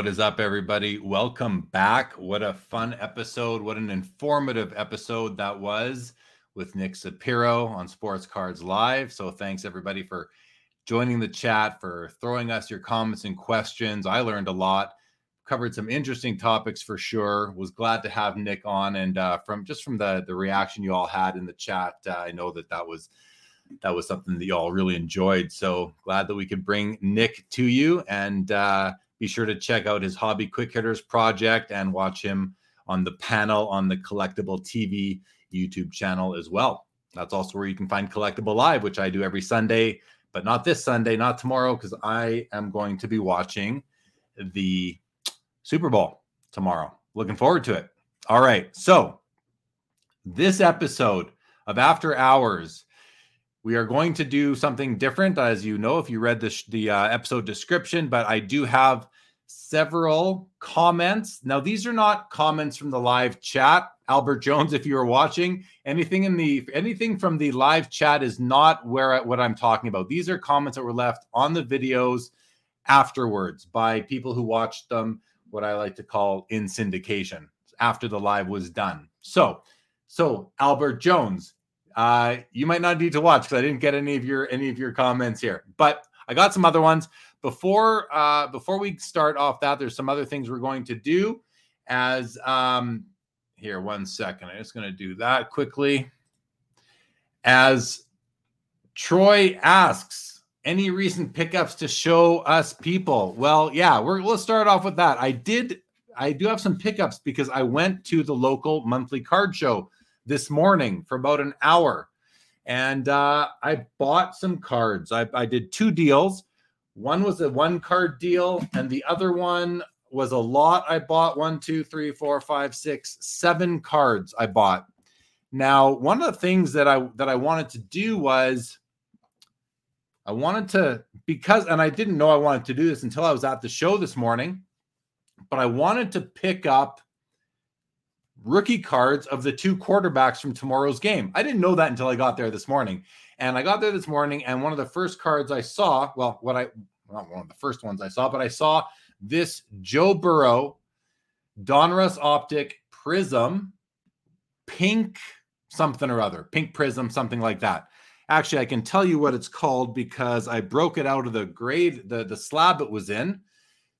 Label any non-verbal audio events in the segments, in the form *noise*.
What is up, everybody? Welcome back. What a fun episode. What an informative episode that was with Nick Sapiro on Sports Cards Live. So, thanks everybody for joining the chat, for throwing us your comments and questions. I learned a lot, covered some interesting topics for sure. Was glad to have Nick on, and uh, from just from the the reaction you all had in the chat, uh, I know that that was that was something that you all really enjoyed. So glad that we could bring Nick to you and. uh be sure to check out his Hobby Quick Hitters project and watch him on the panel on the Collectible TV YouTube channel as well. That's also where you can find Collectible Live, which I do every Sunday, but not this Sunday, not tomorrow, because I am going to be watching the Super Bowl tomorrow. Looking forward to it. All right. So, this episode of After Hours we are going to do something different, as you know, if you read the, the uh, episode description, but I do have several comments. Now, these are not comments from the live chat. Albert Jones, if you are watching, anything in the anything from the live chat is not where what I'm talking about. These are comments that were left on the videos afterwards by people who watched them, what I like to call in syndication after the live was done. So, so Albert Jones, uh, you might not need to watch because I didn't get any of your any of your comments here, but I got some other ones. Before uh, before we start off that, there's some other things we're going to do. As um, here, one second, I'm just going to do that quickly. As Troy asks, any recent pickups to show us people? Well, yeah, we're let's start off with that. I did I do have some pickups because I went to the local monthly card show this morning for about an hour. And uh, I bought some cards. I, I did two deals. One was a one card deal, and the other one was a lot. I bought one, two, three, four, five, six, seven cards. I bought. Now, one of the things that I that I wanted to do was I wanted to because, and I didn't know I wanted to do this until I was at the show this morning, but I wanted to pick up rookie cards of the two quarterbacks from tomorrow's game. I didn't know that until I got there this morning. And I got there this morning, and one of the first cards I saw, well, what I not one of the first ones I saw, but I saw this Joe Burrow Donruss Optic Prism pink something or other, pink prism, something like that. Actually, I can tell you what it's called because I broke it out of the grade, the, the slab it was in.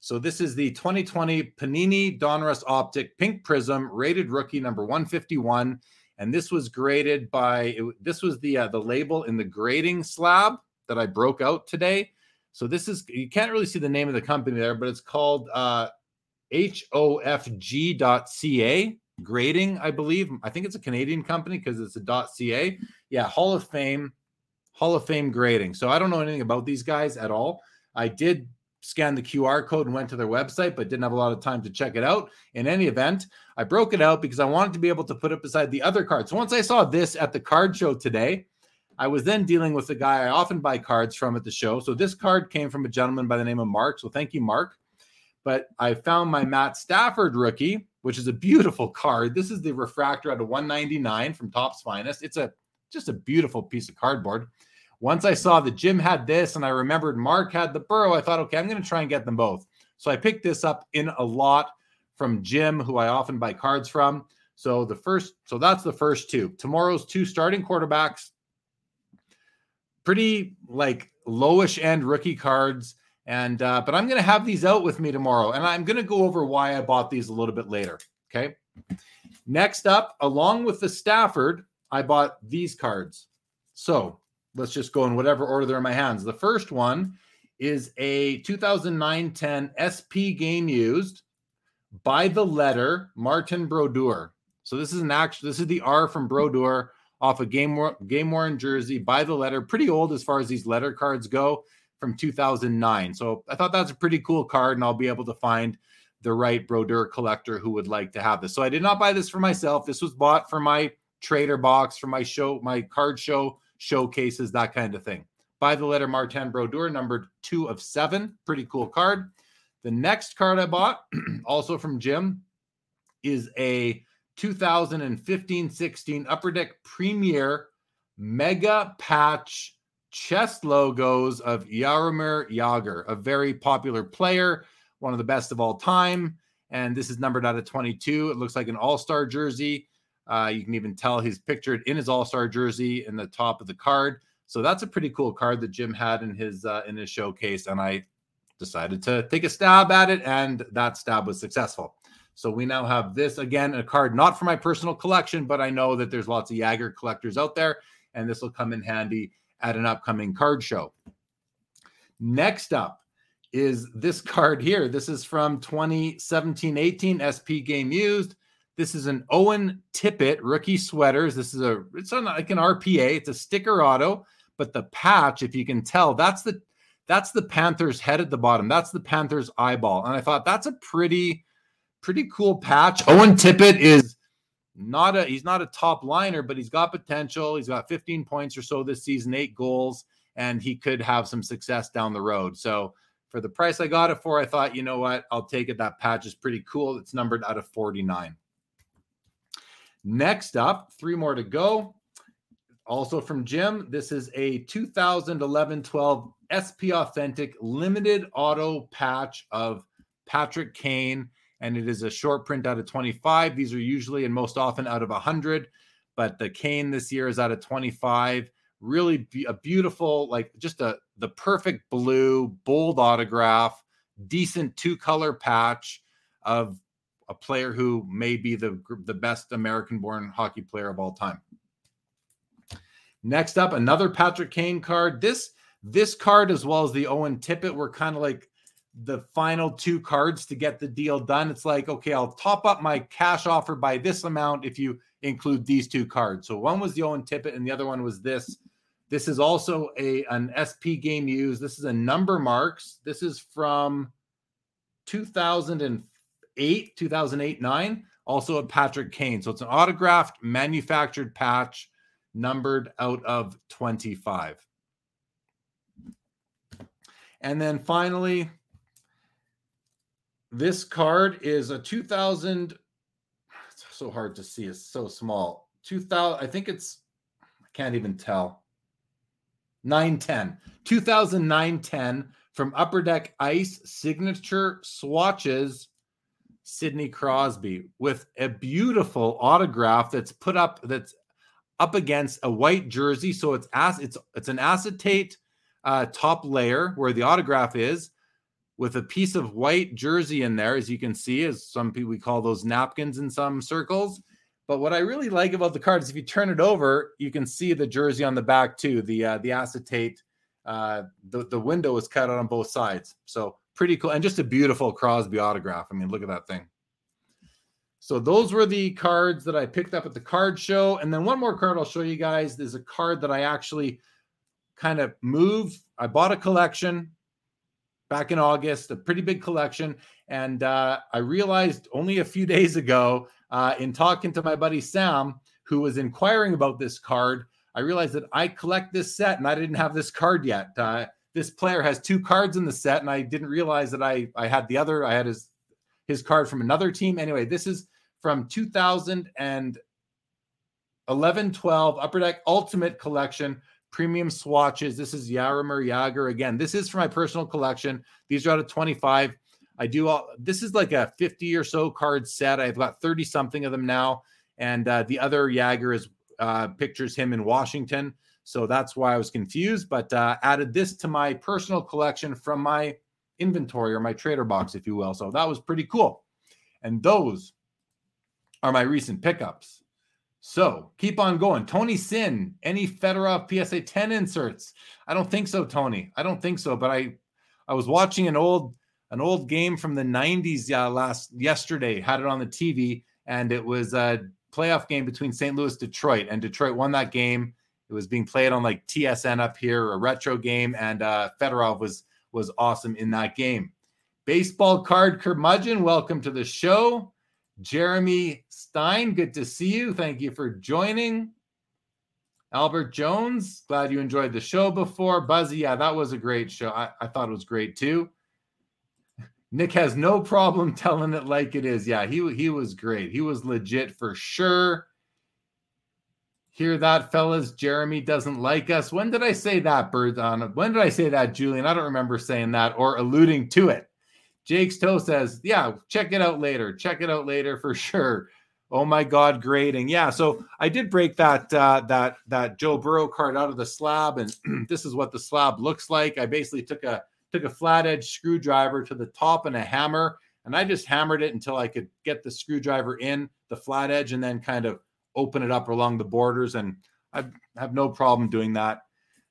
So this is the 2020 Panini Donruss Optic Pink Prism rated rookie number 151 and this was graded by this was the uh, the label in the grading slab that I broke out today. So this is you can't really see the name of the company there, but it's called uh HOFG.ca grading, I believe. I think it's a Canadian company because it's a .ca. Yeah, Hall of Fame, Hall of Fame grading. So I don't know anything about these guys at all. I did scan the QR code and went to their website, but didn't have a lot of time to check it out. In any event, I broke it out because I wanted to be able to put it beside the other cards. So once I saw this at the card show today, I was then dealing with the guy I often buy cards from at the show. So this card came from a gentleman by the name of Mark. So thank you, Mark. But I found my Matt Stafford rookie, which is a beautiful card. This is the refractor out of 199 from Topps Finest. It's a just a beautiful piece of cardboard. Once I saw that Jim had this and I remembered Mark had the Burrow, I thought, okay, I'm going to try and get them both. So I picked this up in a lot from Jim, who I often buy cards from. So the first, so that's the first two. Tomorrow's two starting quarterbacks, pretty like lowish end rookie cards. And uh, but I'm going to have these out with me tomorrow, and I'm going to go over why I bought these a little bit later. Okay. Next up, along with the Stafford, I bought these cards. So let's just go in whatever order they're in my hands. The first one is a 2009-10 SP game used by the letter Martin Brodeur. So this is an actual this is the R from Brodeur off a game game worn jersey by the letter. Pretty old as far as these letter cards go from 2009. So I thought that's a pretty cool card, and I'll be able to find the right Brodeur collector who would like to have this. So I did not buy this for myself. This was bought for my trader box, for my show, my card show showcases, that kind of thing. By the letter Martin Brodeur, numbered two of seven. Pretty cool card. The next card I bought, *clears throat* also from Jim, is a 2015 16 Upper Deck Premier Mega Patch chest logos of Jaromir Jagr, a very popular player, one of the best of all time. And this is numbered out of 22. It looks like an all star jersey. Uh, you can even tell he's pictured in his All Star jersey in the top of the card. So that's a pretty cool card that Jim had in his uh, in his showcase, and I decided to take a stab at it, and that stab was successful. So we now have this again, a card not for my personal collection, but I know that there's lots of Jagr collectors out there, and this will come in handy at an upcoming card show. Next up is this *laughs* card here. This is from 2017 18 SP game used. This is an Owen Tippett rookie sweaters. This is a it's on like an RPA. It's a sticker auto, but the patch, if you can tell, that's the that's the Panthers head at the bottom. That's the Panthers eyeball. And I thought that's a pretty pretty cool patch. Owen Tippett is not a he's not a top liner, but he's got potential. He's got 15 points or so this season, eight goals, and he could have some success down the road. So for the price I got it for, I thought, you know what, I'll take it. That patch is pretty cool. It's numbered out of 49. Next up, three more to go. Also from Jim, this is a 2011 12 SP Authentic limited auto patch of Patrick Kane, and it is a short print out of 25. These are usually and most often out of 100, but the Kane this year is out of 25. Really be a beautiful, like just a the perfect blue, bold autograph, decent two color patch of a player who may be the the best American-born hockey player of all time. Next up, another Patrick Kane card. This this card, as well as the Owen Tippett, were kind of like the final two cards to get the deal done. It's like, okay, I'll top up my cash offer by this amount if you include these two cards. So one was the Owen Tippett, and the other one was this. This is also a an SP game used. This is a number marks. This is from 2004 8, 2008 9, also a Patrick Kane. So it's an autographed, manufactured patch numbered out of 25. And then finally, this card is a 2000. It's so hard to see. It's so small. 2000. I think it's. I can't even tell. 910. 2009 10 from Upper Deck Ice signature swatches Sidney Crosby with a beautiful autograph that's put up that's up against a white jersey. So it's as it's it's an acetate uh, top layer where the autograph is with a piece of white jersey in there, as you can see, as some people we call those napkins in some circles. But what I really like about the card is if you turn it over, you can see the jersey on the back too. The uh, the acetate, uh, the the window is cut out on both sides. So pretty cool and just a beautiful Crosby autograph. I mean, look at that thing. So those were the cards that I picked up at the card show. And then one more card I'll show you guys is a card that I actually kind of moved. I bought a collection back in August, a pretty big collection. And uh, I realized only a few *laughs* days ago uh, in talking to my buddy Sam, who was inquiring about this card, I realized that I collect this set and I didn't have this card yet. Uh, this player has two cards in the set, and I didn't realize that I I had the other. I had his his card from another team. Anyway, this is from 2011 12 Upper Deck Ultimate Collection premium swatches. This is Jaromir Jagr again. This is for my personal collection. These are out of 25. I do all this is like a 50 or so card set. I've got 30 something of them now. And uh, the other Jagr is uh, pictures him in Washington. So that's why I was confused, but uh, added this to my personal collection from my inventory or my trader box, if you will. So that was pretty cool. And those are my recent pickups. So keep on going. Tony Sin, any Fedorov PSA 10 inserts? I don't think so, Tony. I don't think so. But I, I was watching an old, an old game from the 90s uh, last yesterday. Had it on the TV, and it was a playoff game between St. Louis, Detroit, and Detroit won that game. It was being played on like TSN up here, a retro game, and uh, Fedorov was was awesome in that game. Baseball card curmudgeon, welcome to the show. Jeremy Stein, good to see you. Thank you for joining. Albert Jones, glad you enjoyed the show before. Buzzy, yeah, that was a great show. I, I thought it was great too. Nick has no problem *laughs* telling it like it is. Yeah, he he was great. He was legit for sure. Hear that, fellas? Jeremy doesn't like us. When did I say that, Bird? On when did I say that, Julian? I don't remember saying that or alluding to it. Jake's toe says, "Yeah, check it out later. Check it out later for sure." Oh my God, grading. Yeah, so I did break that uh, that that Joe Burrow card out of the slab, and *clears throat* this is what the slab looks like. I basically took a took a flat edge screwdriver to the top and a hammer, and I just hammered it until I could get the screwdriver in the flat edge, and then kind of open it up along the borders. And I have no problem doing that.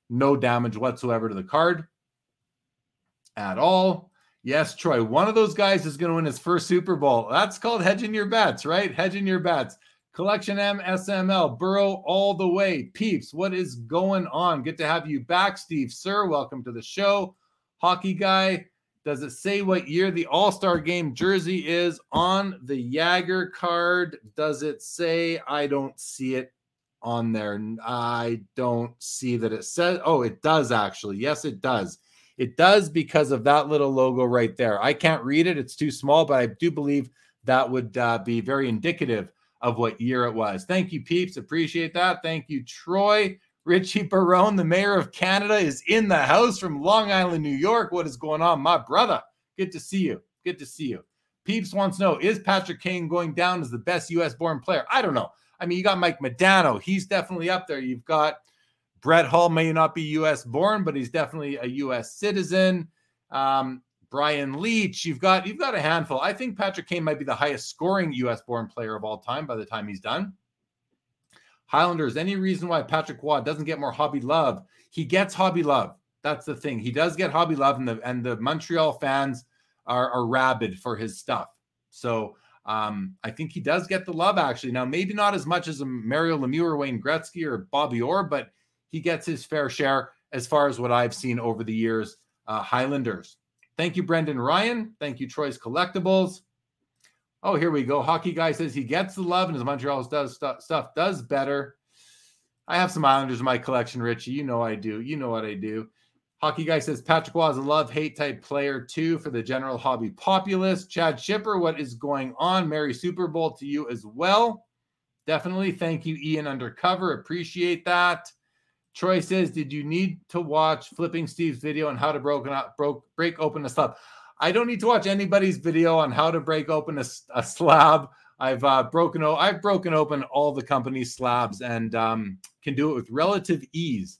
No damage whatsoever to the card at all. Yes, Troy, one of those guys is going to win his first Super Bowl. That's called hedging your bets, right? Hedging your bets. Collection M, SML, Burrow all the way. Peeps, what is going on? Good to have you back, Steve Sir. Welcome to the show. Hockey guy, does it say what year the All Star game jersey is on the Jagr card? Does it say? I don't see it on there. I don't see that it says. Oh, it does actually. Yes, it does. It does because of that little logo right there. I can't read it, it's too small, but I do believe that would uh, be very indicative of what year it was. Thank you, peeps. Appreciate that. Thank you, Troy. Richie Barone, the mayor of Canada, is in the house from Long Island, New York. What is going on, my brother? Good to see you. Good to see you. Peeps wants to know Is Patrick Kane going down as the best US born player? I don't know. I mean, you got Mike Modano. He's definitely up there. You've got Brett Hull, may not be US born, but he's definitely a US citizen. Um, Brian Leetch, you've got you've got a handful. I think Patrick Kane might be the highest scoring US born player of all time by the time he's done. Highlanders, any reason why Patrick Roy doesn't get more hobby love? He gets hobby love. That's the thing. He does get hobby love, and the and the Montreal fans are, are rabid for his stuff. So um, I think he does get the love actually. Now, maybe not as much as a Mario Lemieux or Wayne Gretzky or Bobby Orr, but he gets his fair share as far as what I've seen over the years. Uh, Highlanders. Thank you, Brendan Ryan. Thank you, Troy's Collectibles. Oh, here we go. Hockey guy says he gets the love and his Montreal does stuff, stuff does better. I have some Islanders in my collection, Richie. You know I do. You know what I do. Hockey guy says Patrick was a love hate type player too for the general hobby populace. Chad Shipper, what is going on? Merry Super Bowl to you as well. Definitely. Thank you, Ian Undercover. Appreciate that. Troy says, Did you need to watch Flipping Steve's video on how to broken up, broke, break open a slab? I don't need to watch anybody's video on how to break open a, a slab. I've uh, broken o- I've broken open all the company's slabs and um, can do it with relative ease.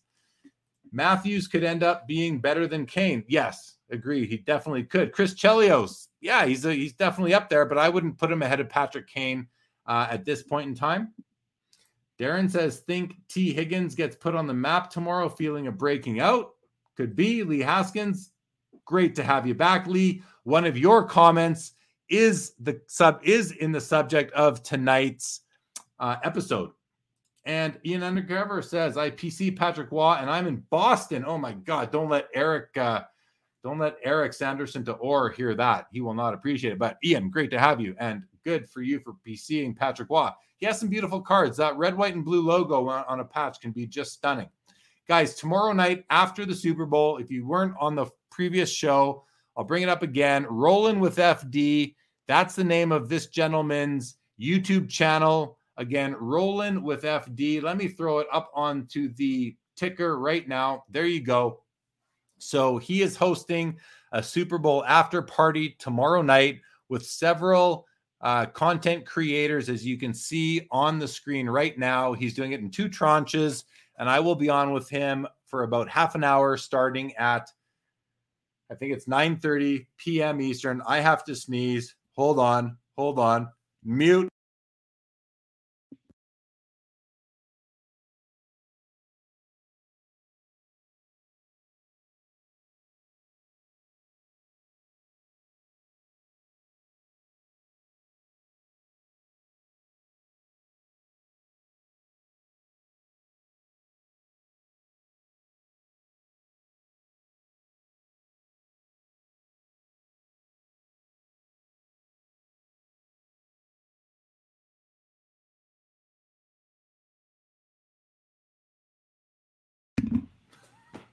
Matthews could end up being better than Kane. Yes, agree. He definitely could. Chris Chelios, yeah, he's a, he's definitely up there, but I wouldn't put him ahead of Patrick Kane uh, at this point in time. Darren says, think T. Higgins gets put on the map tomorrow, feeling a breaking out. Could be. Lee Haskins, Great to have you back, Lee. One of your comments is the sub is in the subject of tonight's uh, episode. And Ian Undercover says, "I PC Patrick Roy, and I'm in Boston. Oh my God! Don't let Eric, uh, don't let Eric Sanderson to Orr hear that. He will not appreciate it. But Ian, great to have you, and good for you for PCing Patrick Roy. He has some beautiful cards. That red, white, and blue logo on, on a patch can be just stunning. Guys, tomorrow night after the Super Bowl, if you weren't on the previous show, I'll bring it up again. Rolling with FD. That's the name of this gentleman's YouTube channel. Again, Rolling with FD. Let me throw it up onto the ticker right now. There you go. So he is hosting a Super Bowl after party tomorrow night with several uh, content creators, as you can see on the screen right now. He's doing it in two tranches, and I will be on with him for about half an hour, starting at I think it's 9:30 p.m. Eastern. I have to sneeze. Hold on, hold on. Mute.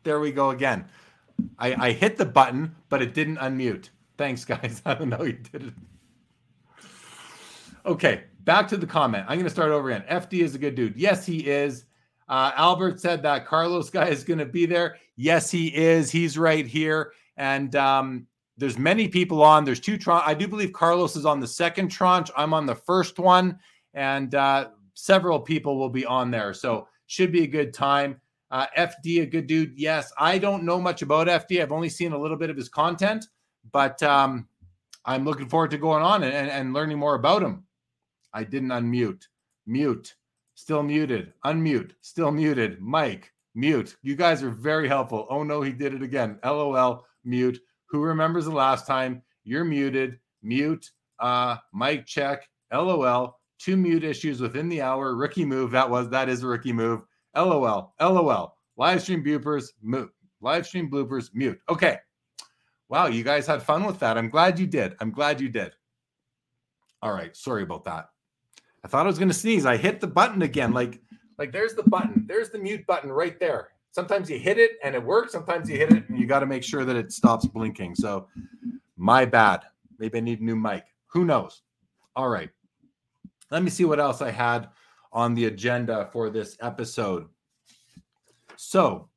There we go again. I, I hit the button, but it didn't unmute. Thanks, guys. *laughs* I don't know you did it. Okay, back to the comment. I'm going to start over again. FD is a good dude. Yes, he is. Uh, Albert said that Carlos *laughs* guy is going to be there. Yes, he is. He's right here. And um, there's many people on. There's two tranche. I do believe Carlos is on the second tranche. I'm on the first one, and uh, several people will be on there. So should be a good time. Uh, FD, a good dude. Yes, I don't know much about FD. I've only seen a little bit of his content, but um, I'm looking forward to going on and, and learning more about him. I didn't unmute. Mute. Still muted. Unmute. Still muted. Mike. Mute. You guys are very helpful. Oh no, he did it again. LOL. Mute. Who remembers the last time? You're muted. Mute. Uh, Mike check. LOL. Two mute issues within the hour. Rookie move. That was that is a rookie move. LOL, LOL. Live stream bloopers, mute. Live stream bloopers, mute. Okay. Wow, you guys had fun with that. I'm glad you did. I'm glad you did. All right. Sorry about that. I thought I was going to sneeze. I hit the button again. Like, like there's the button. There's the mute button right there. Sometimes you hit it and it works. Sometimes you hit it and you got to make sure that it stops blinking. So, my bad. Maybe I need a new mic. Who knows? All right. Let me see what else I had on the agenda for this episode. So,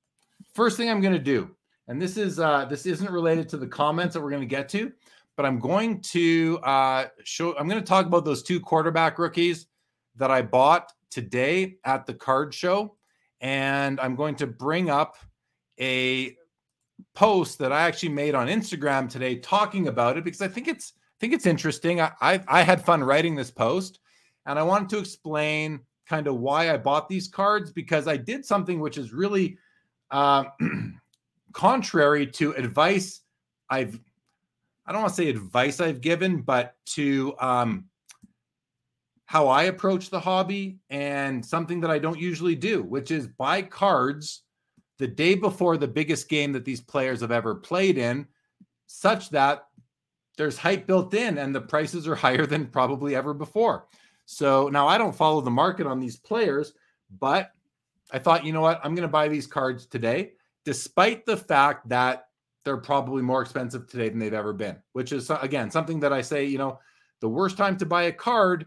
first thing I'm going to do, and this is uh, this isn't related to the comments that we're going to get to, but I'm going to uh, show. I'm going to talk about those two quarterback rookies that I bought today at the card show, and I'm going to bring up a post that I actually made on Instagram today talking about it because I think it's I think it's interesting. I I, I had fun writing this post and I wanted to explain kind of why I bought these cards because I did something which is really uh, *clears throat* contrary to advice I've, I don't want to say advice I've given, but to um, how I approach the hobby and something that I don't usually do, which is buy cards the day before the biggest game that these players have ever played in, such that there's hype built in and the prices are *laughs* higher than probably ever before. So now I don't follow the market on these players, but I thought, you know what? I'm going to buy these cards today, despite the fact that they're probably more expensive today than they've ever been, which is, again, something that I say, you know, the worst time to buy a card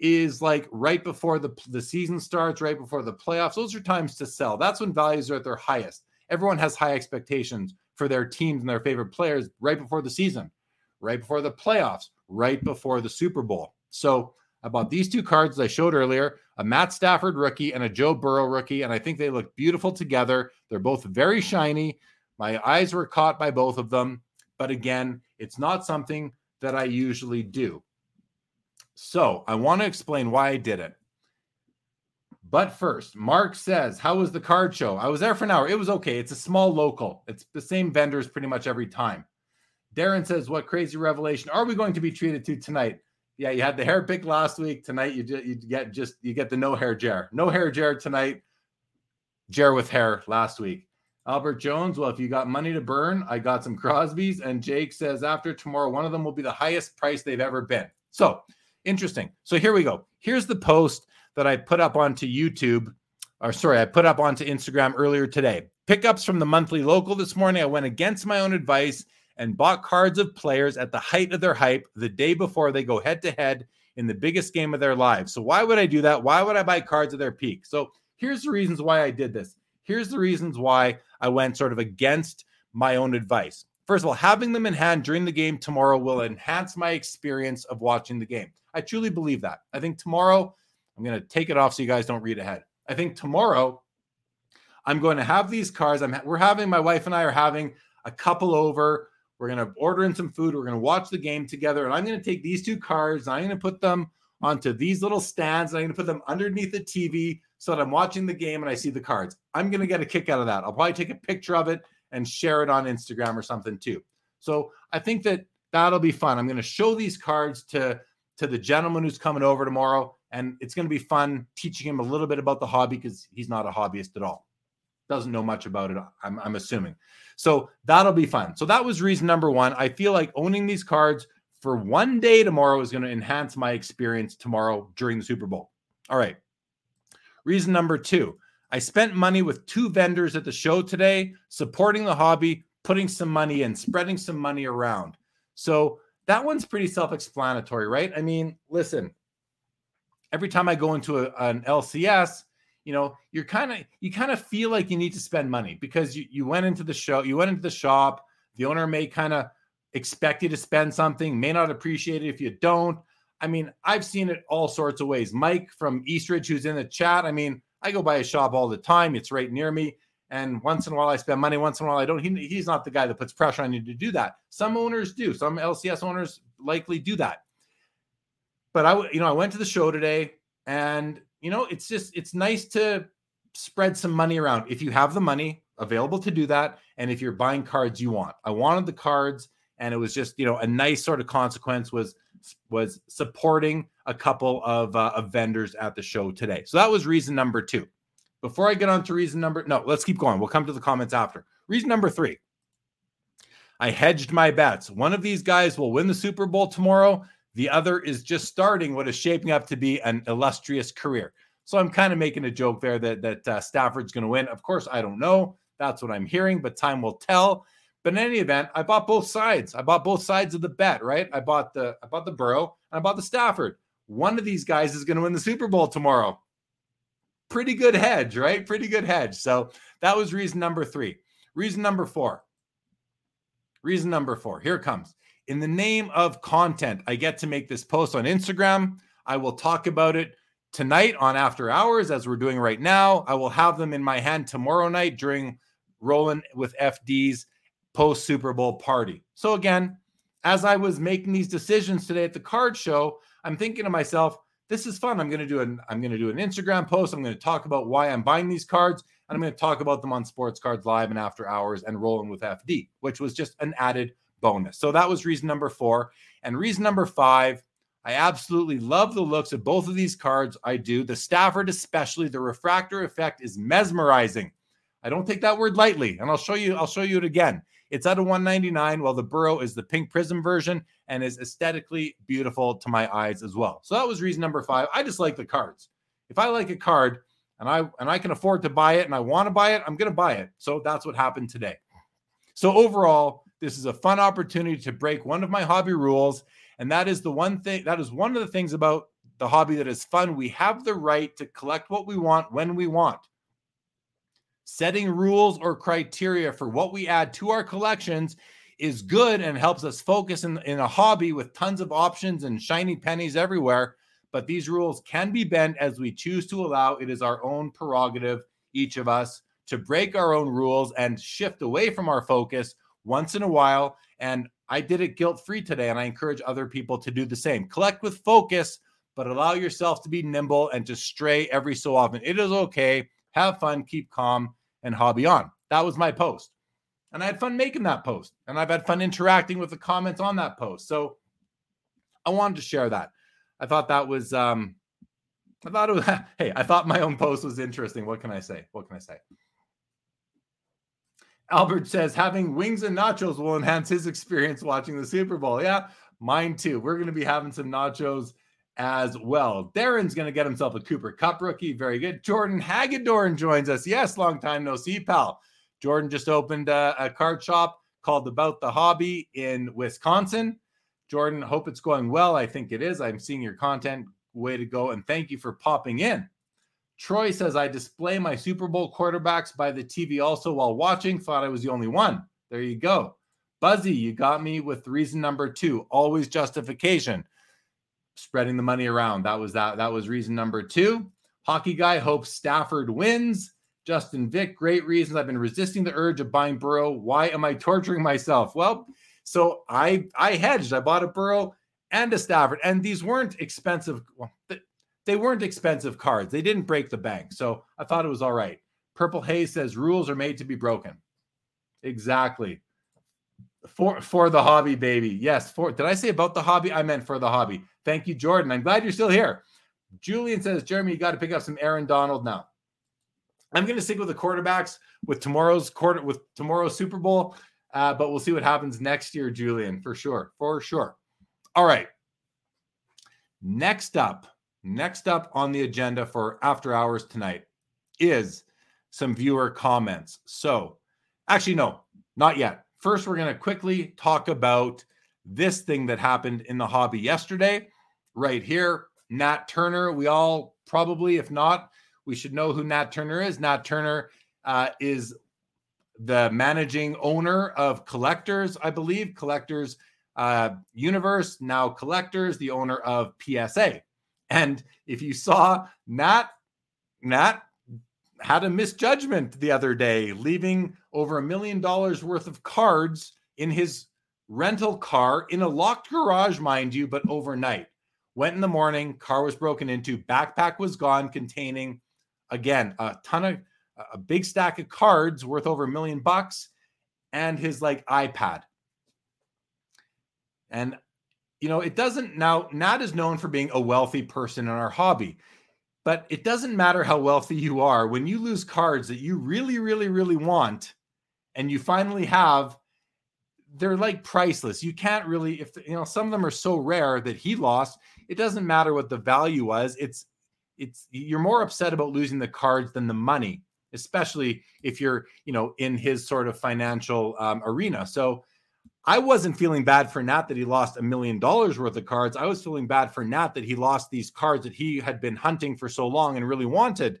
is like right before the, the season starts, right before the playoffs. Those are times to sell. That's when values are at their highest. Everyone has high expectations for their teams and their favorite players right before the season, right before the playoffs, right before the Super Bowl. So, I bought these two cards I showed earlier a Matt Stafford rookie and a Joe Burrow rookie. And I think they look beautiful together. They're both very shiny. My eyes were caught by both of them. But again, it's not something that I usually do. So I want to explain why I did it. But first, Mark says, How was the card show? I was there for an hour. It was okay. It's a small local, it's the same vendors pretty much every time. Darren says, "What crazy revelation are we going to be treated to tonight?" Yeah, you had the hair pick last week. Tonight, you just, you get just you get the no hair Jer. No hair Jer tonight. Jer with hair last week. Albert Jones, well, if you got money to burn, I got some Crosby's. And Jake says, after tomorrow, one of them will be the highest price they've ever been. So interesting. So here we go. Here's the post that I put up onto YouTube, or sorry, I put up onto Instagram earlier today. Pickups from the monthly local this morning. I went against my own advice and bought cards of players at the height of their hype the day before they go head to head in the biggest game of their lives. So why would I do that? Why would I buy cards at their peak? So here's the reasons why I did this. Here's the reasons why I went sort of against my own advice. First of all, having them in hand during the game tomorrow will enhance my experience of watching the game. I truly believe that. I think tomorrow, I'm going to take it off so you guys don't read ahead. I think tomorrow, I'm going to have these cards. I'm we're having my wife and I are having a couple over. We're going to order in some food. We're going to watch the game together, and I'm going to take these two cards. I'm going to put them onto these little stands. And I'm going to put them underneath the TV so that I'm watching the game and I see the cards. I'm going to get a kick out of that. I'll probably take a picture of it and share it on Instagram or something too. So I think that that'll be fun. I'm going to show these cards to to the gentleman who's coming over tomorrow, and it's going to be fun teaching him a little bit about the hobby because he's not a hobbyist at all. Doesn't know much about it. I'm, I'm assuming. So that'll be fun. So that was reason number one. I feel like owning these cards for one day tomorrow is going to enhance my experience tomorrow during the Super Bowl. All right. Reason number two I spent money with two vendors at the show today, supporting the hobby, putting some money in, spreading some money around. So that one's pretty self explanatory, right? I mean, listen, every time I go into a, an LCS, you know, you're kind of, you kind of feel like you need to spend money because you, you went into the show, you went into the shop, the owner may kind of expect you to spend something, may not appreciate it if you don't. I mean, I've seen it all sorts of ways. Mike from Eastridge, who's in the chat, I mean, I go by his shop all the time. It's right near me. And once in a while, I spend money. Once in a while, I don't. He, he's not the guy that puts pressure on you to do that. Some owners do. Some LCS owners likely do that. But I, you know, I went to the show today, and you know, it's just it's nice to spread some money around if you have the money available to do that, and if you're buying cards you want. I wanted the cards, and it was just you know a nice sort of consequence was was supporting a couple of, uh, of vendors at the show today. So that was reason number two. Before I get on to reason number, no, let's keep going. We'll come to the comments after. Reason number three. I hedged my bets. One of these guys will win the Super Bowl tomorrow. The other is just starting what is shaping up to be an illustrious career. So I'm kind of making a joke there that that uh, Stafford's going to win. Of course, I don't know. That's what I'm hearing, but time will tell. But in any event, I bought both sides. I bought both sides of the bet, right? I bought the I bought the Burrow and I bought the Stafford. One of these guys is going to win the Super Bowl tomorrow. Pretty good hedge, right? Pretty good hedge. So that was reason number three. Reason number four. Reason number four. Here comes. In the name of content, I get to make this post on Instagram. I will talk about it tonight on After Hours, as we're doing right now. I will have them in my hand tomorrow night during Rolling with FD's post Super Bowl party. So again, as I was making these decisions today at the card show, I'm thinking to myself, this is fun. I'm going to do an I'm going to do an Instagram post. I'm going to talk about why I'm buying these cards, and I'm going to talk about them on Sports Cards Live and After Hours and Rolling with FD, which was just an added bonus. So that was reason number 4, and reason number 5, I absolutely love the looks of both of these cards. I do. The Stafford especially, the refractor effect is mesmerizing. I don't take that word lightly, and I'll show you I'll show you it again. It's out of 199, while the Burrow is the pink prism version and is aesthetically beautiful to my eyes as well. So that was reason number five. I just like the cards. If I like a card and I and I can afford to buy it and I want to buy it, I'm going to buy it. So that's what happened today. So overall, this is a fun opportunity to break one of my hobby rules, and that is the one thing that is one of the things about the hobby that is fun. We have the right to collect what we want when we want. Setting rules or criteria for what we add to our collections is good and helps us focus in, in a hobby with tons of options and shiny pennies everywhere. But these rules can be bent as we choose to allow. It is our own prerogative, each of us, to break our own rules and shift away from our focus once in a while. And I did it guilt free today, and I encourage other people to do the same. Collect with focus, but allow yourself to be nimble and to stray every so often. It is okay have fun, keep calm, and hobby on. That was my post. And I had fun making that post. And I've had fun interacting with the comments on that post. So I wanted to share that. I thought that was um I thought it was *laughs* hey, I thought my own post was interesting. What can I say? What can I say? Albert says having wings and nachos will enhance his experience watching the Super Bowl. Yeah, mine too. We're going to be having some nachos as well. Darren's going to get himself a Cooper Kupp rookie. Very good. Jordan Hagedorn joins us. Yes, long time no see, pal. Jordan just opened a, a card shop called About the Hobby in Wisconsin. Jordan, hope it's going well. I think it is. I'm seeing your content. Way to go. And thank you for popping in. Troy says, I display my Super Bowl quarterbacks by the TV also while watching. Thought I was the only one. There you go. Buzzy, you got me with reason number two. Always justification. Spreading the money around. That was that. That was reason number two. Hockey guy hopes Stafford wins. Justin Vick, great reasons. I've been resisting the urge of buying Burrow. Why am I torturing myself? Well, so I I hedged. I bought a Burrow and a Stafford, and these weren't expensive. Well, they weren't expensive cards. They didn't break the bank. So I thought it was all right. Purple Haze says rules are made to be broken. Exactly. For for the hobby, baby. Yes. For did I say about the hobby? I meant for the hobby. Thank you, Jordan. I'm glad you're still here. Julian says, Jeremy, you got to pick up some Aaron Donald now. I'm going to stick with the quarterbacks with tomorrow's quarter with tomorrow's Super Bowl, uh, but we'll see what happens next year, Julian, for sure, for sure. All right. Next up, Next up on the agenda for after hours tonight is some viewer comments. So, actually, no, not yet. First, we're going to quickly talk about this thing that happened in the hobby yesterday, right here. Nat Turner. We all probably, if not, we should know who Nat Turner is. Nat Turner uh, is the managing owner of Collectors, I believe, Collectors uh, Universe, now Collectors, the owner of PSA. And if you saw Nat, Nat had a misjudgment the other day, leaving over a million dollars worth of cards in his rental car in a locked garage, mind you, but overnight. Went in the morning, car was broken into, backpack was gone, containing again a ton of a big stack of cards worth over a million bucks and his like iPad. And you know, it doesn't now, Nat is known for being a wealthy person in our hobby, but it doesn't matter how wealthy you are. When you lose cards that you really, really, really want, and you finally have, they're like priceless. You can't really, if you know, some of them are so rare that he lost, it doesn't matter what the value was. It's, it's, you're more upset about losing the cards than the money, especially if you're, you know, in his sort of financial um, arena. So, I wasn't feeling bad for Nat that he lost a million dollars worth of cards. I was feeling bad for Nat that he lost these cards that he had been hunting for so long and really wanted.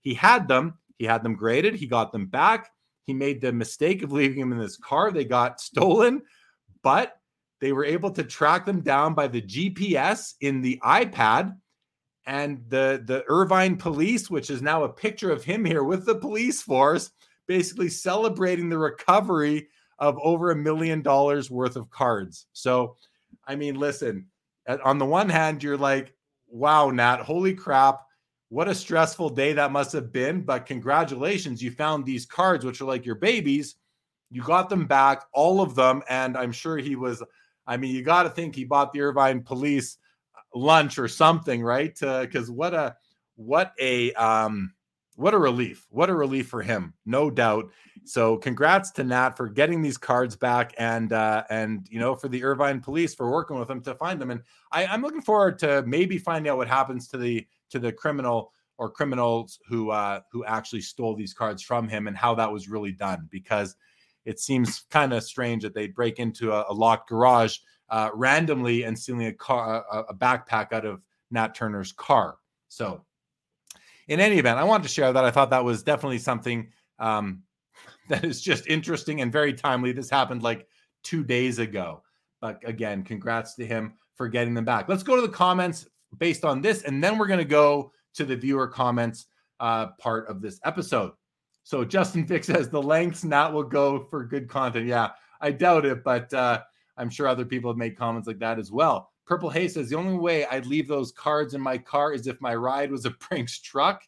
He had them, he had them graded, he got them back. He made the mistake of leaving them in his car. They got stolen, but they were able to track them down by the GPS in the iPad. And the, the Irvine police, which is now a picture of him here with the police force, basically celebrating the recovery of over a million dollars worth of cards. So, I mean, listen, on the one hand, you're like, wow, Nat, holy crap. What a stressful day that must have been. But congratulations, you found these cards, which are like your babies. You got them back, all of them. And I'm sure he was, I mean, you got to think he bought the Irvine police lunch or something, right? Because uh, what a, what a, um, what a relief. What a relief for him, no doubt. So congrats to Nat for getting these cards back and uh and you know for the Irvine police for working with them to find them. And I, I'm looking forward to maybe finding out what happens to the to the criminal or criminals who uh who actually stole these cards from him and how that was really done because it seems kind of strange that they'd break into a, a locked garage uh, randomly and stealing a car a, a backpack out of Nat Turner's car. So in any event, I wanted to share that. I thought that was definitely something um, that is just interesting and very timely. This happened like two days ago. But again, congrats to him for getting them back. Let's go to the comments based on this, and then we're going to go to the viewer comments uh, part of this episode. So Justin Vick *laughs* says the lengths Nat will go for good content. Yeah, I doubt it, but uh, I'm sure other people have made comments like that as well. Purple Haze says the only way I'd leave those cards in my car is if my ride was a *laughs* Brinks truck.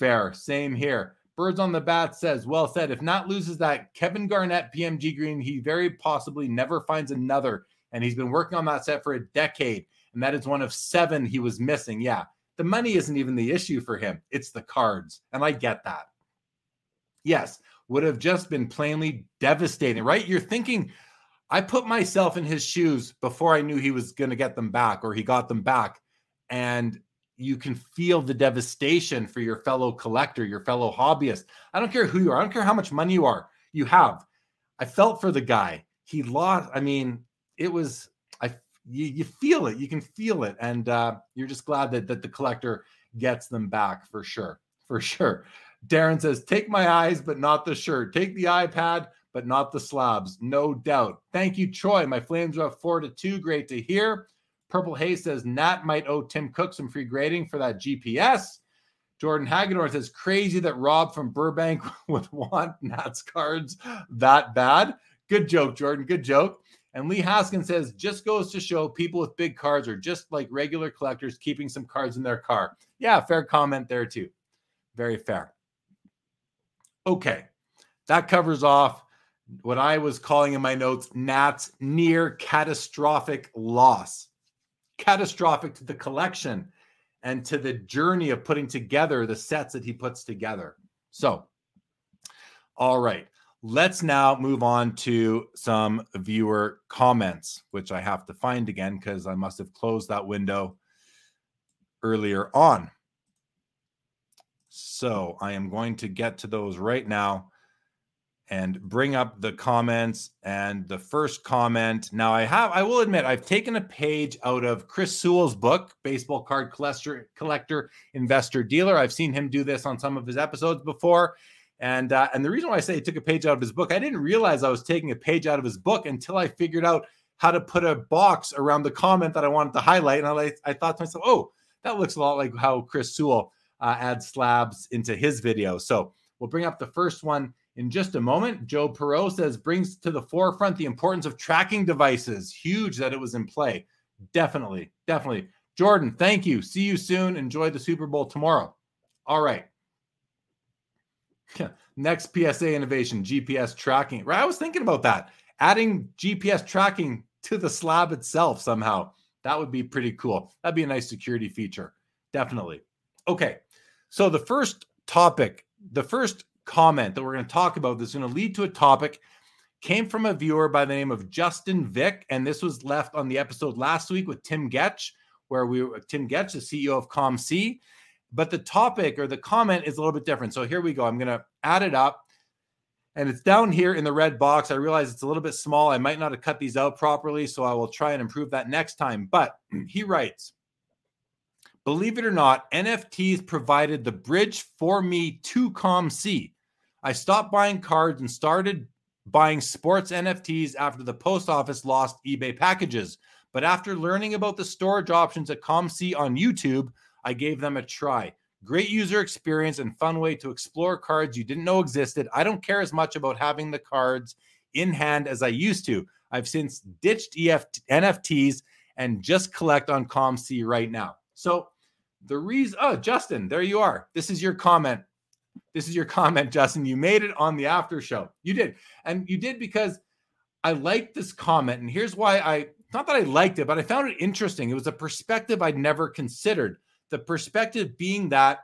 Fair. Same here. Birds on the Bat says, well said. If Nat loses that Kevin Garnett PMG green, he very possibly never finds another. And he's been working on that set for a decade. And that is one of seven he was missing. Yeah. The money isn't even the issue for him, it's the cards. And I get that. Yes, would have just been plainly devastating, right? You're thinking, I put myself in his shoes before I knew he was going to get them back or he got them back. And you can feel the devastation for your fellow collector, your fellow hobbyist. I don't care who you are, I don't care how much money you are, you have. I felt for the guy. He lost. I mean, it was I you, you feel it, you can feel it, and uh, you're just glad that that the collector gets them back for sure, for sure. Darren says, "Take my eyes, but not the shirt. Take the iPad, but not the slabs. No doubt. Thank you, Troy. My Flames are up four to two. Great to hear." Purple Haze says Nat might owe Tim Cook some free grading for that GPS. Jordan Hagedorn says crazy that Rob from Burbank *laughs* would want Nat's cards that bad. Good joke, Jordan. Good joke. And Lee Haskin says just goes to show people with big cards are just like regular collectors keeping some cards in their car. Yeah, fair comment there too. Very fair. Okay, that covers off what I was calling in my notes Nat's near catastrophic loss catastrophic to the collection and to the journey of putting together the sets that he puts together. So, all right, let's now move on to some viewer comments, which I have to find again because I must have closed that window earlier on. So, I am going to get to those right now and bring up the comments and the first comment. Now I have I will admit I've taken a page out of Chris Sewell's book, Baseball Card Collector, Collector Investor Dealer. I've seen him do this on some of his episodes before. And uh, and the reason why I say he took a page out of his book, I didn't realize I was taking a page out of his book until I figured out how to put a box around the comment that I wanted to highlight. And I, I thought to myself, oh, that looks a lot like how Chris Sewell uh, adds slabs into his video. So we'll bring up the first one in just a moment. Joe Perot says brings to the forefront the importance of tracking devices. Huge that it was in play. Definitely, definitely. Jordan, thank you. See you soon. Enjoy the Super Bowl tomorrow. All right. *laughs* Next PSA innovation, GPS tracking. Right, I was thinking about that. Adding GPS tracking to the slab itself somehow. That would be pretty cool. That'd be a nice security feature. Definitely. Okay. So the first topic, the first comment that we're going to talk about that's going to lead to a topic came from a viewer by the name of Justin Vick, and this was left on the episode last week with Tim Getsch, where we were Tim Getsch, the CEO of ComC. But the topic or the comment is a little bit different. So here we go. I'm going to add it up. And it's down here in the red box. I realize it's a little bit small. I might not have cut these out properly, so I will try and improve that next time. But *clears throat* he writes, Believe it or not, NFTs provided the bridge for me to ComC. I stopped buying cards and started buying sports NFTs after the post office lost eBay packages. But after learning about the storage options at ComC on YouTube, I gave them a try. Great user experience and fun way to explore cards you didn't know existed. I don't care as much about having the cards in hand as I used to. I've since ditched NFTs and just collect on ComC right now. So the reason, oh, Justin, there you are. This is your comment this is your comment, Justin. You made it on the after show. You did. And you did because I liked this comment. And here's why I not that I liked it, but I found it interesting. It was a perspective I'd never considered. The perspective being that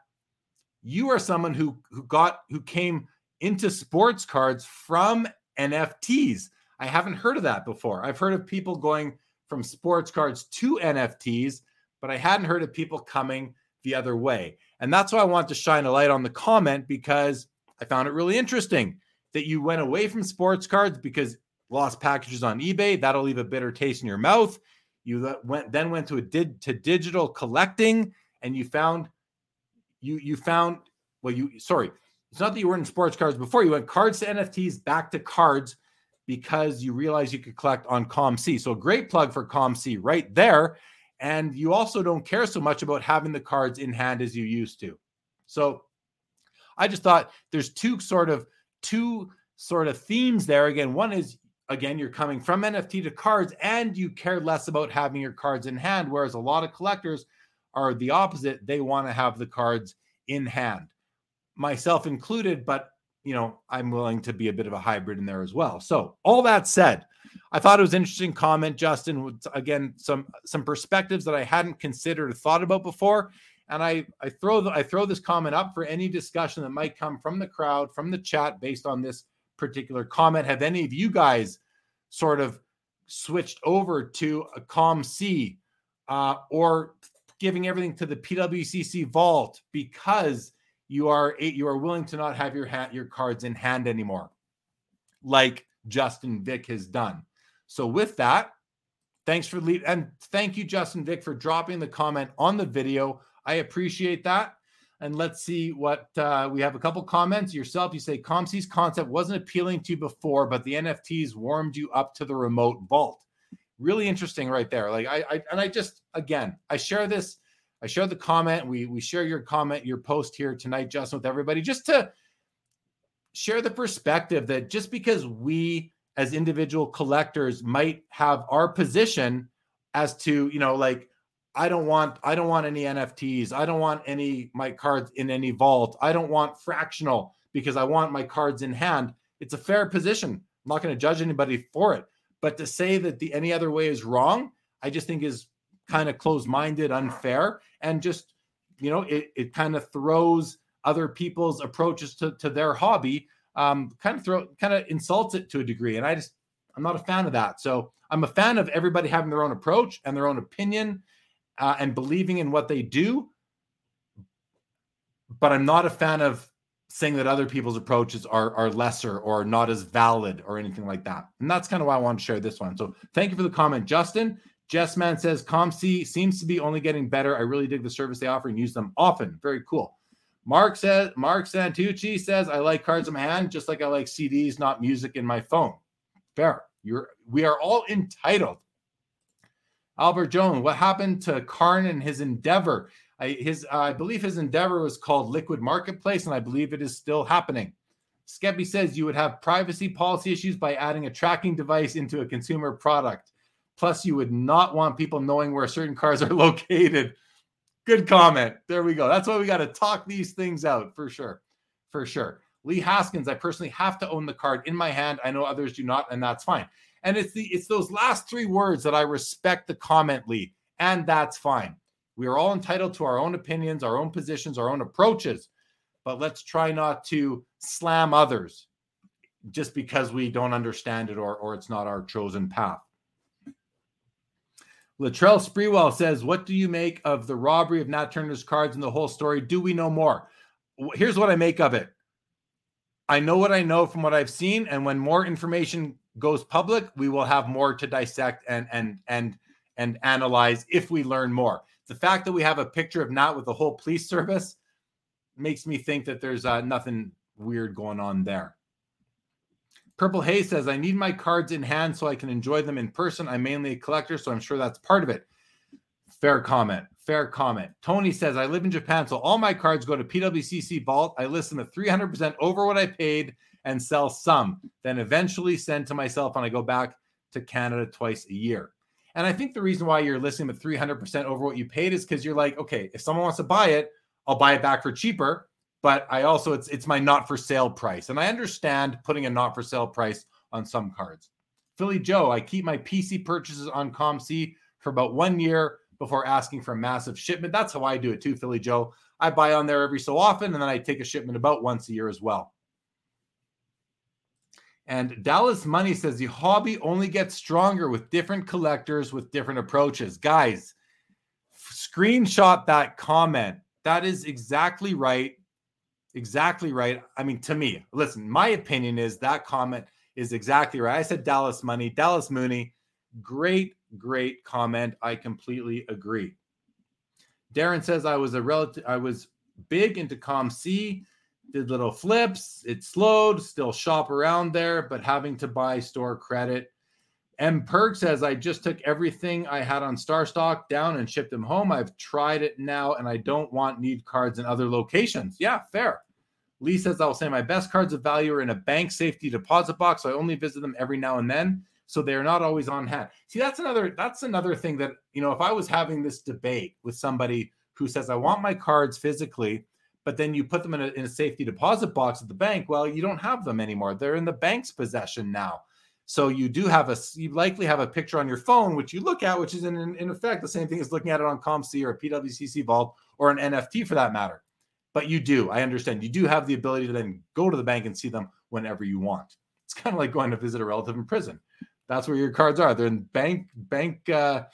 you are someone who who got who came into sports cards from NFTs. I haven't heard of that before. I've heard of people going from sports cards to NFTs, but I hadn't heard of people coming the other way. And that's why I want to shine a light on the comment because I found it really interesting that you went away from sports cards because lost packages on eBay. That'll leave a bitter taste in your mouth. You went then went to a did to digital collecting and you found you you found well you sorry it's not that you weren't in sports cards before you went cards to NFTs back to cards because you realized you could collect on ComC. So great plug for ComC right there and you also don't care so much about having the cards in hand as you used to. So I just thought there's two sort of two sort of themes there. Again, one is again you're coming from NFT to cards and you care less about having your cards in hand whereas a lot of collectors are the opposite. They want to have the cards in hand. myself included, but you know, I'm willing to be a bit of a hybrid in there as well. So, all that said, I thought it was interesting comment, Justin. Again, some some perspectives that I hadn't considered or thought about before, and I I throw the, I throw this comment up for any discussion that might come from the crowd, from the chat, based on this particular comment. Have any of you guys sort of switched over to a COMC uh, or giving everything to the PWCC vault because you are you are willing to not have your hat your cards in hand anymore, like Justin Vick has done. So with that, thanks for lead and thank you, Justin Vick, for dropping the comment on the video. I appreciate that. And let's see what uh, we have. A couple comments yourself. You say COMC's concept wasn't appealing to you before, but the NFTs warmed you up to the remote vault. Really interesting, right there. Like I, I and I just again, I share this. I share the comment. We we share your comment, your post here tonight, Justin, with everybody, just to share the perspective that just because we as individual collectors might have our position as to you know like i don't want i don't want any nfts i don't want any my cards in any vault. I don't want fractional because i want my cards in hand. It's a fair position. I'm not going to judge anybody for it. But to say that the any other way is wrong i just think is kind of closed-minded unfair and just you know it, it kind of throws other people's approaches to, to their hobby um, kind of throw kind of insults it to a degree. And I just I'm not a fan of that. So I'm a fan of everybody having their own approach and their own opinion uh, and believing in what they do. But I'm not a fan of saying that other people's approaches are are lesser or not as valid or anything like that. And that's kind of why I want to share this one. So thank you for the comment, Justin. Jessman says COMC seems to be only getting better. I really dig the service they offer and use them often. Very cool. Mark says Mark Santucci says I like cards in my hand just like I like CDs, not music in my phone. Fair. You're we are all entitled. Albert Jones, what happened to Karn and his endeavor? I, his uh, I believe his endeavor was called Liquid Marketplace, and I believe it is still happening. Skeppy says you would have privacy policy issues by adding a tracking device into a consumer product. Plus, you would not want people knowing where certain cars are *laughs* located. Good comment. There we go. That's why we got to talk these things out for sure. For sure. Lee Haskins, I personally have to own the card in my hand. I know others do not, and that's fine. And it's the it's those last three words that I respect the comment, Lee, and that's fine. We are all entitled to our own opinions, our own positions, our own approaches, but let's try not to slam others just because we don't understand it or or it's not our chosen path. Latrell Sprewell says, What do you make of the robbery of Nat Turner's cards and the whole story? Do we know more? Here's what I make of it. I know what I know from what I've seen, and when more information goes public, we will have more to dissect and and and and analyze if we learn more. The fact that we have a picture of Nat with the whole police service makes me think that there's uh, nothing weird going on there. Purple Haze says, I need my cards in hand so I can enjoy them in person. I'm mainly a collector, so I'm sure that's part of it. Fair comment. Fair comment. Tony says, I live in Japan, so all my cards go to PWCC Vault. I list them at 300% over what I paid and sell some, then eventually send to myself and I go back to Canada twice a year. And I think the reason why you're listing at 300% over what you paid is because you're like, okay, if someone wants to buy it, I'll buy it back for cheaper but I also it's it's my not for sale price, and I understand putting a not for sale price on some cards. Philly Joe, I keep my PC purchases on COMC for about one year before asking for a massive shipment. That's how I do it too, Philly Joe. I buy on there every so often, and then I take a shipment about once a year as well. And Dallas Money says the hobby only gets stronger with different collectors with different approaches. Guys, screenshot that comment. That is exactly right. Exactly right. I mean, to me, listen, my opinion is that comment is exactly right. I said Dallas Money, Dallas Mooney. Great, great comment. I completely agree. Darren says I was a relative, I was big into Com C, did little flips. It slowed, still shop around there, but having to buy store credit. M Perk says I just took everything I had on Star Stock down and shipped them home. I've tried it now and I don't want need cards in other locations. Yeah, fair. Lee says I'll say my best cards of value are in a bank safety deposit box. So I only visit them every now and then. So they're not always on hand. See, that's another that's another thing that, you know, if I was having this debate with somebody who says I want my cards physically, but then you put them in a, in a safety deposit box at the bank. Well, you don't have them anymore. They're in the bank's possession now. So you do have a, you likely have a picture on your phone, which you look at, which is in, in effect the same thing as looking at it on COMC or a PWCC vault or an NFT for that matter. But you do, I understand, you do have the ability to then go to the bank and see them whenever you want. It's kind of like going to visit a relative in prison. That's where your cards are. They're in bank bank uh,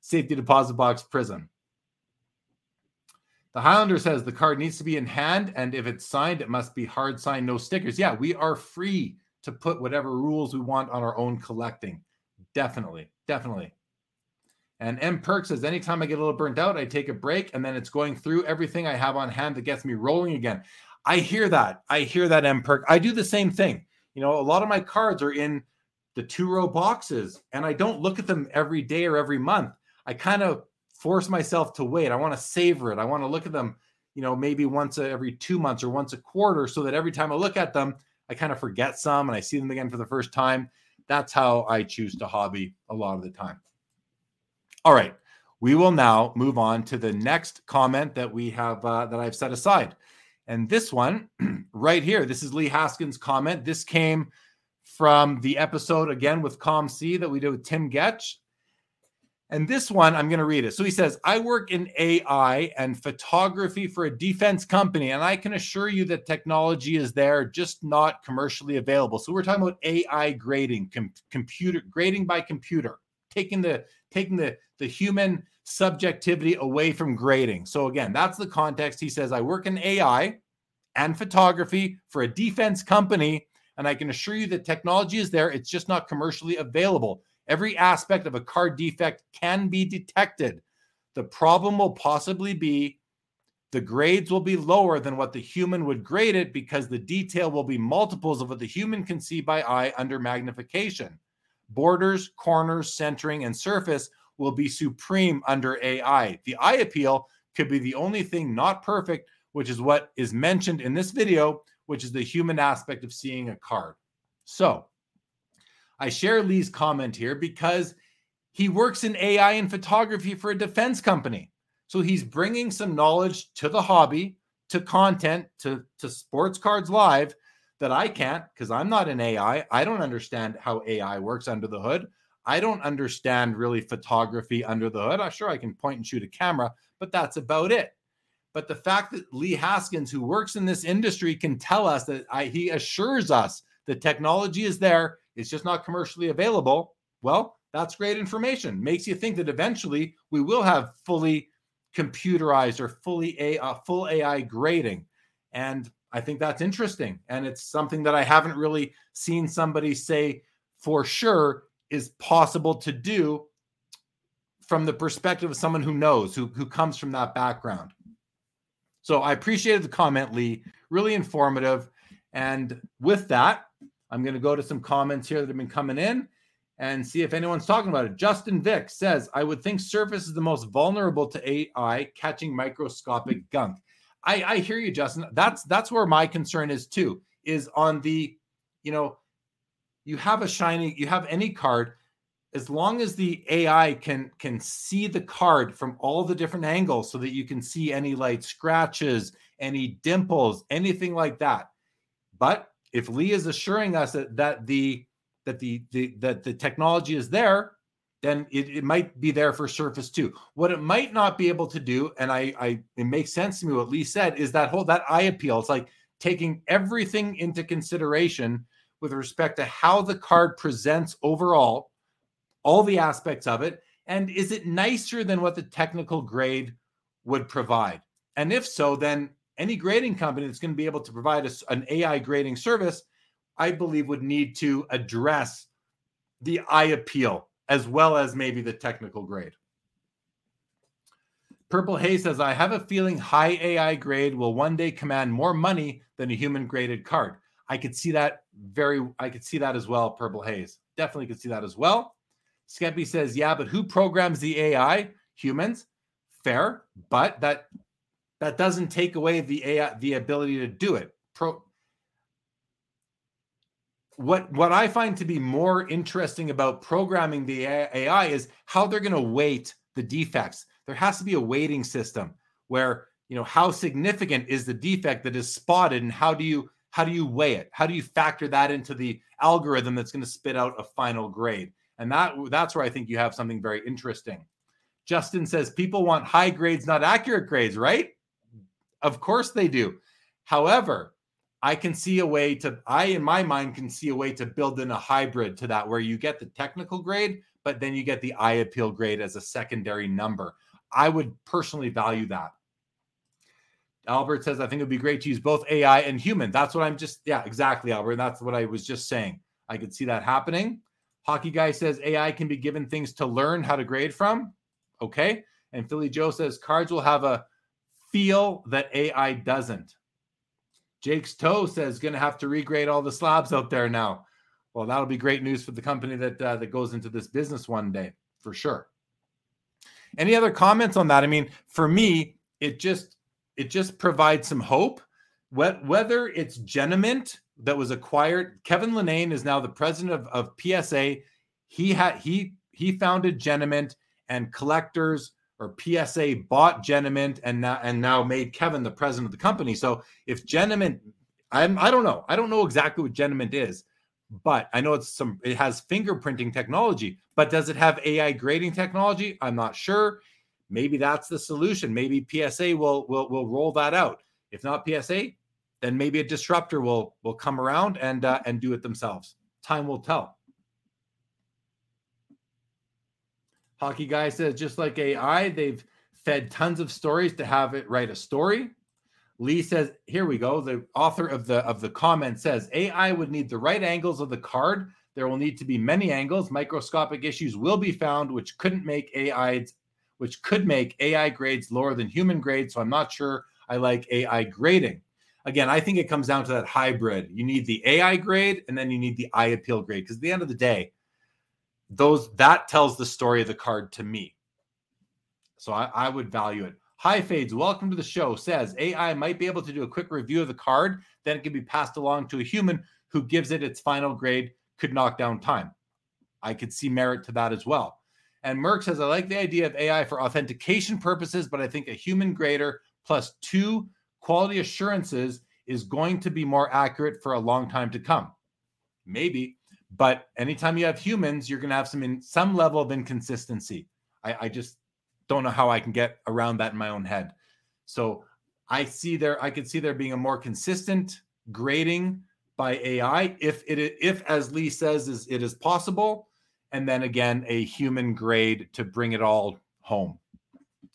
safety deposit box prison. The Highlander says the card needs to be in hand, and if it's signed, it must be hard signed, no stickers. Yeah, we are free to put whatever rules we want on our own collecting. Definitely, definitely. And M Perk says, anytime I get a little burnt out, I take a break and then it's going through everything I have on hand that gets me rolling again. I hear that. I hear that, M Perk. I do the same thing. You know, a lot of my cards are in the two row boxes and I don't look at them every day or every month. I kind of force myself to wait. I want to savor it. I want to look at them, you know, maybe once every two months or once a quarter so that every time I look at them, I kind of forget some and I see them again for the first time. That's how I choose to hobby a lot of the time. All right. We will now move on to the next comment that we have uh, that I've set aside. And this one *clears throat* right here, this is Lee Haskins' comment. This came from the episode again with ComC that we did with Tim Getsch. And this one, I'm going to read it. So he says, I work in AI and photography for a defense company, and I can assure you that technology is there, just not commercially available. So we're talking about AI grading, com- computer grading by computer, taking the taking the the human subjectivity away from grading. So again, that's the context. He says, I work in AI and photography for a defense company, and I can assure you that technology is there. It's just not commercially available. Every aspect of a card defect can be detected. The problem will possibly be the grades will be lower than what the human would grade it because the detail will be multiples of what the human can see by eye under magnification. Borders, corners, centering, and surface will be supreme under AI. The eye appeal could be the only thing not perfect, which is what is mentioned in this video, which is the human aspect of seeing a card. So, I share Lee's comment here because he works in AI and photography for a defense company. So he's bringing some knowledge to the hobby, to content, to, to Sports Cards Live that I can't because I'm not an AI. I don't understand how AI works under the hood. I don't understand really photography under the hood. I'm sure I can point and shoot a camera, but that's about it. But the fact that Lee Haskins, who works in this industry, can tell us that I, he assures us the technology is there it's just not commercially available. Well, that's great information. Makes you think that eventually we will have fully computerized or fully a uh, full AI grading, and I think that's interesting. And it's something that I haven't really seen somebody say for sure is possible to do from the perspective of someone who knows, who, who comes from that background. So I appreciated the comment, Lee. Really informative. And with that, I'm going to go to some comments here that have been coming in and see if anyone's talking about it. Justin Vick says, I would think Surface is the most vulnerable to AI catching microscopic gunk. I, I hear you, Justin. That's that's where my concern is too, is on the, you know, you have a shiny, you have any card, as long as the AI can can see the card from all the different angles so that you can see any light scratches, any dimples, anything like that. But if Lee is assuring us that, that the that the, the that the technology is there, then it, it might be there for Surface too. What it might not be able to do, and I, I it makes sense to me what Lee said, is that whole that eye appeal. It's like taking everything into consideration with respect to how the card presents overall, all the aspects of it, and is it nicer than what the technical grade would provide? And if so, then any grading company that's going to be able to provide us an AI grading service, I believe would need to address the eye appeal as well as maybe the technical grade. Purple Haze says, I have a feeling high AI grade will one day command more money than a human graded card. I could see that very, I could see that as well, Purple Haze. Definitely could see that as well. Skeppy says, yeah, but who programs the AI? Humans. Fair, but that that doesn't take away the AI, the ability to do it. Pro, what what I find to be more interesting about programming the AI is how they're going to weight the defects. There has to be a weighting system where you know, how significant is the defect that is spotted and how do you how do you weigh it? How do you factor that into the algorithm that's going to spit out a final grade? And that that's where I think you have something very interesting. Justin says people want high grades, not accurate grades, right? Of course they do. However, I can see a way to, I in my mind can see a way to build in a hybrid to that where you get the technical grade, but then you get the eye appeal grade as a secondary number. I would personally value that. Albert says, I think it would be great to use both AI and human. That's what I'm just, yeah, exactly, Albert. That's what I was just saying. I could see that happening. Hockey guy says AI can be given things to learn how to grade from. Okay. And Philly Joe says cards will have a feel that AI doesn't. Jake's toe says going to have to regrade all the slabs out there now. Well, that'll be great news for the company that uh, that goes into this business one day for sure. Any other comments on that? I mean, for me, it just it just provides some hope. Whether it's Genamint that was acquired, Kevin Lenane is now the president of, of PSA. He had he he founded Genamint and collectors or PSA bought Genamint and now and now made Kevin the president of the company. So if Genamint, I'm I don't know, I don't know exactly what Genamint is, but I know it's some it has fingerprinting technology. But does it have AI grading technology? I'm not sure. Maybe that's the solution. Maybe PSA will will will roll that out. If not PSA, then maybe a disruptor will will come around and uh, and do it themselves. Time will tell. Hockey guy says just like AI, they've fed tons of stories to have it write a story. Lee says, here we go. The author of the of the comment says AI would need the right angles of the card. There will need to be many angles. Microscopic issues will be found, which couldn't make AI, which could make AI grades lower than human grades. So I'm not sure I like AI grading. Again, I think it comes down to that hybrid. You need the AI grade and then you need the eye appeal grade. Because at the end of the day, those that tells the story of the card to me. So I, I would value it. Hi Fades, welcome to the show. Says AI might be able to do a quick review of the card, then it can be passed along to a human who gives it its final grade, could knock down time. I could see merit to that as well. And Merck says, I like the idea of AI for authentication purposes, but I think a human grader plus two quality assurances is going to be more accurate for a long time to come. Maybe. But anytime you have humans, you're going to have some in some level of inconsistency. I, I just don't know how I can get around that in my own head. So I see there, I could see there being a more consistent grading by AI if it if as Lee says is it is possible, and then again a human grade to bring it all home,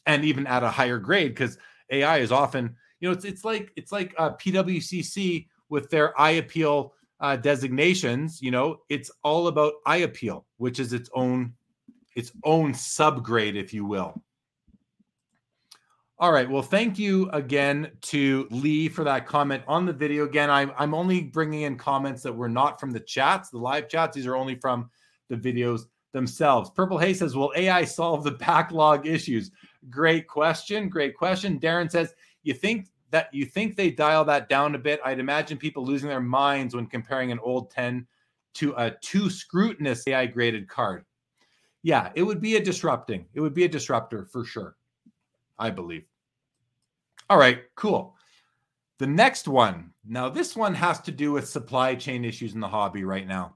and even at a higher grade because AI is often you know it's it's like it's like uh, PWCC with their eye appeal uh, designations, you know, it's all about eye appeal, which is its own its own subgrade, if you will. All right. Well, thank you again to Lee for that comment on the video. Again, I'm, I'm only bringing in comments that were not from the chats, the live chats. These are only from the videos themselves. Purple Hay says, Will AI solve the backlog issues? Great question. Great question. Darren says, You think that you think they dial that down a bit. I'd imagine people losing their minds when comparing an old 10 to a too scrutinous AI graded card. Yeah, it would be a disrupting. It would be a disruptor for sure. I believe. All right, cool. The next one. Now, this one has to do with supply chain issues in the hobby right now.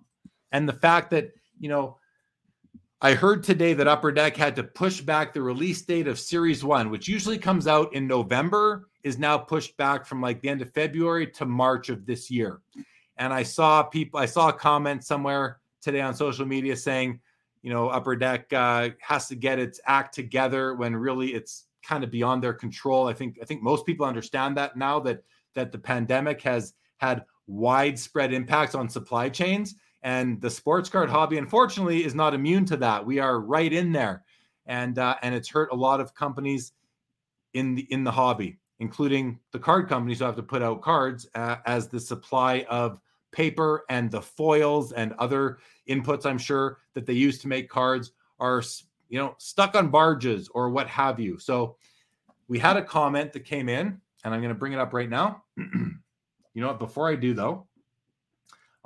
And the fact that, you know, I heard today that Upper Deck had to push back the release date of Series 1, which usually comes out in November, is now pushed back from like the end of February to March of this year. And I saw people, I saw a comment somewhere today on social media saying, you know, Upper Deck uh, has to get its act together when really it's kind of beyond their control. I think I think most people understand that now that that the pandemic has had widespread impacts on supply chains and the sports card hobby, unfortunately, is not immune to that. We are right in there, and uh, and it's hurt a lot of companies in the in the hobby, including the card companies who have to put out cards uh, as the supply of paper and the foils and other inputs. I'm sure that they use to make cards are you know stuck on barges or what have you. So we had a comment that came in, and I'm going to bring it up right now. *clears throat* you know what? Before I do though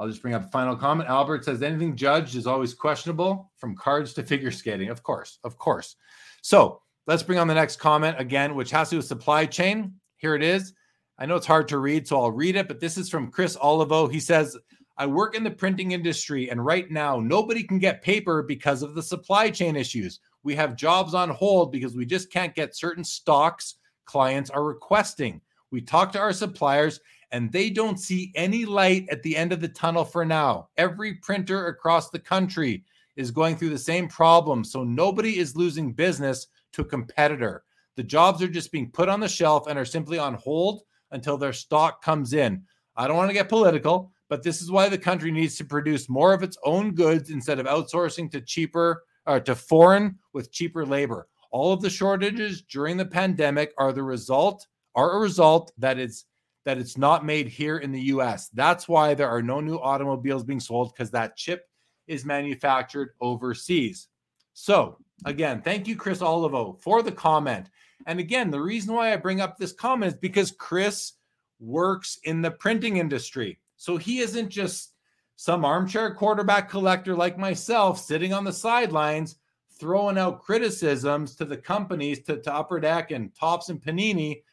I'll just bring up a final comment. Albert says anything judged is always questionable, from cards to figure skating. Of course, of course. So let's bring on the next comment again, which has to do with supply chain. Here it is. I know it's hard to read, so I'll read it, but this is from Chris Olivo. He says, I work in the printing industry, and right now, nobody can get paper because of the supply chain issues. We have jobs on hold because we just can't get certain stocks clients are requesting. We talk to our suppliers, and they don't see any light at the end of the tunnel for now. Every printer across the country is going through the same problem, so nobody is losing business to a competitor. The jobs are just being put on the shelf and are simply on hold until their stock comes in. I don't want to get political, but this is why the country needs to produce more of its own goods instead of outsourcing to cheaper or to foreign with cheaper labor. All of the shortages during the pandemic are the result are a result that it's that it's not made here in the US. That's why there are no new automobiles being sold because that chip is manufactured overseas. So, again, thank you, Chris Olivo, for the comment. And again, the reason why I bring up this comment is because Chris works in the printing industry. So he isn't just some armchair quarterback collector like myself sitting on the sidelines throwing out criticisms to the companies, to, to Upper Deck and Topps and Panini,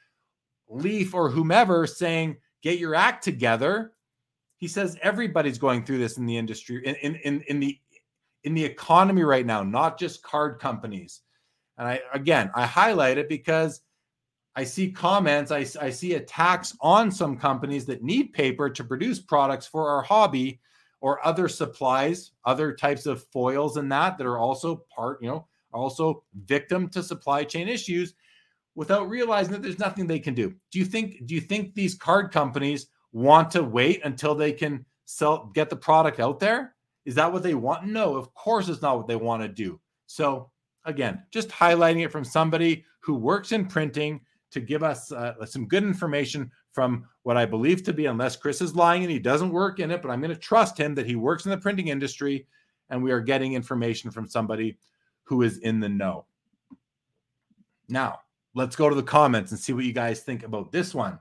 Leaf or whomever saying, get your act together. He says everybody's going through this in the industry, in, in, in, in the in the economy right now, not just card companies. And I again, I highlight it because I see comments, I, I see attacks on some companies that need paper to produce products for our hobby or other supplies, other types of foils and that that are also part, you know, also victim to supply chain issues without realizing that there's nothing they can do. Do you think do you think these card companies want to wait until they can sell get the product out there? Is that what they want? No, of course it's not what they want to do. So again, just highlighting it from somebody who works in printing to give us uh, some good information from what I believe to be, unless Chris is lying and he doesn't work in it, but I'm going to trust him that he works in the printing industry and we are getting information from somebody who is in the know. Now, let's go to the comments and see what you guys think about this one.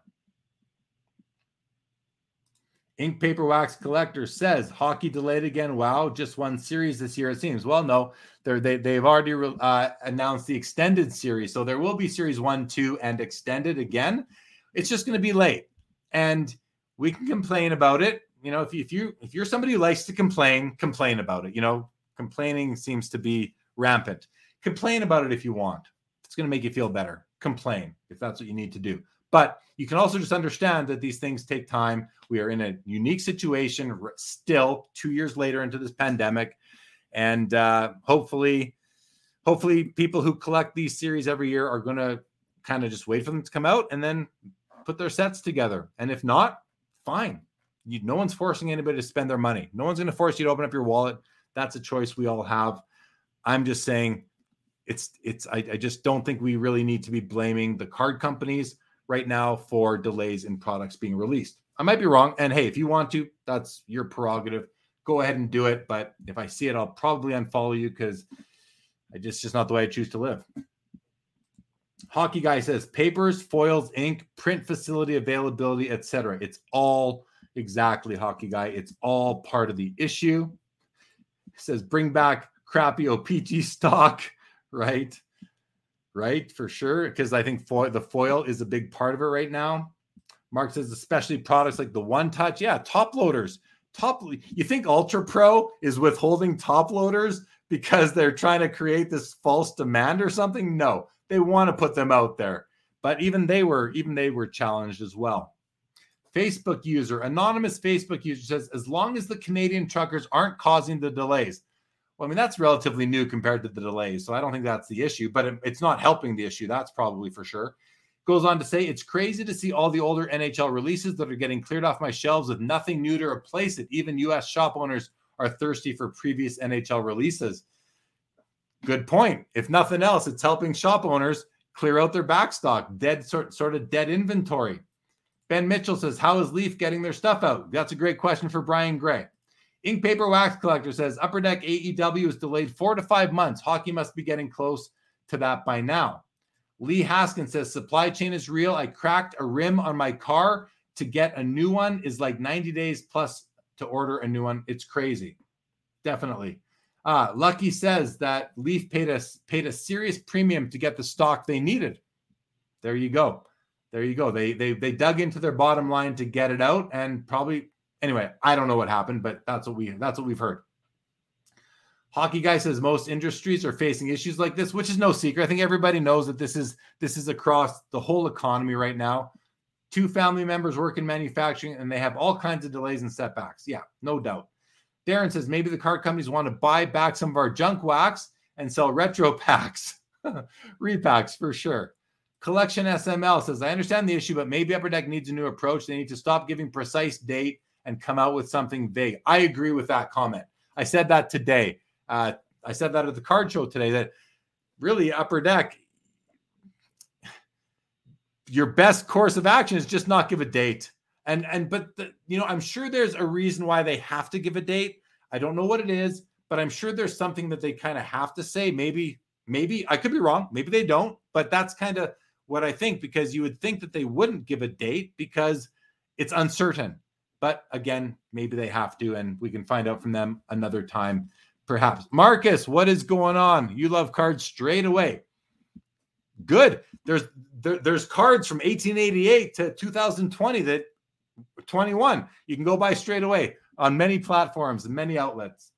Ink Paper Wax Collector says hockey delayed again. Wow, just one series this year it seems. Well, no, they're, they they've already uh, announced the extended series, so there will be series one, two, and extended again. It's just going to be late, and we can complain about it. You know, if you, if you if you're somebody who likes to complain, complain about it. You know, complaining seems to be rampant. Complain about it if you want. It's going to make you feel better. Complain if that's what you need to do. But you can also just understand that these things take time. We are in a unique situation still, two years later into this pandemic, and uh, hopefully, hopefully, people who collect these series every year are going to kind of just wait for them to come out and then put their sets together. And if not, fine. You, no one's forcing anybody to spend their money. No one's going to force you to open up your wallet. That's a choice we all have. I'm just saying, it's it's. I, I just don't think we really need to be blaming the card companies right now for delays in products being released. I might be wrong. And hey, if you want to, that's your prerogative. Go ahead and do it. But if I see it, I'll probably unfollow you because I just just not the way I choose to live. Hockey guy says papers, foils, ink, print facility availability, etc. It's all exactly hockey guy. It's all part of the issue. He says bring back crappy OPC stock, right? right? For sure. Because I think foil, the foil is a big part of it right now. Mark says, especially products like the one touch. Yeah, top loaders. Top, you think Ultra Pro is withholding top loaders because they're trying to create this false demand or something? No, they want to put them out there. But even they were, even they were challenged as well. Facebook user, anonymous Facebook user says, as long as the Canadian truckers aren't causing the delays, well, I mean, that's relatively new compared to the delays. So I don't think that's the issue, but it, it's not helping the issue. That's probably for sure. Goes on to say, it's crazy to see all the older NHL releases that are getting cleared off my shelves with nothing new to replace it. Even US shop owners are thirsty for previous NHL releases. Good point. If nothing else, it's helping shop owners clear out their backstock, dead sort, sort of dead inventory. Ben Mitchell says, How is Leaf getting their stuff out? That's a great question for Brian Gray. Ink Paper Wax Collector says Upper Deck AEW is delayed four to five months. Hockey must be getting close to that by now. Lee Haskins says supply chain is real. I cracked a rim on my car. To get a new one is like 90 days plus to order a new one. It's crazy. Definitely. Uh, Lucky says that Leaf paid us paid a serious premium to get the stock they needed. There you go. There you go. They they they dug into their bottom line to get it out, and probably anyway. I don't know what happened, but that's what we that's what we've heard. Hockey guy says most industries are facing issues like this, which is no secret. I think everybody knows that this is this is across the whole economy right now. Two family members work in manufacturing, and they have all kinds of delays and setbacks. Yeah, no doubt. Darren says maybe the card companies want to buy back some of our junk wax and sell retro packs, *laughs* repacks for sure. Collection SML says, I understand the issue, but maybe Upper Deck needs a new approach. They need to stop giving precise date and come out with something vague. I agree with that comment. I said that today. Uh, I said that at the card show today that really Upper Deck, your best course of action is just not give a date and and but the, you know i'm sure there's a reason why they have to give a date i don't know what it is but i'm sure there's something that they kind of have to say maybe maybe i could be wrong maybe they don't but that's kind of what i think because you would think that they wouldn't give a date because it's uncertain but again maybe they have to and we can find out from them another time perhaps marcus what is going on you love cards straight away good there's there, there's cards from 1888 to 2020 that 21. You can go buy straight away on many platforms and many outlets.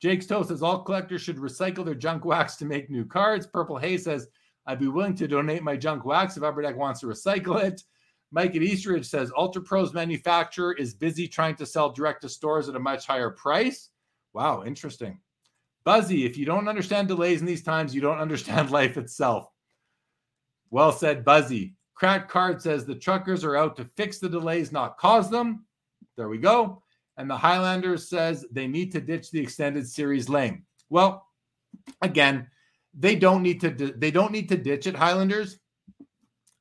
Jake's Toe says all collectors should recycle their junk wax to make new cards. Purple Hay says, I'd be willing to donate my junk wax if Upper Deck wants to recycle it. Mike at Eastridge says Ultra Pro's manufacturer is busy trying to sell direct to stores at a much higher price. Wow, interesting. Buzzy, if you don't understand delays in these times, you don't understand *laughs* life itself. Well said, Buzzy. Crack Card says the truckers are out to fix the delays, not cause them. There we go. And the Highlanders says they need to ditch the extended series lane. Well, again, they don't need to they don't need to ditch it, Highlanders.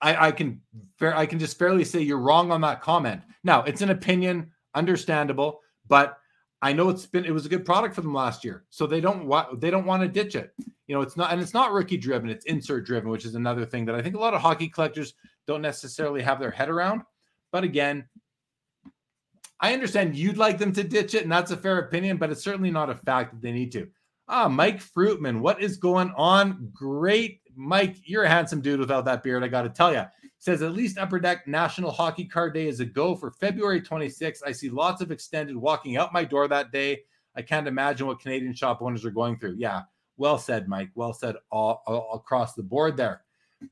I, I can I can just fairly say you're wrong on that comment. Now, it's an opinion, understandable, but I know it's been it was a good product for them last year, so they don't want they don't want to ditch it. You know, it's not and it's not rookie driven; it's insert driven, which is another thing that I think a lot of hockey collectors don't necessarily have their head around. But again, I understand you'd like them to ditch it, and that's a fair opinion, but it's certainly not a fact that they need to. Ah, Mike Fruitman, what is going on? Great, Mike. You're a handsome dude without that beard. I got to tell you. Says at least Upper Deck National Hockey Card Day is a go for February 26th. I see lots of extended walking out my door that day. I can't imagine what Canadian shop owners are going through. Yeah, well said, Mike. Well said all, all across the board there.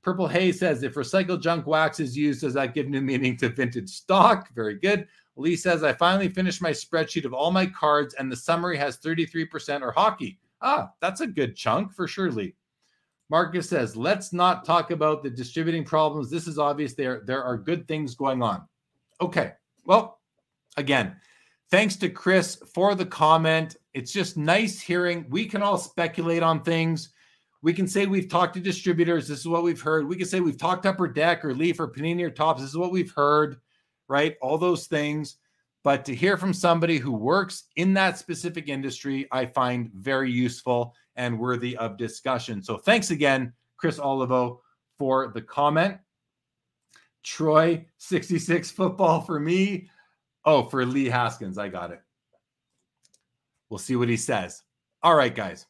Purple Haze says if recycled junk wax is used, does that give new meaning to vintage stock? Very good. Lee says I finally finished my spreadsheet of all my cards, and the summary has 33% or hockey. Ah, that's a good chunk for sure, Lee. Marcus says, let's not talk about the distributing problems. This is obvious. There, there are good things going on. Okay. Well, again, thanks to Chris for the comment. It's just nice hearing. We can all speculate on things. We can say we've talked to distributors. This is what we've heard. We can say we've talked Upper Deck or Leaf or Panini or Topps. This is what we've heard, right? All those things. But to hear from somebody who works in that specific industry, I find very useful and worthy of discussion. So thanks again, Chris Olivo, for the comment. Troy, 66 football for me. Oh, for Lee Haskins. I got it. We'll see what he says. All right, guys.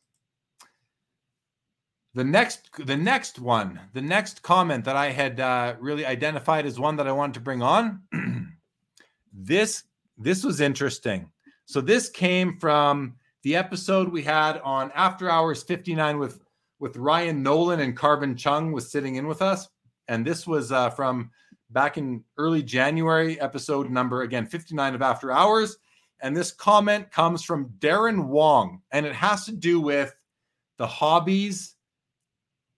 The next, the next one, the next comment that I had uh, really identified as one that I wanted to bring on. *clears throat* this, this was interesting. So this came from the episode we had on After Hours 59 with with Ryan Nolan and Carvin Chung was sitting in with us, and this was uh, from back in early January, episode number again 59 of After Hours. And this comment comes from Darren Wong, and it has to do with the hobbies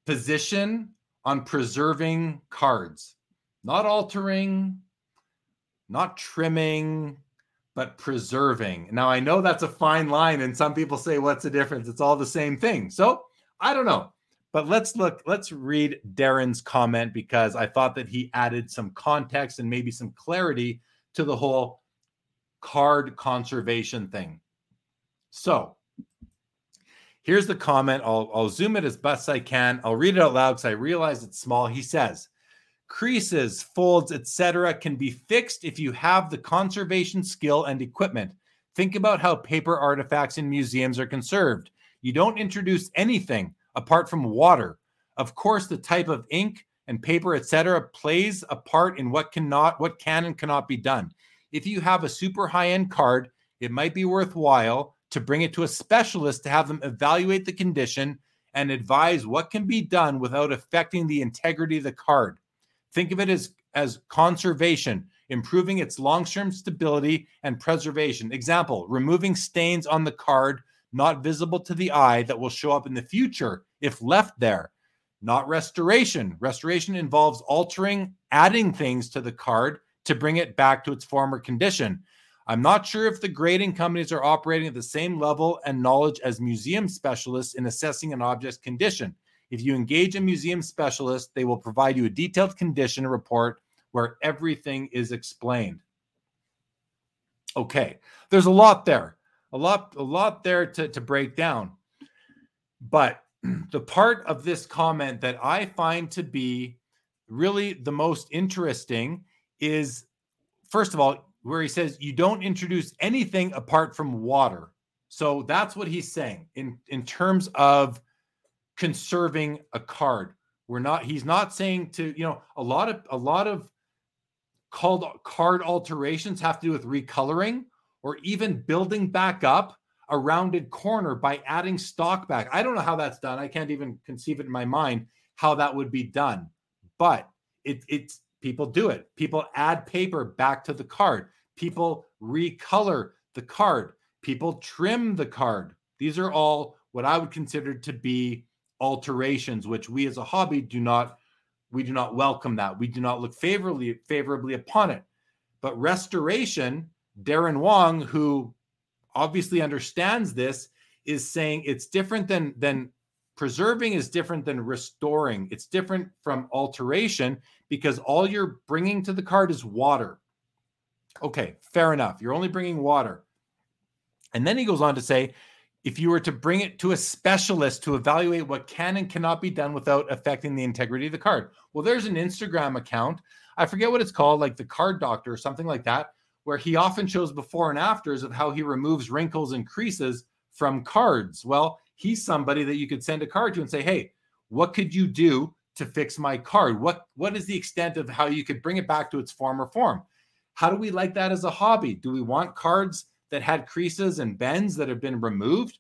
position on preserving cards, not altering, not trimming, but preserving. Now, I know that's a fine line, and some people say, What's the difference? It's all the same thing. So I don't know. But let's look, let's read Darren's comment because I thought that he added some context and maybe some clarity to the whole card conservation thing. So here's the comment. I'll, I'll zoom it as best I can. I'll read it out loud because I realize it's small. He says, creases, folds, etc., can be fixed if you have the conservation skill and equipment. Think about how paper artifacts in museums are conserved. You don't introduce anything apart from water. Of course, the type of ink and paper, etc., plays a part in what cannot, what can and cannot be done. If you have a super high-end card, it might be worthwhile to bring it to a specialist to have them evaluate the condition and advise what can be done without affecting the integrity of the card. Think of it as, as conservation, improving its long term stability and preservation. Example, removing stains on the card not visible to the eye that will show up in the future if left there. Not restoration. Restoration involves altering, adding things to the card to bring it back to its former condition. I'm not sure if the grading companies are operating at the same level and knowledge as museum specialists in assessing an object's condition. If you engage a museum specialist, they will provide you a detailed condition report where everything is explained. Okay, there's a lot there, a lot, a lot there to, to break down. But *clears throat* the part of this comment that I find to be really the most interesting is first of all, where he says you don't introduce anything apart from water. So that's what he's saying in in terms of conserving a card. We're not he's not saying to, you know, a lot of a lot of called card alterations have to do with recoloring or even building back up a rounded corner by adding stock back. I don't know how that's done. I can't even conceive it in my mind how that would be done. But it, it's People do it. People add paper back to the card. People recolor the card. People trim the card. These are all what I would consider to be alterations, which we as a hobby do not we do not welcome that. We do not look favorably favorably upon it. But restoration, Darren Wong, who obviously understands this, is saying it's different than than preserving is different than restoring. It's different from alteration because all you're bringing to the card is water. Okay, fair enough. You're only bringing water. And then he goes on to say if you were to bring it to a specialist to evaluate what can and cannot be done without affecting the integrity of the card. Well, there's an Instagram account. I forget what it's called, like the card doctor or something like that, where he often shows before and afters of how he removes wrinkles and creases from cards. Well, he's somebody that you could send a card to and say, hey, what could you do to fix my card? What what is the extent of how you could bring it back to its former form? How do we like that as a hobby? Do we want cards that had creases and bends that have been removed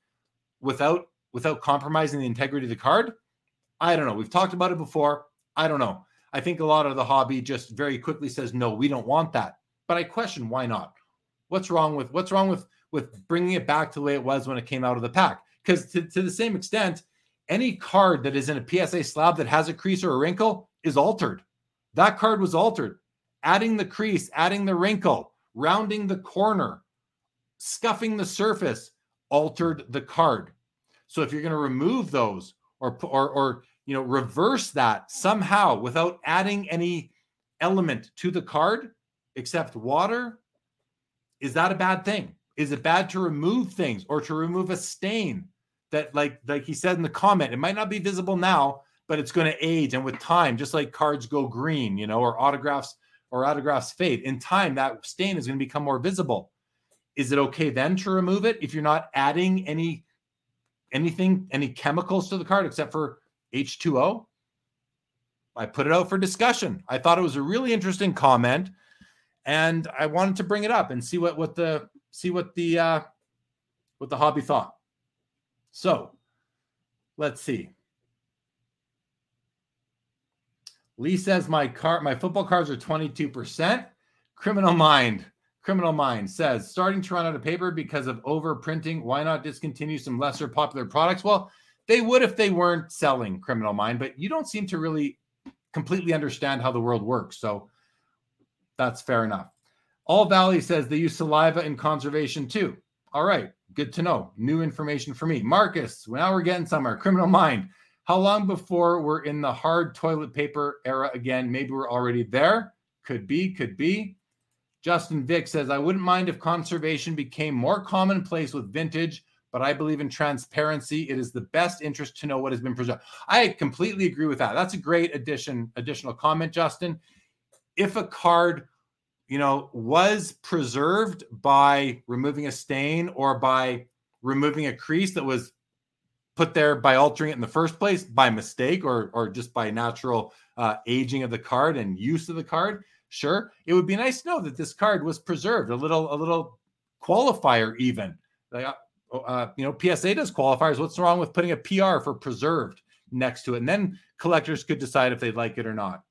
without without compromising the integrity of the card? I don't know. We've talked about it before. I don't know. I think a lot of the hobby just very quickly says no, we don't want that. But I question why not? What's wrong with what's wrong with with bringing it back to the way it was when it came out of the pack? Because to, to the same extent, any card that is in a PSA slab that has a crease or a wrinkle is altered. That card was altered. Adding the crease, adding the wrinkle, rounding the corner, scuffing the surface altered the card. So if you're going to remove those or or or you know reverse that somehow without adding any element to the card except water, is that a bad thing? Is it bad to remove things or to remove a stain that like like he said in the comment, it might not be visible now, but it's going to age and with time, just like cards go green, you know, or autographs or autographs fade. In time, that stain is going to become more visible. Is it okay then to remove it if you're not adding any anything, any chemicals to the card except for H2O? I put it out for discussion. I thought it was a really interesting comment, and I wanted to bring it up and see what what the see what the uh, what the hobby thought. So let's see. Lee says my car, my football cards are 22%. Criminal Mind, Criminal Mind says starting to run out of paper because of overprinting. Why not discontinue some lesser popular products? Well, they would if they weren't selling Criminal Mind, but you don't seem to really completely understand how the world works. So that's fair enough. All Valley says they use saliva in conservation too. All right. Good to know. New information for me. Marcus, now we're getting somewhere. Criminal Mind. How long before we're in the hard toilet paper era again? Maybe we're already there. Could be, could be. Justin Vick says, I wouldn't mind if conservation became more commonplace with vintage, but I believe in transparency. It is the best interest to know what has been preserved. I completely agree with that. That's a great addition, additional comment, Justin. If a card you know, was preserved by removing a stain or by removing a crease that was put there by altering it in the first place by mistake or or just by natural uh, aging of the card and use of the card sure it would be nice to know that this card was preserved a little a little qualifier even. Like, uh, oh, uh, you know psa does qualifiers. What's wrong with putting a pr for preserved next to it? And then collectors could decide if they'd like it or not.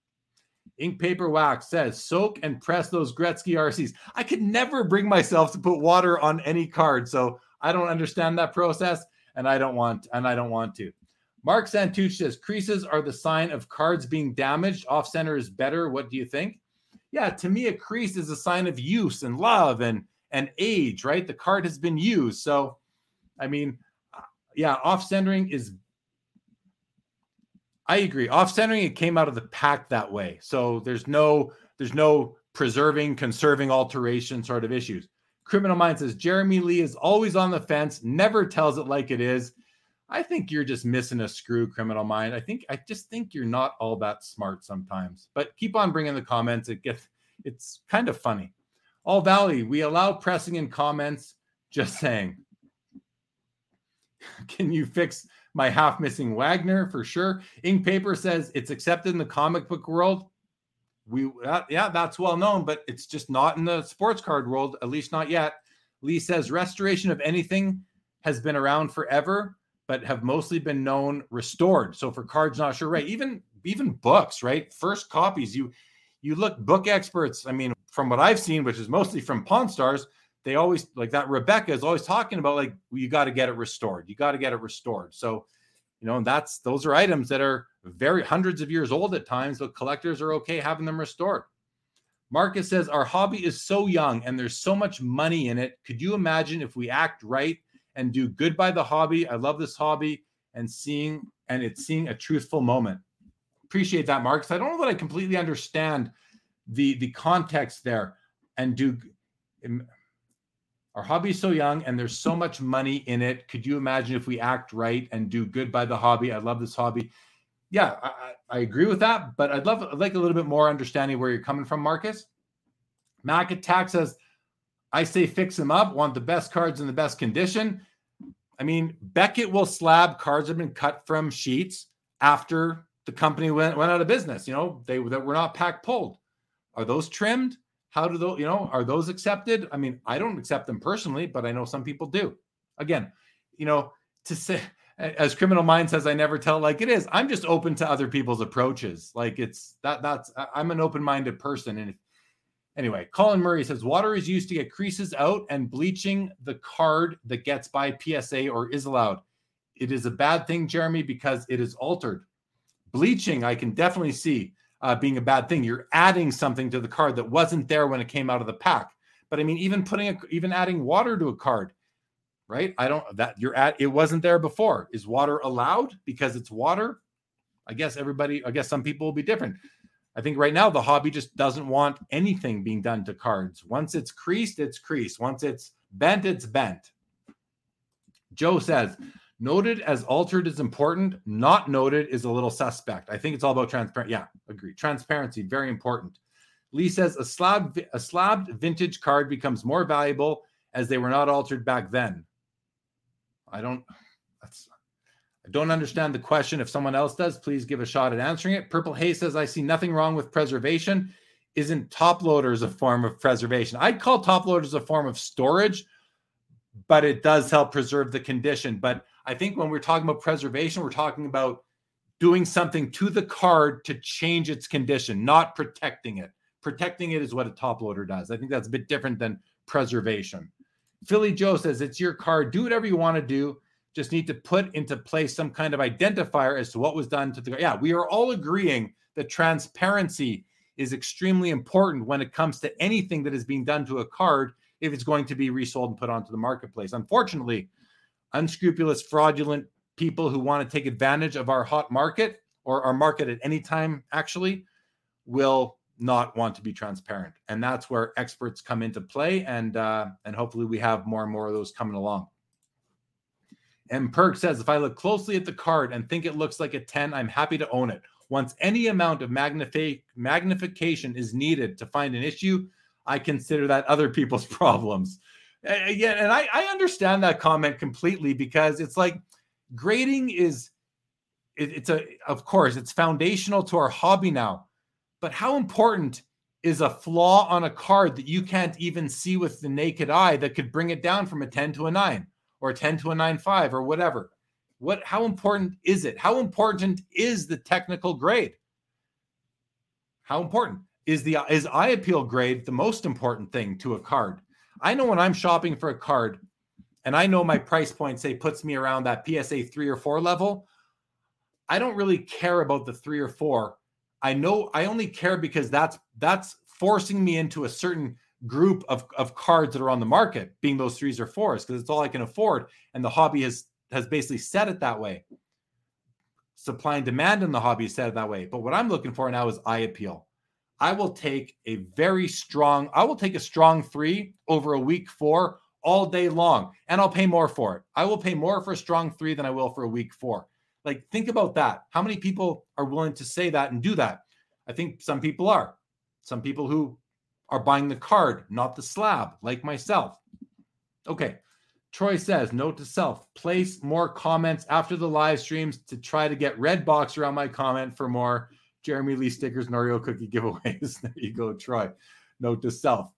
Ink paper wax says soak and press those gretzky rcs i could never bring myself to put water on any card so i don't understand that process and i don't want and i don't want to. Mark santucci says creases are the sign of cards being damaged. Off center is better. What do you think yeah, to me, a crease is a sign of use and love and and age, right? The card has been used. So, I mean, uh, yeah, off centering is. I agree. Off centering, it came out of the pack that way. So there's no there's no preserving, conserving, alteration sort of issues. Criminal Mind says Jeremy Lee is always on the fence, never tells it like it is. I think you're just missing a screw, criminal mind. I think I just think you're not all that smart sometimes. But keep on bringing the comments. It gets it's kind of funny. All Valley, we allow pressing in comments. Just saying. *laughs* Can you fix my half missing Wagner for sure? Ink Paper says it's accepted in the comic book world. We uh, yeah, that's well known, but it's just not in the sports card world, at least not yet. Lee says restoration of anything has been around forever but have mostly been known restored. So for cards not sure, right? Even even books, right? First copies, you you look book experts. I mean, from what I've seen, which is mostly from Pawn Stars, they always like that. Rebecca is always talking about like well, you got to get it restored. You got to get it restored. So, you know, that's those are items that are very hundreds of years old at times, but collectors are okay having them restored. Marcus says our hobby is so young and there's so much money in it. Could you imagine if we act right and do good by the hobby. I love this hobby and seeing and it's seeing a truthful moment. Appreciate that, Mark. I don't know that I completely understand the the context there. And do um, our hobby so young and there's so much money in it. Could you imagine if we act right and do good by the hobby? I love this hobby. Yeah, I, I agree with that, but I'd love I'd like a little bit more understanding where you're coming from, Marcus. Mac Attack says I say fix them up, want the best cards in the best condition. I mean, Beckett will slab cards that have been cut from sheets after the company went, went out of business. You know, they that were not pack pulled. Are those trimmed? How do those, you know, are those accepted? I mean, I don't accept them personally, but I know some people do. Again, you know, to say as criminal mind says, I never tell like it is. I'm just open to other people's approaches. Like it's that that's I'm an open-minded person. And if Anyway, Colin Murray says water is used to get creases out and bleaching the card that gets by PSA or is allowed. It is a bad thing, Jeremy, because it is altered. Bleaching, I can definitely see uh, being a bad thing. You're adding something to the card that wasn't there when it came out of the pack. But I mean, even putting a, even adding water to a card, right? I don't that you're at it wasn't there before. Is water allowed because it's water? I guess everybody, I guess some people will be different. I think right now the hobby just doesn't want anything being done to cards. Once it's creased, it's creased. Once it's bent, it's bent. Joe says, noted as altered is important, not noted is a little suspect. I think it's all about transparency. Yeah, agree. Transparency, very important. Lee says a slab a slabbed vintage card becomes more valuable as they were not altered back then. I don't that's I don't understand the question. If someone else does, please give a shot at answering it. Purple Hay says, I see nothing wrong with preservation. Isn't top loaders a form of preservation? I'd call top loaders a form of storage, but it does help preserve the condition. But I think when we're talking about preservation, we're talking about doing something to the card to change its condition, not protecting it. Protecting it is what a top loader does. I think that's a bit different than preservation. Philly Joe says, It's your card. Do whatever you want to do just need to put into place some kind of identifier as to what was done to the yeah we are all agreeing that transparency is extremely important when it comes to anything that is being done to a card if it's going to be resold and put onto the marketplace. Unfortunately unscrupulous fraudulent people who want to take advantage of our hot market or our market at any time actually will not want to be transparent. And that's where experts come into play and uh, and hopefully we have more and more of those coming along and Perk says, if I look closely at the card and think it looks like a 10, I'm happy to own it. Once any amount of magnify- magnification is needed to find an issue, I consider that other *laughs* people's problems. Again, and I, I understand that comment completely because it's like grading is it, it's a of course it's foundational to our hobby now. But how important is a flaw on a card that you can't even see with the naked eye that could bring it down from a 10 to a 9 or 10 to a 9.5 or whatever? What how important is it? How important is the technical grade? How important is the is eye appeal grade the most important thing to a card? I know when I'm shopping for a card and I know my price point say puts me around that PSA 3 or 4 level, I don't really care about the 3 or 4 I know I only care because that's that's forcing me into a certain group of, of cards that are on the market, being those threes or fours, because it's all I can afford. And the hobby has has basically set it that way. Supply and demand in the hobby is set it that way. But what I'm looking for now is eye appeal. I will take a very strong, I will take a strong three over a weak four all day long, and I'll pay more for it. I will pay more for a strong three than I will for a weak four. Like, think about that. How many people are willing to say that and do that? I think some people are. Some people who are buying the card, not the slab, like myself. Okay. Troy says, note to self, place more comments after the live streams to try to get red box around my comment for more Jeremy Lee stickers and Oreo cookie giveaways. *laughs* there you go, Troy. Note to self.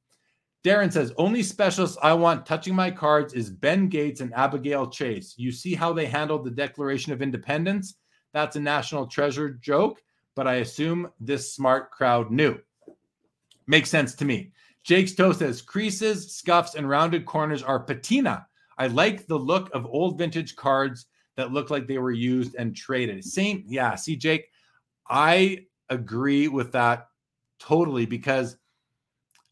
Darren says, only specialists I want touching my cards is Ben Gates and Abigail Chase. You see how they handled the Declaration of Independence? That's a national treasure joke, but I assume this smart crowd knew. Makes sense to me. Jake's Toe says, creases, scuffs, and rounded corners are patina. I like the look of old vintage cards that look like they were used and traded. Same, yeah. See, Jake, I agree with that totally because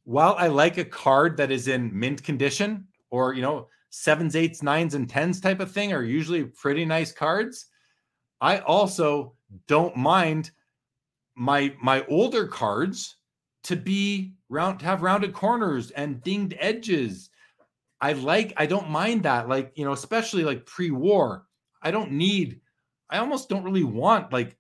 while I like a card that is in mint condition or, you know, sevens, eights, nines, and tens type of thing are usually pretty nice cards. I also don't mind my my older cards to be round to have rounded corners and dinged edges. I like I don't mind that like you know especially like pre-war. I don't need I almost don't really want like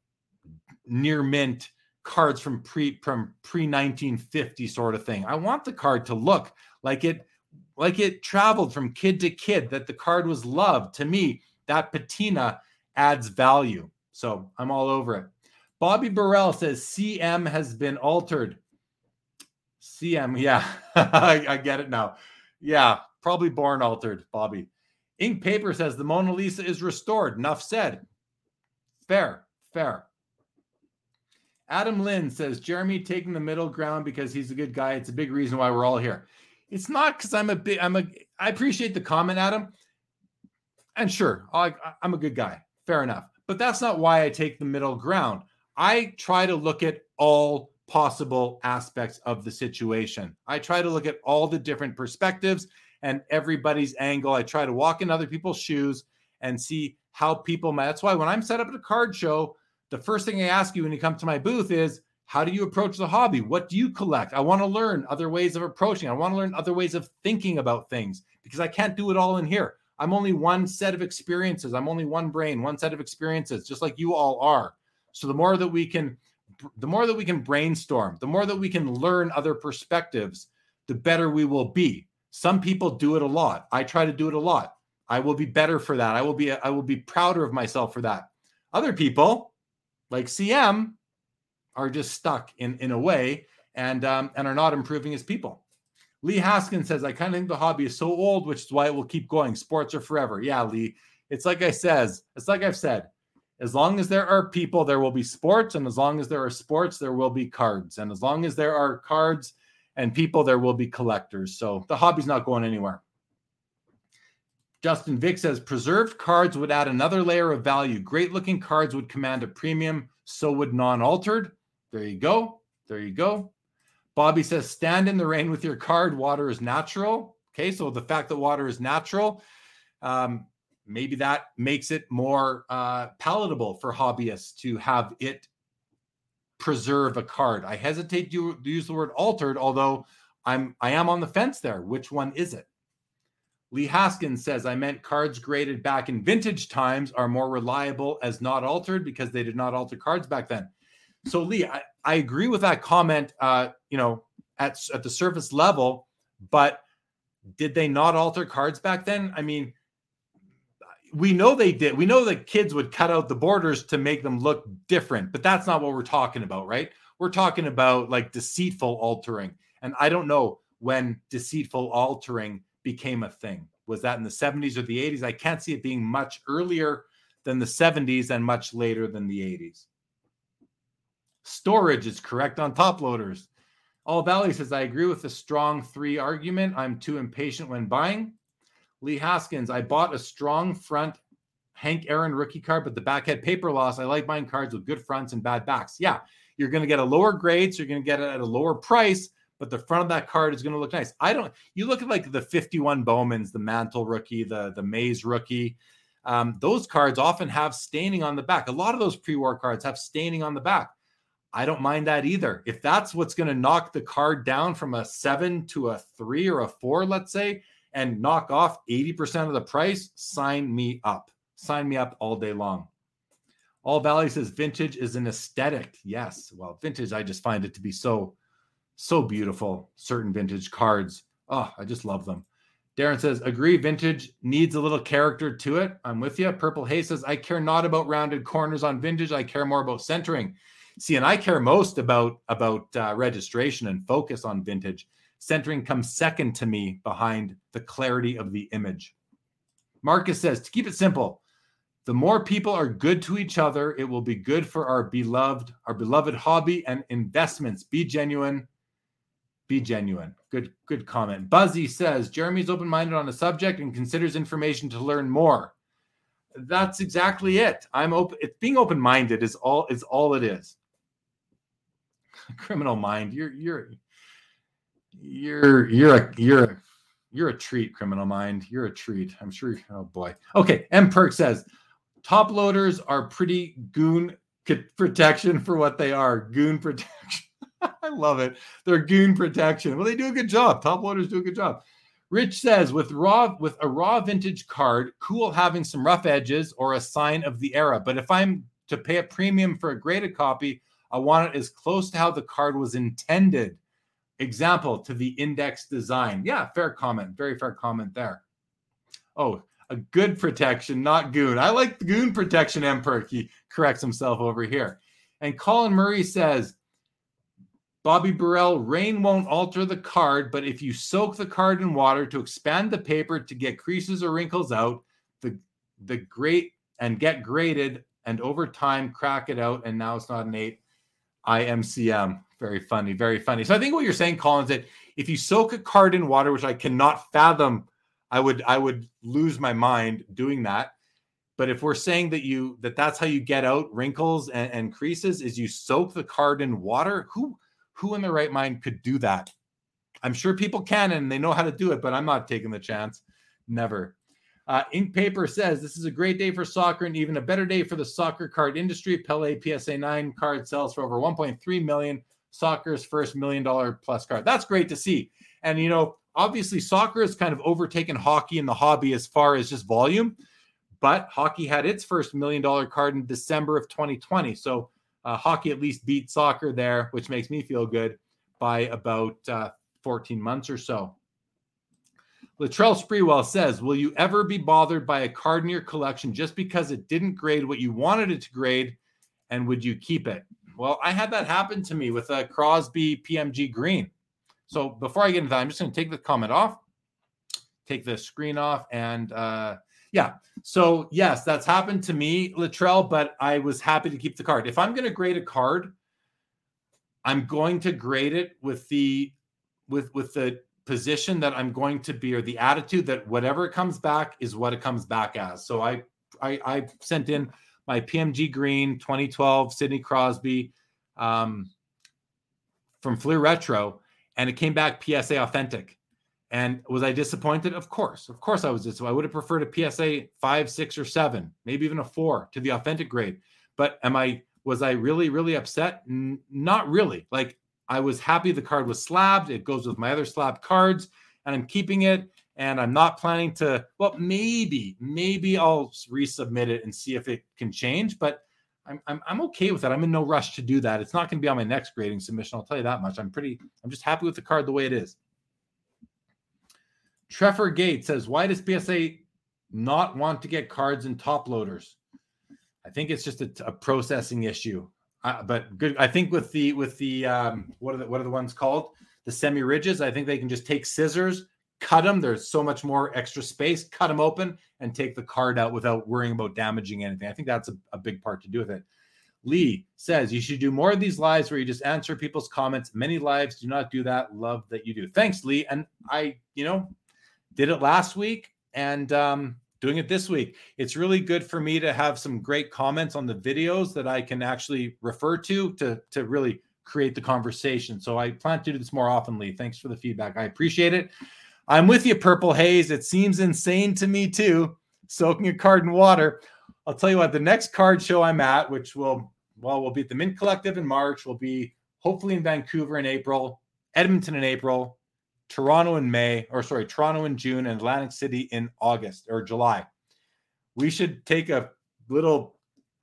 near mint cards from pre from pre 1950 sort of thing. I want the card to look like it like it traveled from kid to kid that the card was loved. To me, that patina adds value. So I'm all over it. Bobby Burrell says CM has been altered. CM, yeah, *laughs* I, I, get it now. Yeah, probably born altered, Bobby. Ink Paper says the Mona Lisa is restored. Enough said. Fair, fair. Adam Lynn says Jeremy taking the middle ground because he's a good guy. It's a big reason why we're all here. It's not because I'm a big. I'm a. I appreciate the comment, Adam. And sure, I, I'm a good guy. Fair enough. But that's not why I take the middle ground. I try to look at all possible aspects of the situation. I try to look at all the different perspectives and everybody's angle. I try to walk in other people's shoes and see how people. That's why when I'm set up at a card show, the first thing I ask you when you come to my booth is how do you approach the hobby? What do you collect? I want to learn other ways of approaching. I want to learn other ways of thinking about things because I can't do it all in here. I'm only one set of experiences. I'm only one brain, one set of experiences, just like you all are. So the more that we can the more that we can brainstorm, the more that we can learn other perspectives, the better we will be. Some people do it a lot. I try to do it a lot. I will be better for that. I will be I will be prouder of myself for that. Other people, like CM are just stuck in in a way and um, and are not improving as people. Lee Haskins says, I kind of think the hobby is so old, which is why it will keep going. Sports are forever. Yeah, Lee. It's like I says, it's like I've said. As long as there are people, there will be sports, and as long as there are sports, there will be cards, and as long as there are cards and people, there will be collectors. So the hobby's not going anywhere. Justin Vick says preserved cards would add another layer of value. Great looking cards would command a premium. So would non altered. There you go. There you go. Bobby says stand in the rain with your card. Water is natural. Okay. So the fact that water is natural, um, maybe that makes it more uh, palatable for hobbyists to have it preserve a card. I hesitate to use the word altered, although I'm I am on the fence there. Which one is it? Lee Haskins says, I meant cards graded back in vintage times are more reliable as not altered because they did not alter cards back then. So, Lee, I, I agree with that comment, uh, you know, at, at the surface level, but did they not alter cards back then? I mean, we know they did. We know that kids would cut out the borders to make them look different, but that's not what we're talking about, right? We're talking about like deceitful altering. And I don't know when deceitful altering became a thing. Was that in the 70s or the 80s? I can't see it being much earlier than the 70s and much later than the 80s. Storage is correct on top loaders. All Valley says, I agree with the strong three argument. I'm too impatient when buying. Lee Haskins, I bought a strong front Hank Aaron rookie card, but the back had paper loss. I like buying cards with good fronts and bad backs. Yeah, you're going to get a lower grade, so you're going to get it at a lower price, but the front of that card is going to look nice. I don't. You look at like the 51 Bowmans, the Mantle rookie, the the Mays rookie. Um, those cards often have staining on the back. A lot of those pre-war cards have staining on the back. I don't mind that either. If that's what's going to knock the card down from a seven to a three or a four, let's say, and knock off 80% of the price, sign me up. Sign me up all day long. All Valley says vintage is an aesthetic. Yes. Well, vintage, I just find it to be so, so beautiful. Certain vintage cards. Oh, I just love them. Darren says, agree, vintage needs a little character to it. I'm with you. Purple Hay says, I care not about rounded corners on vintage. I care more about centering. See, and I care most about about uh, registration and focus on vintage. Centering comes second to me behind the clarity of the image. Marcus says, to keep it simple, the more people are good to each other, it will be good for our beloved, our beloved hobby and investments. Be genuine. Be genuine. Good, good comment. Buzzy says Jeremy's open-minded on a subject and considers information to learn more. That's exactly it. I'm open. It's being open-minded is all is all it is. *laughs* Criminal mind. You're you're you're you're a you're a you're a treat, criminal mind. You're a treat. I'm sure. Oh boy. Okay. M Perk says top loaders are pretty goon protection for what they are. Goon protection. *laughs* I love it. They're goon protection. Well, they do a good job. Top loaders do a good job. Rich says with raw with a raw vintage card, cool having some rough edges or a sign of the era. But if I'm to pay a premium for a graded copy, I want it as close to how the card was intended. Example to the index design. Yeah, fair comment. Very fair comment there. Oh, a good protection, not goon. I like the goon protection, Emperor. He corrects himself over here. And Colin Murray says, Bobby Burrell, rain won't alter the card, but if you soak the card in water to expand the paper to get creases or wrinkles out, the the great and get graded and over time crack it out, and now it's not an eight. IMCM. Very funny, very funny. So I think what you're saying, Colin, is that if you soak a card in water, which I cannot fathom, I would I would lose my mind doing that. But if we're saying that you that that's how you get out wrinkles and, and creases is you soak the card in water, who who in their right mind could do that? I'm sure people can and they know how to do it, but I'm not taking the chance. Never. Uh, Ink Paper says this is a great day for soccer and even a better day for the soccer card industry. Pele PSA 9 card sells for over 1.3 million. Soccer's first million dollar plus card. That's great to see. And, you know, obviously soccer has kind of overtaken hockey in the hobby as far as just volume, but hockey had its first million dollar card in December of 2020. So uh, hockey at least beat soccer there, which makes me feel good by about uh, 14 months or so. Latrell Sprewell says, Will you ever be bothered by a card in your collection just because it didn't grade what you wanted it to grade? And would you keep it? Well, I had that happen to me with a Crosby PMG Green. So before I get into that, I'm just going to take the comment off, take the screen off, and uh, yeah. So yes, that's happened to me, Latrell, but I was happy to keep the card. If I'm going to grade a card, I'm going to grade it with the with with the position that I'm going to be or the attitude that whatever comes back is what it comes back as. So I I, I sent in my PMG Green 2012 Sidney Crosby um, from Fleer Retro, and it came back PSA authentic. And was I disappointed? Of course, of course I was disappointed. I would have preferred a PSA five, six, or seven, maybe even a four to the authentic grade. But am I was I really really upset? N- not really. Like I was happy the card was slabbed. It goes with my other slab cards, and I'm keeping it. And I'm not planning to, well, maybe, maybe I'll resubmit it and see if it can change. But I'm, I'm I'm okay with that. I'm in no rush to do that. It's not going to be on my next grading submission. I'll tell you that much. I'm pretty. I'm just happy with the card the way it is. Trevor Gates says, "Why does PSA not want to get cards in top loaders?" I think it's just a, a processing issue. Uh, but good. I think with the with the um, what are the what are the ones called? The semi rigids. I think they can just take scissors, cut them. There's so much more extra space. Cut them open and take the card out without worrying about damaging anything. I think that's a, a big part to do with it. Lee says you should do more of these lives where you just answer people's comments. Many lives do not do that. Love that you do. Thanks, Lee. And I, you know, did it last week and um, doing it this week. It's really good for me to have some great comments on the videos that I can actually refer to to to really create the conversation. So I plan to do this more often, Lee. Thanks for the feedback. I appreciate it. I'm with you, Purple Haze. It seems insane to me too, soaking a card in water. I'll tell you what, the next card show I'm at, which will, well, we'll be at the Mint Collective in March, We'll be hopefully in Vancouver in April, Edmonton in April, Toronto in May, or sorry, Toronto in June, and Atlantic City in August or July. We should take a little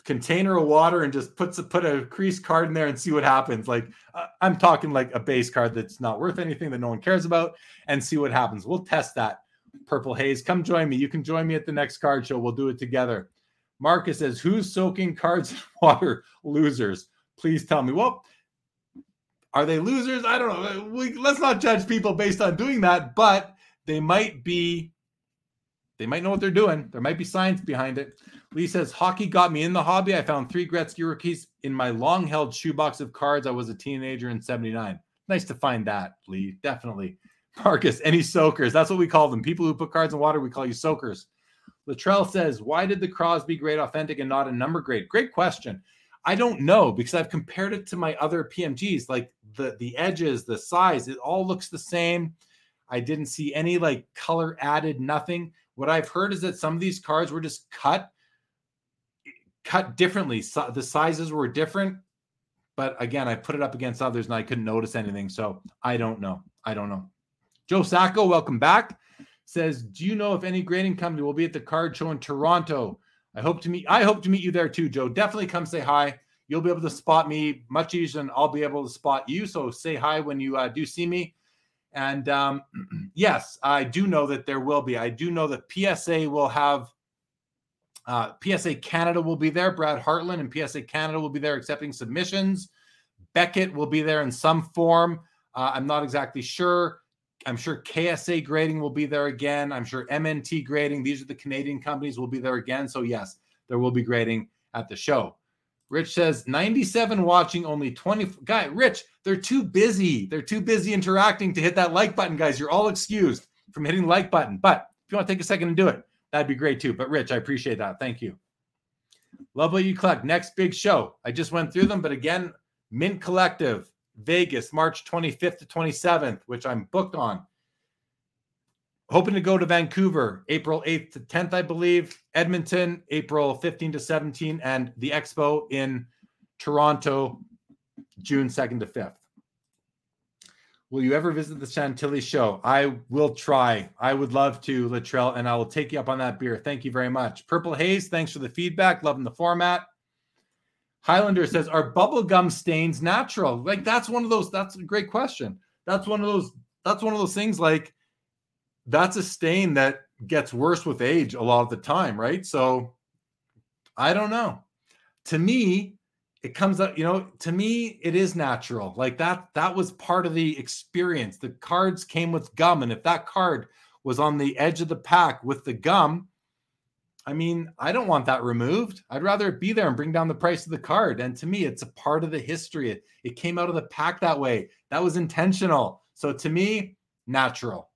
container of water and just puts a, put a crease card in there and see what happens. Like uh, I'm talking like a base card that's not worth anything that no one cares about, and see what happens. We'll test that. Purple Haze, come join me. You can join me at the next card show. We'll do it together. Marcus says, "Who's soaking cards in *laughs* water? Losers. Please tell me." Well, are they losers? I don't know. We, let's not judge people based on doing that, but they might be they might know what they're doing. There might be science behind it. Lee says, Hockey got me in the hobby. I found three Gretzky rookies in my long held shoebox of cards. I was a teenager in 79. Nice to find that, Lee. Definitely. *laughs* Marcus, any soakers? That's what we call them. People who put cards in water, we call you soakers. Latrell says, Why did the Crosby grade authentic and not a number grade? Great question. I don't know because I've compared it to my other PMGs, like the the edges, the size, it all looks the same. I didn't see any like color added, nothing. What I've heard is that some of these cards were just cut cut differently. So the sizes were different, but again, I put it up against others and I couldn't notice anything. So I don't know. I don't know. Joe Sacco, welcome back. Says, do you know if any grading company will be at the card show in Toronto? I hope to meet. I hope to meet you there too, Joe. Definitely come say hi. You'll be able to spot me much easier than I'll be able to spot you. So say hi when you uh, do see me. And um, *clears throat* yes, I do know that there will be. I do know that PSA will have uh, PSA Canada will be there. Brad Hartland and PSA Canada will be there accepting submissions. Beckett will be there in some form. Uh, I'm not exactly sure. I'm sure KSA grading will be there again. I'm sure MNT grading, these are the Canadian companies, will be there again. So, yes, there will be grading at the show. Rich says 97 watching, only 20. Guy, Rich, they're too busy. They're too busy interacting to hit that like button, guys. You're all excused from hitting the like button. But if you want to take a second and do it, that'd be great too. But Rich, I appreciate that. Thank you. Love what you collect. Next big show. I just went through them, but again, Mint Collective, Vegas, March 25th to 27th, which I'm booked on hoping to go to Vancouver April 8th to 10th, I believe, Edmonton April 15 to 17, and the expo in Toronto June 2nd to 5th. Will you ever visit the Chantilly show? I will try. I would love to, Latrell, and I will take you up on that beer. Thank you very much. Purple Haze, thanks for the feedback. Loving the format. Highlander says, Are bubblegum stains natural? Like, that's one of those, that's a great question. That's one of those, that's one of those things like that's a stain that gets worse with age a lot of the time, right? So I don't know. To me, it comes up, you know, to me, it is natural. Like that, that was part of the experience. The cards came with gum. And if that card was on the edge of the pack with the gum, I mean, I don't want that removed. I'd rather it be there and bring down the price of the card. And to me, it's a part of the history. It, it came out of the pack that way. That was intentional. So to me, natural.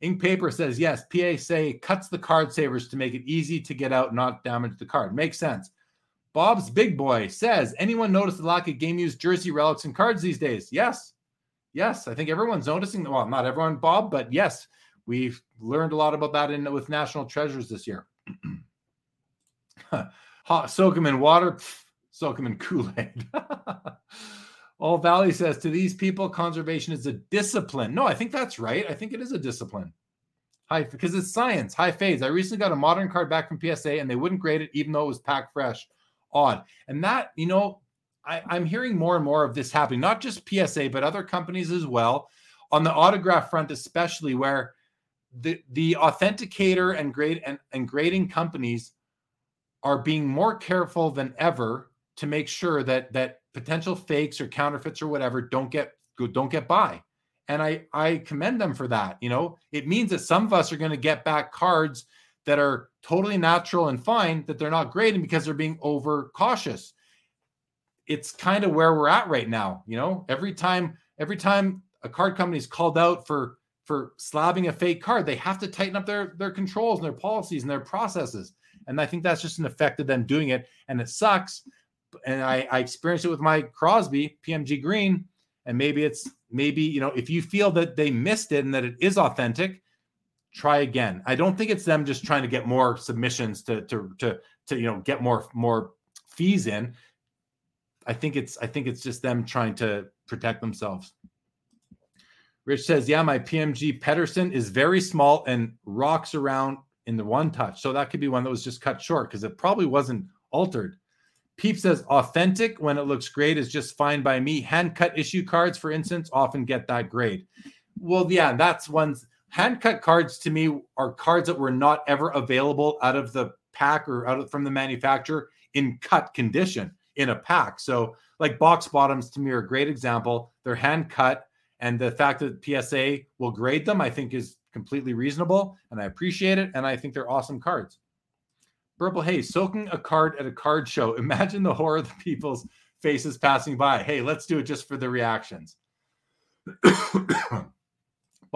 Ink Paper says, yes, pa PSA cuts the card savers to make it easy to get out, not damage the card. Makes sense. Bob's Big Boy says, anyone notice the lack of game used jersey relics and cards these days? Yes. Yes. I think everyone's noticing. Well, not everyone, Bob, but yes, we've learned a lot about that in with National Treasures this year. *clears throat* soak them in water, soak them in Kool Aid. *laughs* All Valley says to these people, conservation is a discipline. No, I think that's right. I think it is a discipline. High because it's science. High phase. I recently got a modern card back from PSA and they wouldn't grade it even though it was packed fresh. Odd. And that, you know, I, I'm hearing more and more of this happening, not just PSA, but other companies as well, on the autograph front, especially where the the authenticator and grade and, and grading companies are being more careful than ever to make sure that that potential fakes or counterfeits or whatever don't get don't get by and i i commend them for that you know it means that some of us are going to get back cards that are totally natural and fine that they're not grading because they're being over cautious it's kind of where we're at right now you know? Every time every time a card company is called out for for slabbing a fake card they have to tighten up their their controls and their policies and their processes. And i think that's just an effect of them doing it and it sucks. And i i experienced it with my crosby pmg green and maybe it's maybe you know if you feel that they missed it and that it is authentic try again i don't think it's them just trying to get more submissions to to to to you know get more more fees in i think it's i think it's just them trying to protect themselves rich says yeah my pmg pedersen is very small and rocks around in the one touch so that could be one that was just cut short because it probably wasn't altered Peep says authentic when it looks great is just fine by me. Hand cut issue cards, for instance, often get that grade. Well, yeah, that's ones. Hand cut cards to me are cards that were not ever available out of the pack or out of, from the manufacturer in cut condition in a pack. So, like box bottoms to me are a great example. They're hand cut, and the fact that PSA will grade them, I think, is completely reasonable, and I appreciate it. And I think they're awesome cards. Purple hey, soaking a card at a card show. *laughs* Imagine the horror of the people's faces passing by. Hey, let's do it just for the reactions. *coughs* *coughs* *coughs*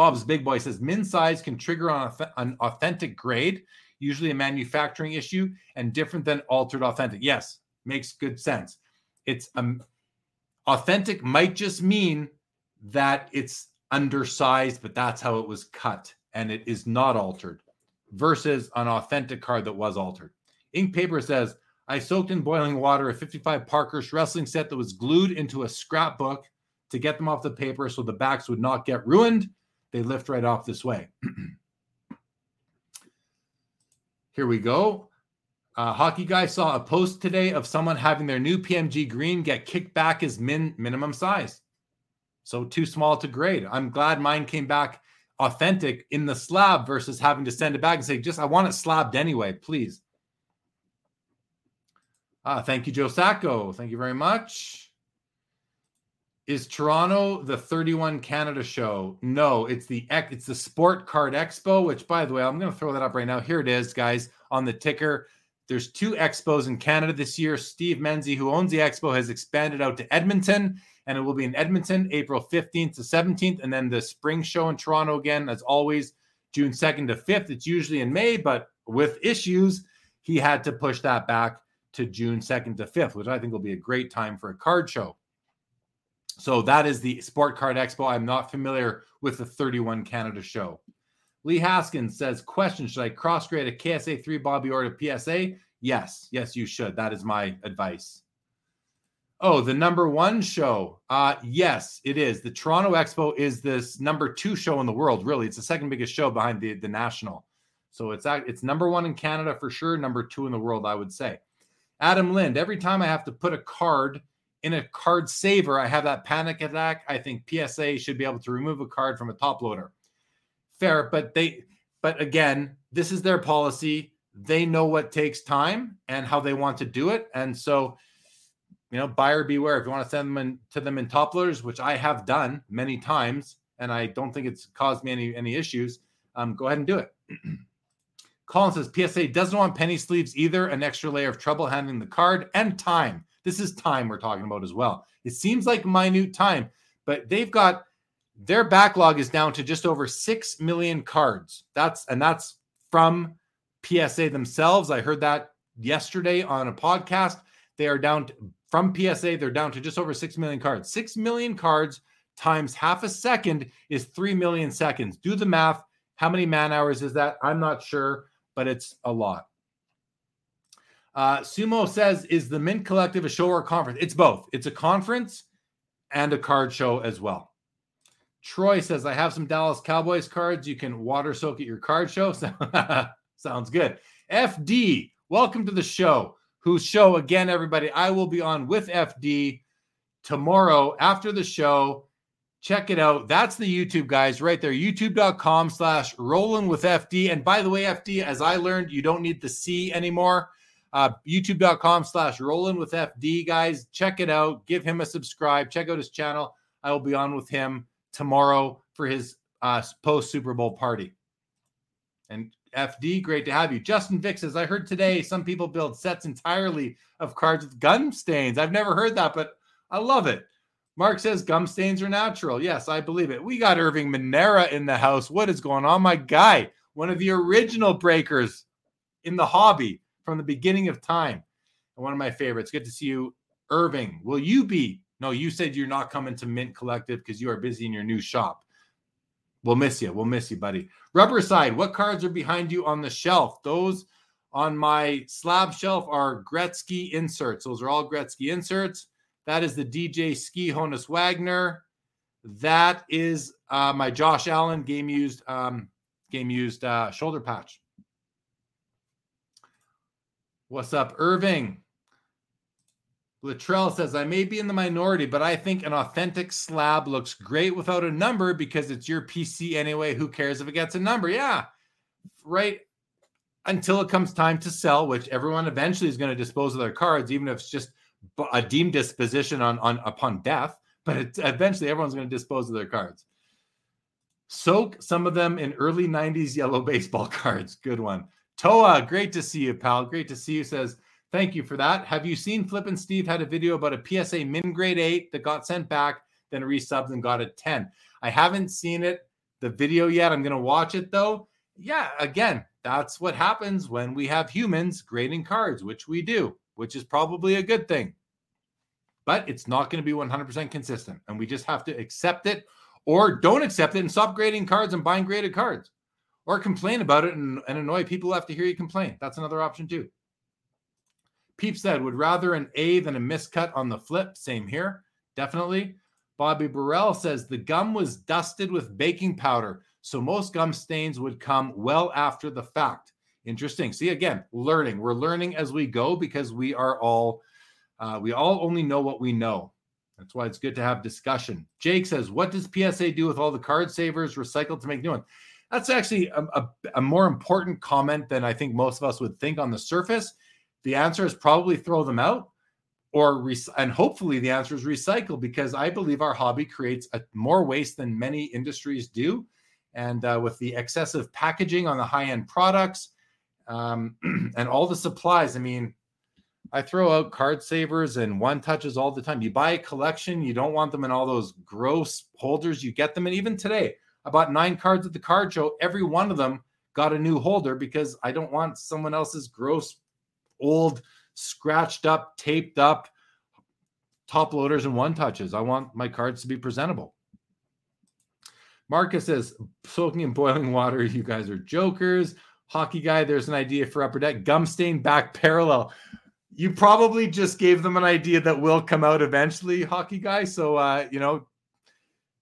Bob's Big Boy says min size can trigger on an authentic grade, usually a manufacturing issue, and different than altered authentic. Yes, makes good sense. It's um, authentic might just mean that it's undersized, but that's how it was cut, and it is not altered versus an authentic card that was altered. Ink Paper says, I soaked in boiling water a 55 Parkhurst wrestling set that was glued into a scrapbook to get them off the paper so the backs would not get ruined. They lift right off this way. *clears throat* Here we go. Uh, hockey guy saw a post today of someone having their new PMG green get kicked back as min minimum size. So too small to grade. I'm glad mine came back authentic in the slab versus having to send it back and say, just I want it slabbed anyway, please. Ah, thank you, Joe Sacco. Thank you very much. Is Toronto the 31 Canada show? No, it's the it's the Sport Card Expo, which by the way, I'm going to throw that up right now. Here it is, guys, on the ticker. There's two expos in Canada this year. Steve Menzie, who owns the expo, has expanded out to Edmonton and it will be in Edmonton, April 15th to 17th, and then the spring show in Toronto again, as always, June 2nd to 5th. It's usually in May, but with issues, he had to push that back to June 2nd to 5th, which I think will be a great time for a card show. So that is the Sport Card Expo. I'm not familiar with the 31 Canada show. Lee Haskins says, question, should I cross grade a KSA 3 Bobby Orr to PSA? Yes, yes, you should. That is my advice. Oh, the number one show. Uh yes, it is. The Toronto Expo is this number two show in the world. Really, it's the second biggest show behind the the national. So it's it's number one in Canada for sure. Number two in the world, I would say. Adam Lind. Every time I have to put a card in a card saver, I have that panic attack. I think PSA should be able to remove a card from a top loader. Fair, but they, but again, this is their policy. They know what takes time and how they want to do it, and so you know, buyer beware. If you want to send them in, to them in top loaders, which I have done many times, and I don't think it's caused me any any issues, um, go ahead and do it. *clears throat* Colin says PSA doesn't want penny sleeves either, an extra layer of trouble handling the card and time. This is time we're talking about as well. It seems like minute time, but they've got their backlog is down to just over 6 million cards. That's and that's from PSA themselves. I heard that yesterday on a podcast. They are down to, from PSA, they're down to just over 6 million cards. 6 million cards times half a second is 3 million seconds. Do the math. How many man hours is that? I'm not sure, but it's a lot. Uh, Sumo says, is the Mint Collective a show or a conference? It's both. It's a conference and a card show as well. Troy says, I have some Dallas Cowboys cards. You can water soak at your card show. *laughs* Sounds good. FD, welcome to the show. whose show, again, everybody, I will be on with FD tomorrow after the show. Check it out. That's the YouTube guys right there. YouTube.com slash rolling with FD. And by the way, FD, as I learned, you don't need the C anymore. Uh, YouTube.com slash rolling with FD, guys. Check it out. Give him a subscribe. Check out his channel. I will be on with him tomorrow for his uh, post Super Bowl party. And FD, great to have you. Justin Vick says, I heard today some people build sets entirely of cards with gum stains. I've never heard that, but I love it. Mark says gum stains are natural. Yes, I believe it. We got Irving Manera in the house. What is going on, my guy? One of the original breakers in the hobby from the beginning of time. And one of my favorites. Good to see you, Irving. Will you be? No, you said you're not coming to Mint Collective because you are busy in your new shop. We'll miss you. We'll miss you, buddy. Rubber side, what cards are behind you on the shelf? Those on my slab shelf are Gretzky inserts. Those are all Gretzky inserts. That is the DJ Ski Honus Wagner. That is uh, my Josh Allen game used um, game used uh, shoulder patch. What's up, Irving? Latrell says, I may be in the minority, but I think an authentic slab looks great without a number because it's your PC anyway. Who cares if it gets a number? Yeah, right. Until it comes time to sell, which everyone eventually is going to dispose of their cards, even if it's just a deemed disposition on, on upon death. But eventually, everyone's going to dispose of their cards. Soak some of them in early 90s yellow baseball *laughs* cards. Good one. Toa, great to see you, pal. Great to see you. Says, Thank you for that. Have you seen Flip and Steve had a video about a PSA min grade eight that got sent back, then resubbed and got a 10? I haven't seen it, the video yet. I'm going to watch it though. Yeah, again, that's what happens when we have humans grading cards, which we do, which is probably a good thing. But it's not going to be 100% consistent. And we just have to accept it or don't accept it and stop grading cards and buying graded cards or complain about it and, and annoy people have to hear you complain. That's another option too. Peep said, would rather an A than a miscut on the flip. Same here, definitely. Bobby Burrell says the gum was dusted with baking powder, so most gum stains would come well after the fact. Interesting. See, again, learning. We're learning as we go because we are all, uh, we all only know what we know. That's why it's good to have discussion. Jake says, What does PSA do with all the card savers recycled to make new ones? That's actually a, a, a more important comment than I think most of us would think on the surface the answer is probably throw them out or re- and hopefully the answer is recycle because I believe our hobby creates a, more waste than many industries do. And uh, with the excessive packaging on the high end products um, *clears throat* and all the supplies, I mean, I throw out card savers and one touches all the time. You buy a collection, you don't want them in all those gross holders. You get them, and even today, I bought nine cards at the card show. Every one of them got a new holder because I don't want someone else's gross old, scratched up, taped up top loaders and one touches. I want my cards to be presentable. Marcus says, soaking in boiling water, you guys are jokers. Hockey guy, there's an idea for upper deck. Gum stain back parallel. You probably just gave them an idea that will come out eventually, hockey guy. So, uh, you know,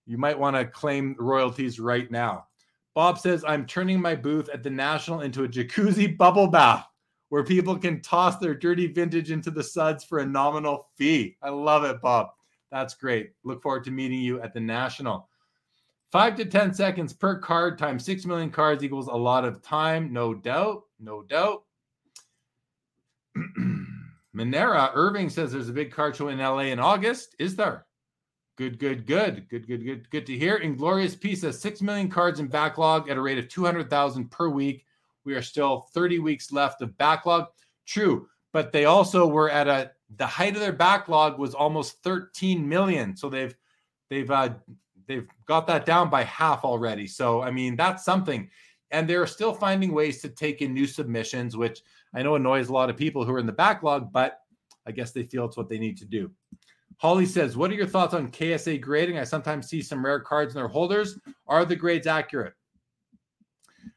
you might want to claim royalties right now. Bob says, I'm turning my booth at the National into a jacuzzi bubble bath where people can toss their dirty vintage into the suds for a nominal fee. I love it, Bob. That's great. Look forward to meeting you at the National. Five to 10 seconds per card times 6 million cards equals a lot of time. No doubt. No doubt. *clears throat* Monera Irving says there's a big card show in LA in August. Is there? Good, good, good, good, good, good, good to hear. Inglorious Piece says 6 million cards in backlog at a rate of 200,000 per week. We are still 30 weeks left of backlog. True, but they also were at a the height of their backlog was almost 13 million. So they've they've uh, they've got that down by half already. So I mean that's something. And they're still finding ways to take in new submissions, which I know annoys a lot of people who are in the backlog, but I guess they feel it's what they need to do. Holly says, What are your thoughts on KSA grading? I sometimes see some rare cards in their holders. Are the grades accurate?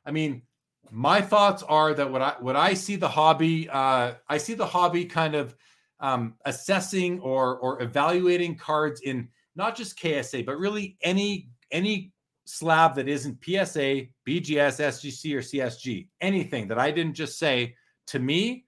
I mean, my thoughts are that what I what I see the hobby, uh, I see the hobby kind of um, assessing or or evaluating cards in not just KSA, but really any any slab that isn't PSA, BGS, SGC, or CSG. Anything that I didn't just say to me,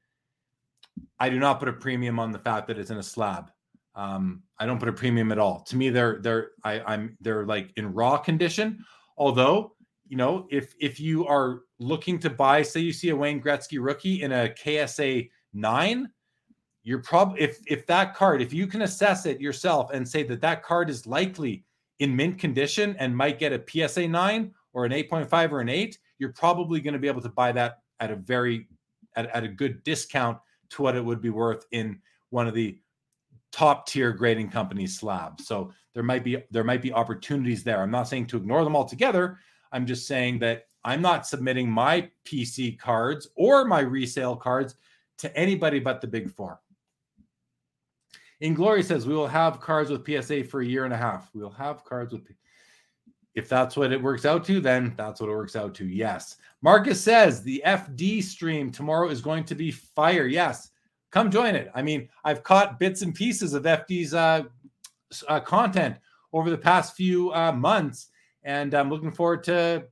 I do not put a premium on the fact that it's in a slab. Um, I don't put a premium at all. To me, they're they're I, I'm they're like in raw condition. Although, you know, if if you are looking to buy, say you see a Wayne Gretzky rookie in a KSA nine, you're probably if if that card, if you can assess it yourself and say that that card is likely in mint condition and might get a PSA nine or an 8.5 or an eight, you're probably going to be able to buy that at a very at, at a good discount to what it would be worth in one of the top tier grading company slab. So there might be there might be opportunities there. I'm not saying to ignore them altogether. I'm just saying that I'm not submitting my PC cards or my resale cards to anybody but the big four. In Glory says we will have cards with PSA for a year and a half. We will have cards with P- if that's what it works out to, then that's what it works out to. Yes. Marcus says the FD stream tomorrow is going to be fire. Yes. Come join it. I mean, I've caught bits and pieces of FD's uh, uh, content over the past few uh, months, and I'm looking forward to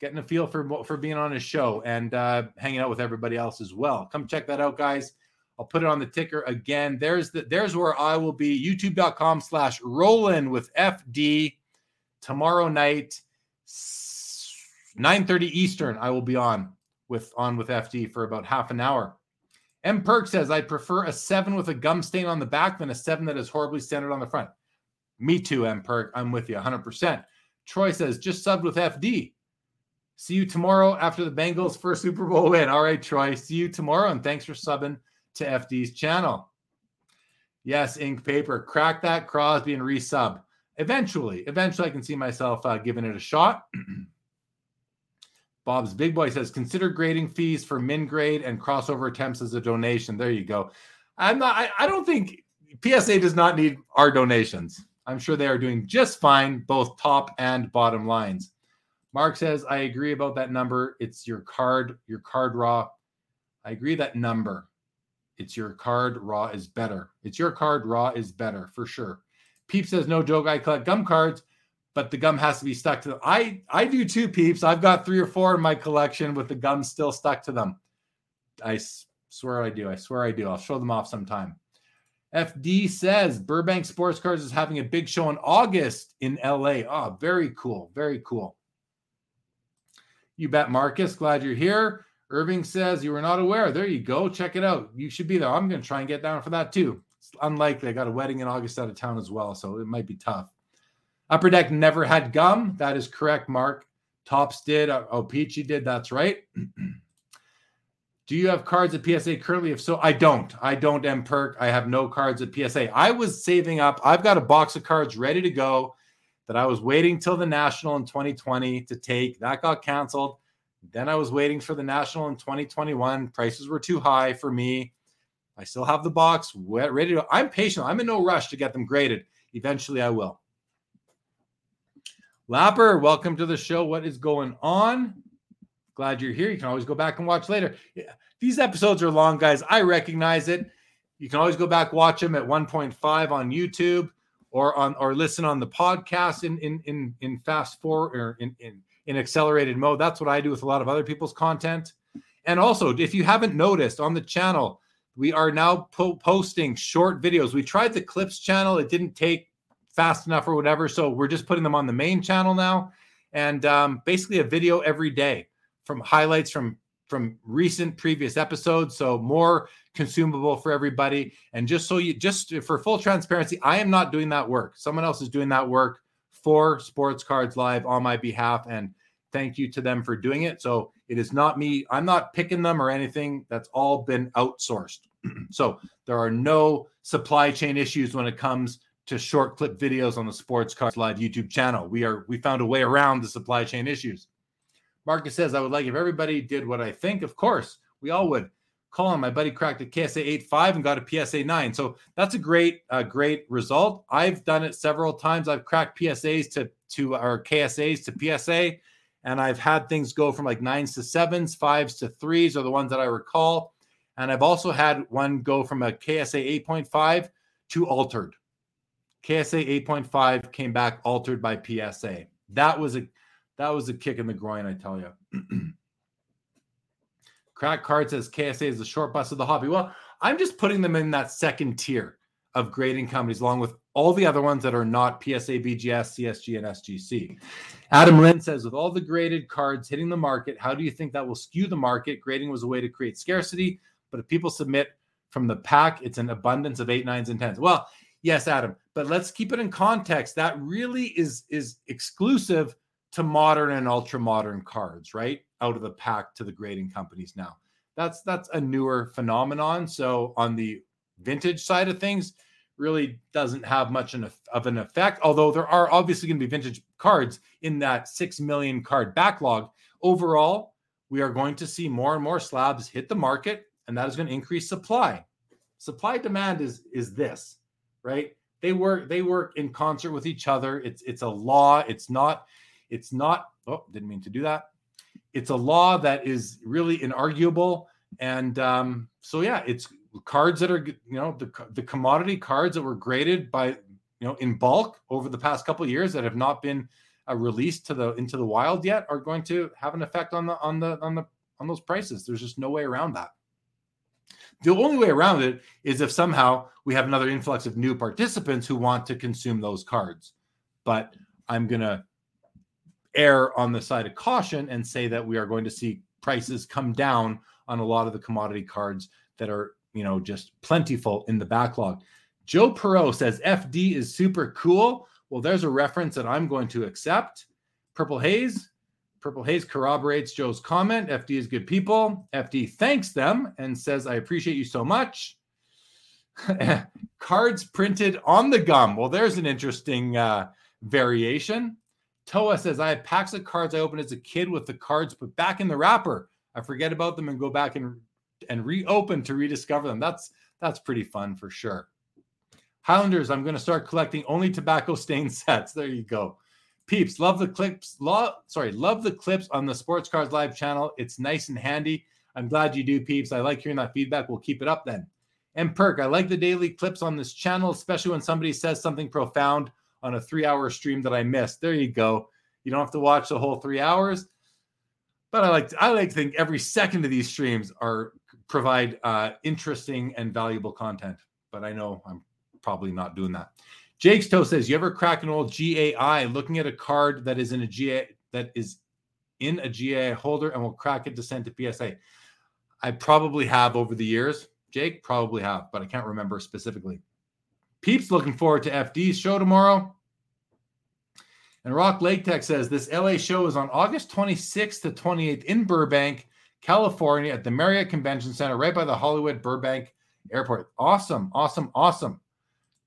getting a feel for for being on his show and uh, hanging out with everybody else as well. Come check that out, guys. I'll put it on the ticker again. There's the there's where I will be. YouTube.com slash rolling with FD tomorrow night, 9:30 Eastern. I will be on with on with FD for about half an hour. M Perk says I prefer a seven with a gum stain on the back than a seven that is horribly centered on the front. Me too, M Perk. I'm with you 100%. Troy says just subbed with FD. See you tomorrow after the Bengals first Super Bowl win. All right, Troy. See you tomorrow, and thanks for subbing to FD's channel. Yes, ink paper. Crack that Crosby and resub eventually, eventually, I can see myself uh, giving it a shot. *clears throat* Bob's Big Boy says, consider grading fees for min grade and crossover attempts as a donation. There you go. I'm not, I, I don't think PSA does not need our donations. I'm sure they are doing just fine, both top and bottom lines. Mark says, I agree about that number. It's your card, your card raw. I agree that number. It's your card raw is better. It's your card raw is better for sure. Peep says, no joke, I collect gum cards, but the gum has to be stuck to them. I, I do too, Peeps. I've got three or four in my collection with the gum still stuck to them. I swear I do. I swear I do. I'll show them off sometime. FD says Burbank Sports Cards is having a big show in August in LA. Oh, ah, very cool. Very cool. You bet, Marcus. Glad you're here. Irving says you were not aware. There you go. Check it out. You should be there. I'm going to try and get down for that too it's unlikely. I got a wedding in August out of town as well, so it might be tough. Upper Deck never had gum. That is correct, Mark. Topps did. Uh, oh, Peachy did. That's right. *clears throat* Do you have cards at PSA currently? If so, I don't. I don't, M Perk. I have no cards at PSA. I was saving up. I've got a box of cards ready to go that I was waiting till the National in 2020 to take. That got canceled. Then I was waiting for the National in 2021. Prices were too high for me. I still have the box ready to. I'm patient. I'm in no rush to get them graded. Eventually, I will. Lapper, welcome to the show. What is going on? Glad you're here. You can always go back and watch later. These episodes are long, guys. I recognize it. You can always go back watch them at 1.5 on YouTube or on or listen on the podcast in in in in fast forward or in in in accelerated mode. That's what I do with a lot of other people's content. And also, if you haven't noticed on the channel, we are now po- posting short videos. We tried the clips channel, it didn't take fast enough or whatever. So we're just putting them on the main channel now. And um, basically a video every day from highlights from from recent previous episodes. So more consumable for everybody. And just so you just for full transparency i am not doing that work. Someone else is doing that work for sports cards live on my behalf. And thank you to them for doing it. So it is not me i'm not picking them or anything. That's all been outsourced. *clears throat* So there are no supply chain issues when it comes to short clip videos on the Sports Cards Live YouTube channel. We are we found a way around the supply chain issues. Marcus says, I would like if everybody did what I think. Of course, we all would. Colin, my buddy cracked a KSA 8.5 and got a PSA 9. So that's a great, uh, great result. I've done it several times. I've cracked PSAs to to our KSAs to PSA, and I've had things go from like nines to sevens, fives to threes are the ones that I recall. And I've also had one go from a KSA 8.5 to altered. KSA 8.5 came back altered by PSA. That was a that was a kick in the groin, I tell you. *clears throat* Crack Card says KSA is the short bus of the hobby. Well, I'm just putting them in that second tier of grading companies, along with all the other ones that are not PSA, BGS, CSG, and SGC. Adam Lynn says, with all the graded cards hitting the market, how do you think that will skew the market? Grading was a way to create scarcity, but if people submit from the pack, it's an abundance of eight, nines, and tens. Well, yes, Adam, but let's keep it in context. That really is is exclusive to modern and ultra modern cards, right? Out of the pack to the grading companies now. That's that's a newer phenomenon. So on the vintage side of things, really doesn't have much of an effect. Although there are obviously going to be vintage cards in that six million card backlog. Overall, we are going to see more and more slabs hit the market, and that is going to increase supply. Supply demand is is this, right? They work they work in concert with each other. It's it's a law. It's not it's not oh didn't mean to do that. It's a law that is really inarguable. And um, so yeah, it's cards that are you know the the commodity cards that were graded by you know in bulk over the past couple years that have not been uh, released to the into the wild yet are going to have an effect on the on the on the on those prices. There's just no way around that. The only way around it is if somehow we have another influx of new participants who want to consume those cards. But I'm going to err on the side of caution and say that we are going to see prices come down on a lot of the commodity cards that are, you know, just plentiful in the backlog. Joe Perot says FD is super cool. Well, there's a reference that I'm going to accept. Purple Haze, Purple Haze corroborates Joe's comment. FD is good people. FD thanks them and says, I appreciate you so much. *laughs* Cards printed on the gum. Well, there's an interesting uh, variation. Toa says, I have packs of cards I opened as a kid with the cards put back in the wrapper. I forget about them and go back and and reopen to rediscover them. That's that's pretty fun for sure. Highlanders, I'm going to start collecting only tobacco stain *laughs* sets. There you go. Peeps, love the clips. Love, sorry, love the clips on the Sports Cards Live channel. It's nice and handy. I'm glad you do, peeps. I like hearing that feedback. We'll keep it up then. And Perk, I like the daily clips on this channel, especially when somebody says something profound on a three hour stream that I missed. There you go. You don't have to watch the whole three hours. But I like to, I like to think every second of these streams are provide uh, interesting and valuable content. But I know I'm probably not doing that. Jake's Toe says, "You ever crack an old GAI looking at a card that is in a GA that is in a GAI holder and will crack it to send to PSA?" I probably have over the years. Jake probably have, but I can't remember specifically. Peeps looking forward to FD's show tomorrow. And Rock Lake Tech says this LA show is on August 26th to 28th in Burbank, California at the Marriott Convention Center, right by the Hollywood Burbank Airport. Awesome, awesome, awesome.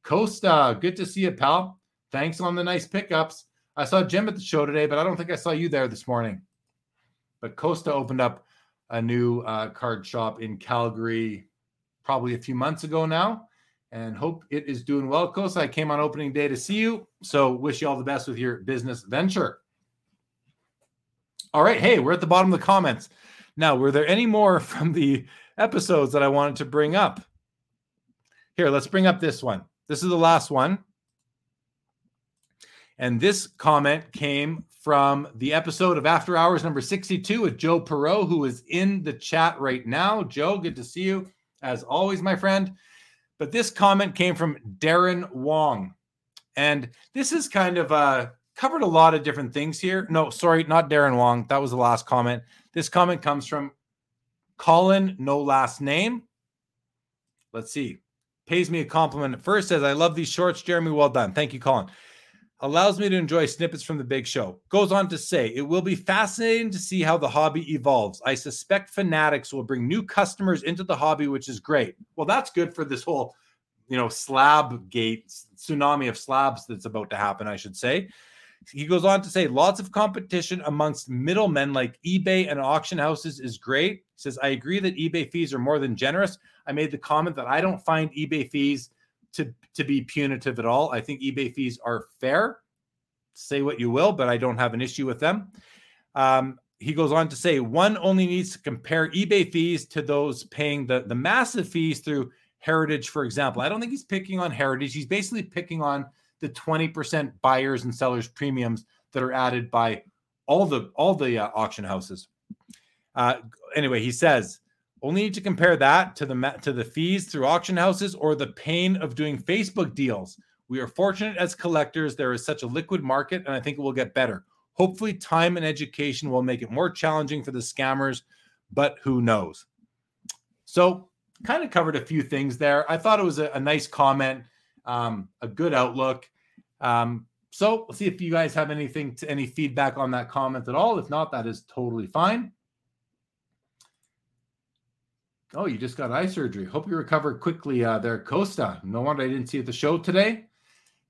Costa, good to see you, pal. Thanks on the nice pickups. I saw Jim at the show today, but I don't think I saw you there this morning. But Costa opened up a new uh, card shop in Calgary probably a few months ago now and hope it is doing well. Costa, I came on opening day to see you. So wish you all the best with your business venture. All right. Hey, we're at the bottom of the comments. Now, were there any more from the episodes that I wanted to bring up? Here, let's bring up this one. This is the last one. And this comment came from the episode of After Hours number 62 with Joe Perot, who is in the chat right now. Joe, good to see you as always, my friend. But this comment came from Darren Wong. And this is kind of uh, covered a lot of different things here. No, sorry, not Darren Wong. That was the last comment. This comment comes from Colin, no last name. Let's see pays me a compliment first, says, I love these shorts, Jeremy. Well done. Thank you, Colin. Allows me to enjoy snippets from the big show. Goes on to say, it will be fascinating to see how the hobby evolves. I suspect fanatics will bring new customers into the hobby, which is great. Well, that's good for this whole, you know, slab gate tsunami of slabs that's about to happen, I should say. He goes on to say lots of competition amongst middlemen like eBay and auction houses is great. He says, I agree that eBay fees are more than generous. I made the comment that I don't find eBay fees to, to be punitive at all. I think eBay fees are fair. Say what you will, but I don't have an issue with them. Um, he goes on to say one only needs to compare eBay fees to those paying the, the massive fees through Heritage, for example. I don't think he's picking on Heritage. He's basically picking on the 20% buyers and sellers premiums that are added by all the all the uh, auction houses. Uh, anyway, he says only need to compare that to the to the fees through auction houses or the pain of doing Facebook deals. We are fortunate as collectors. There is such a liquid market, and I think it will get better. Hopefully, time and education will make it more challenging for the scammers, but who knows? So, kind of covered a few things there. I thought it was a, a nice comment, um, a good outlook. Um, so, see if you guys have anything to any feedback on that comment at all. If not, that is totally fine. Oh, you just got eye surgery. Hope you recover quickly uh, there, Costa. No wonder I didn't see you at the show today.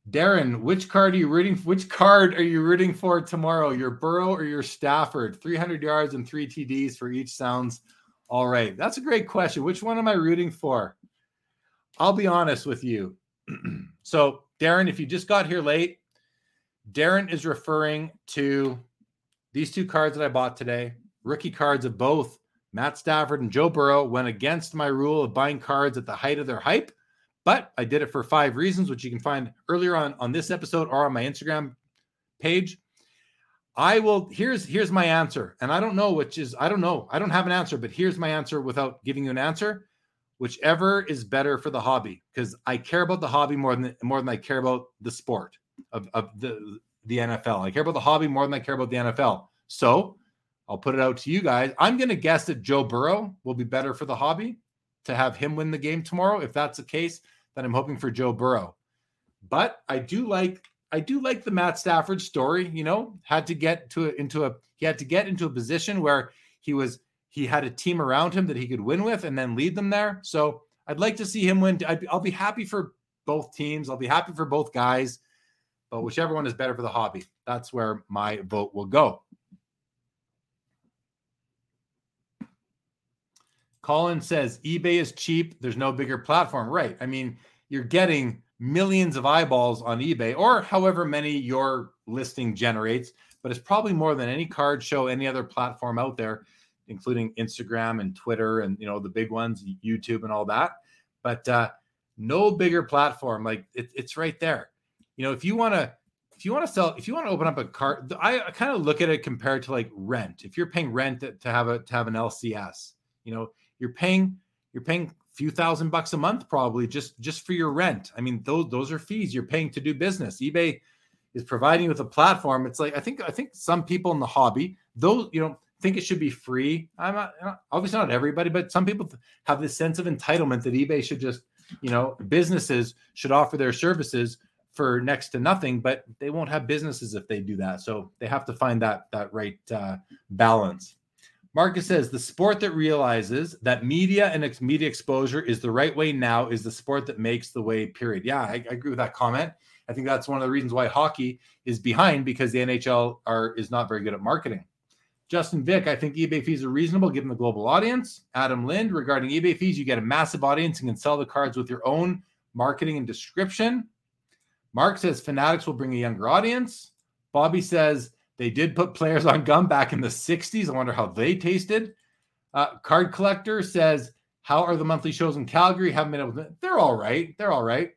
Darren, which card are you rooting? Which card are you rooting for tomorrow? Your Burrow or your Stafford? 300 yards and three TDs for each sounds all right. That's a great question. Which one am I rooting for? I'll be honest with you. *clears throat* so, Darren, if you just got here late, Darren is referring to these two cards that I bought today, rookie cards of both Matt Stafford and Joe Burrow. Went against my rule of buying cards at the height of their hype but I did it for five reasons, which you can find earlier on on this episode or on my Instagram page. I will here's here's my answer. And I don't know which is I don't know. I don't have an answer, but here's my answer without giving you an answer. Whichever is better for the hobby because I care about the hobby more than more than I care about the sport of, of the the NFL. I care about the hobby more than I care about the NFL. So, I'll put it out to you guys. I'm going to guess that Joe Burrow will be better for the hobby to have him win the game tomorrow. If that's the case, then I'm hoping for Joe Burrow. But I do like I do like the Matt Stafford story. You know, had to get to into a he had to get into a position where he was he had a team around him that he could win with and then lead them there. So I'd like to see him win. i will be happy for both teams. I'll be happy for both guys, but whichever one is better for the hobby, that's where my vote will go. Colin says eBay is cheap. There's no bigger platform. Right. I mean, you're getting millions of eyeballs on eBay or however many your listing generates, but it's probably more than any card show, any other platform out there, including Instagram and Twitter and you know the big ones, YouTube and all that. But uh, no bigger platform. Like it, it's right there. You know, if you want to if you want to sell if you want to open up a card I, I kind of look at it compared to like rent if you're paying rent to, to have a to have an lcs you know you're paying you're paying a few thousand bucks a month probably just just for your rent. I mean, those those are fees you're paying to do business. eBay is providing you with a platform. It's like I think I think some people in the hobby, those you know, think it should be free. I'm not obviously not everybody, but some people have this sense of entitlement that eBay should just, you know, businesses should offer their services for next to nothing, but they won't have businesses if they do that. So they have to find that that right uh, balance. Marcus says the sport that realizes that media and ex- media exposure is the right way now is the sport that makes the way, period. Yeah, I, I, agree with that comment. I think that's one of the reasons why hockey is behind because the NHL are is not very good at marketing. Justin Vick, I think eBay fees are reasonable given the global audience. Adam Lind, regarding eBay fees, you get a massive audience and can sell the cards with your own marketing and description. Mark says Fanatics will bring a younger audience. Bobby says they did put players on gum back in the 60s. I wonder how they tasted. Uh, Card Collector says, How are the monthly shows in Calgary? Haven't been able to. They're all right. They're all right.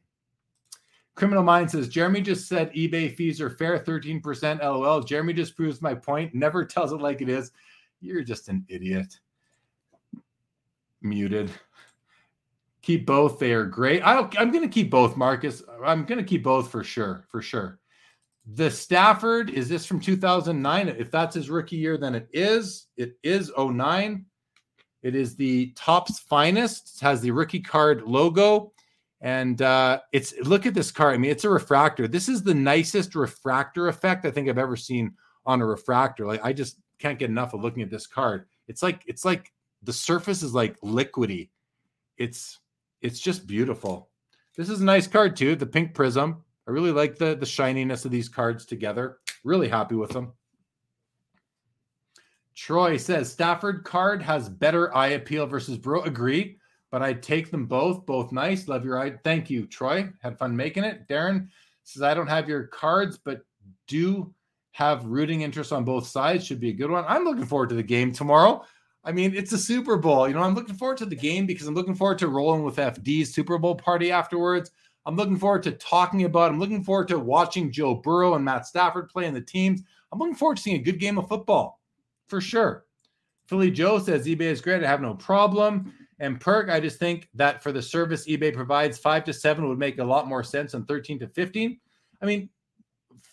Criminal Mind says, Jeremy just said eBay fees are fair, 13% LOL. Jeremy just proves my point, never *laughs* tells it like it is. You're just an idiot. Muted. Keep both. They are great. I am going to keep both, Marcus. I'm going to keep both for sure. For sure. The Stafford, is this from 2009? If that's his rookie year, then it is. It is 09. It is the Topps Finest. It has the rookie card logo. And uh, it's look at this card. I mean, it's a refractor. This is the nicest refractor effect I think I've ever seen on a refractor. Like I just can't get enough of looking at this card. It's like it's like the surface is like liquidy. It's it's just beautiful. This is a nice card too. The pink prism. I really like the the shininess of these cards together. Really happy with them. Troy says Stafford card has better eye appeal versus Bro. Agree, but I'd take them both. Both nice. Love your eye. Thank you, Troy. Had fun making it. Darren says I don't have your cards, but do have rooting interest on both sides. Should be a good one. I'm looking forward to the game tomorrow. I mean, it's a Super Bowl. You know, I'm looking forward to the game because I'm looking forward to rolling with FD's Super Bowl party afterwards. I'm looking forward to talking about. I'm looking forward to watching Joe Burrow and Matt Stafford play in the teams. I'm looking forward to seeing a good game of football for sure. Philly Joe says eBay is great. I have no problem. And perk, I just think that for the service eBay provides, five to seven would make a lot more sense than 13 to 15. I mean,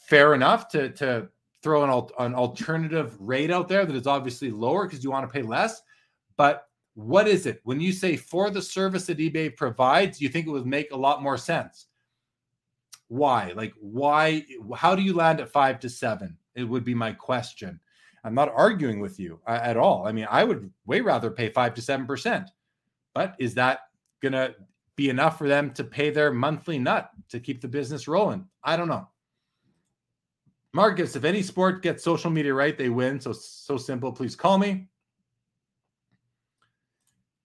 fair enough to, to throw an, an alternative rate out there that is obviously lower because you want to pay less. But what is it? When you say for the service that eBay provides, you think it would make a lot more sense. Why? Like, why? How do you land at five to seven? It would be my question. I'm not arguing with you uh, at all. I mean, I would way rather pay five to seven percent, but is that going to be enough for them to pay their monthly nut to keep the business rolling? I don't know. Marcus, if any sport gets social media right, they win. So so simple. Please call me.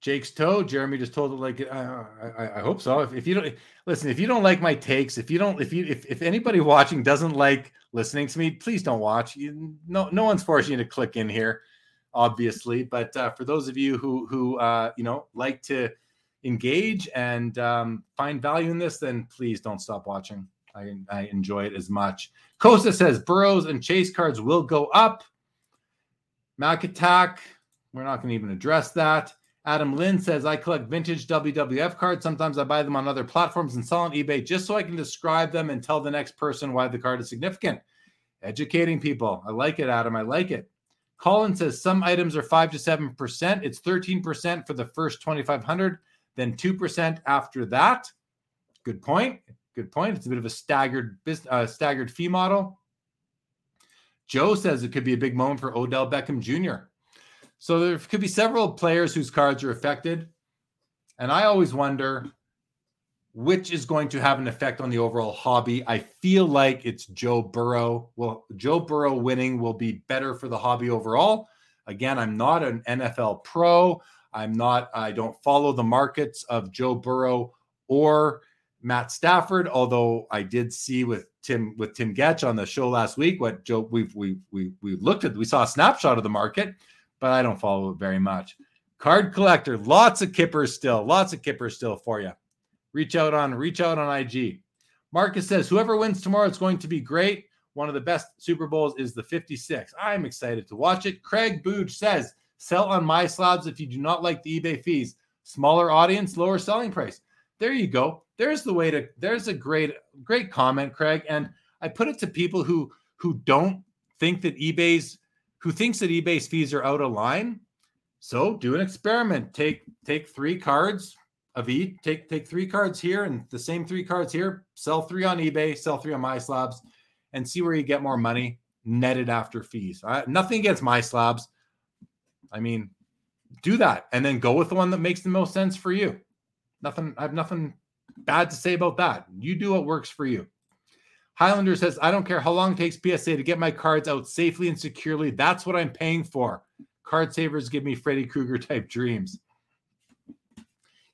Jake's toe. Jeremy just told it like uh, I, I, hope so. If, if you don't listen, if you don't like my takes, if you don't, if you if, if anybody watching doesn't like listening to me, please don't watch. You, no no one's forcing you to click in here, obviously. But uh, for those of you who who uh, you know like to engage and um, find value in this, then please don't stop watching. I, I enjoy it as much. Costa says Burrows and Chase cards will go up. Mac Attack, we're not going to even address that. Adam Lynn says, I collect vintage WWF cards. Sometimes I buy them on other platforms and sell on eBay just so I can describe them and tell the next person why the card is significant. Educating people. I like it, Adam. I like it. Colin says some items are 5 to 7%. It's 13% for the first 2,500, then 2% after that. Good point. Good point. It's a bit of a staggered uh, staggered fee model. Joe says it could be a big moment for Odell Beckham Jr. So there could be several players whose cards are affected. And I always wonder which is going to have an effect on the overall hobby. I feel like it's Joe Burrow. Well, Joe Burrow winning will be better for the hobby overall. Again, I'm not an NFL pro. I'm not, I don't follow the markets of Joe Burrow or Matt Stafford, although I did see with Tim with Tim Getsch on the show last week what Joe we've we we we looked at we saw a snapshot of the market, but I don't follow it very much. Card collector, lots of kippers still, lots of kippers still for you. Reach out on reach out on IG. Marcus says whoever wins tomorrow is going to be great. One of the best Super Bowls is the 56. I'm excited to watch it. Craig Booge says sell on MySlabs if you do not like the eBay fees. Smaller audience, lower selling price. There you go there's the way to there's a great great comment craig and i put it to people who who don't think that ebay's who thinks that ebay's fees are out of line so do an experiment take take three cards of each take take three cards here and the same three cards here sell three on ebay sell three on MySlabs and see where you get more money netted after fees nothing against MySlabs i mean do that and then go with the one that makes the most sense for you nothing i have nothing bad to say about that. You do what works for you. Highlander says, I don't care how long it takes PSA to get my cards out safely and securely. That's what I'm paying for. Card savers give me Freddy Krueger type dreams.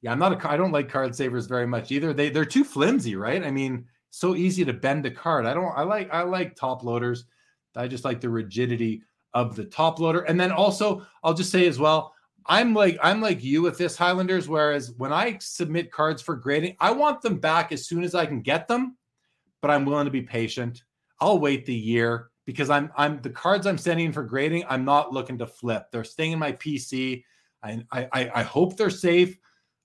Yeah, I'm not a I don't like card savers very much either. They they're too flimsy, right? I mean, so easy to bend a card. I don't I like I like top loaders. I just like the rigidity of the top loader. And then also, I'll just say as well, I'm like I'm like you with this Highlanders. Whereas when I submit cards for grading, I want them back as soon as I can get them, but I'm willing to be patient. I'll wait the year because I'm I'm the cards I'm sending for grading. I'm not looking to flip. They're staying in my PC. I I, I hope they're safe.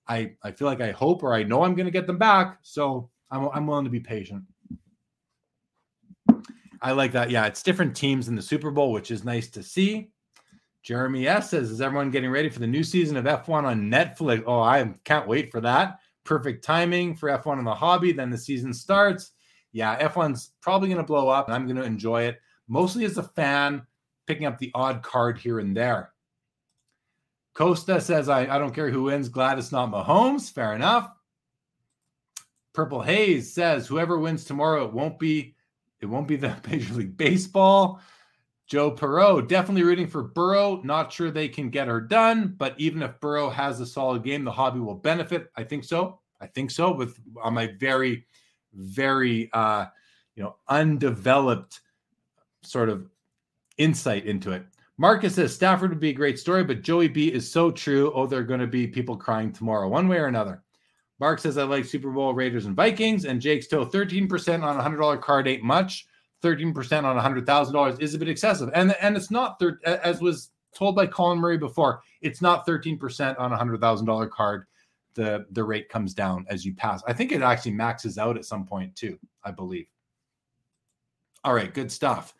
I I feel like I hope or I know I'm going to get them back. So I'm I'm willing to be patient. I like that. Yeah, it's different teams in the Super Bowl, which is nice to see. Jeremy S says, "Is everyone getting ready for the new season of F1 on Netflix?" Oh, I can't wait for that. Perfect timing for F1 and the hobby. Then the season starts. Yeah, F1's probably going to blow up, and I'm going to enjoy it mostly as a fan, picking up the odd card here and there. Costa says, I, I don't care who wins. Glad it's not Mahomes. Fair enough. Purple Haze says, whoever wins tomorrow, it won't be it won't be the *laughs* Major League Baseball. Joe Perot, definitely rooting for Burrow. Not sure they can get her done, but even if Burrow has a solid game, the hobby will benefit. I think so. I think so. With on my very, very, uh, you know, undeveloped sort of insight into it. Marcus says Stafford would be a great story, but Joey B is so true. Oh, there are going to be people crying tomorrow, one way or another. Mark says I like Super Bowl Raiders and Vikings, and Jake's toe 13% on a hundred dollar card ain't much. 13% on a $100,000 is a bit excessive. And and it's not thir- as was told by Colin Murray before, it's not 13% on a $100,000 card. The, the rate comes down as you pass. I think it actually maxes out at some point too, I believe. All right, good stuff.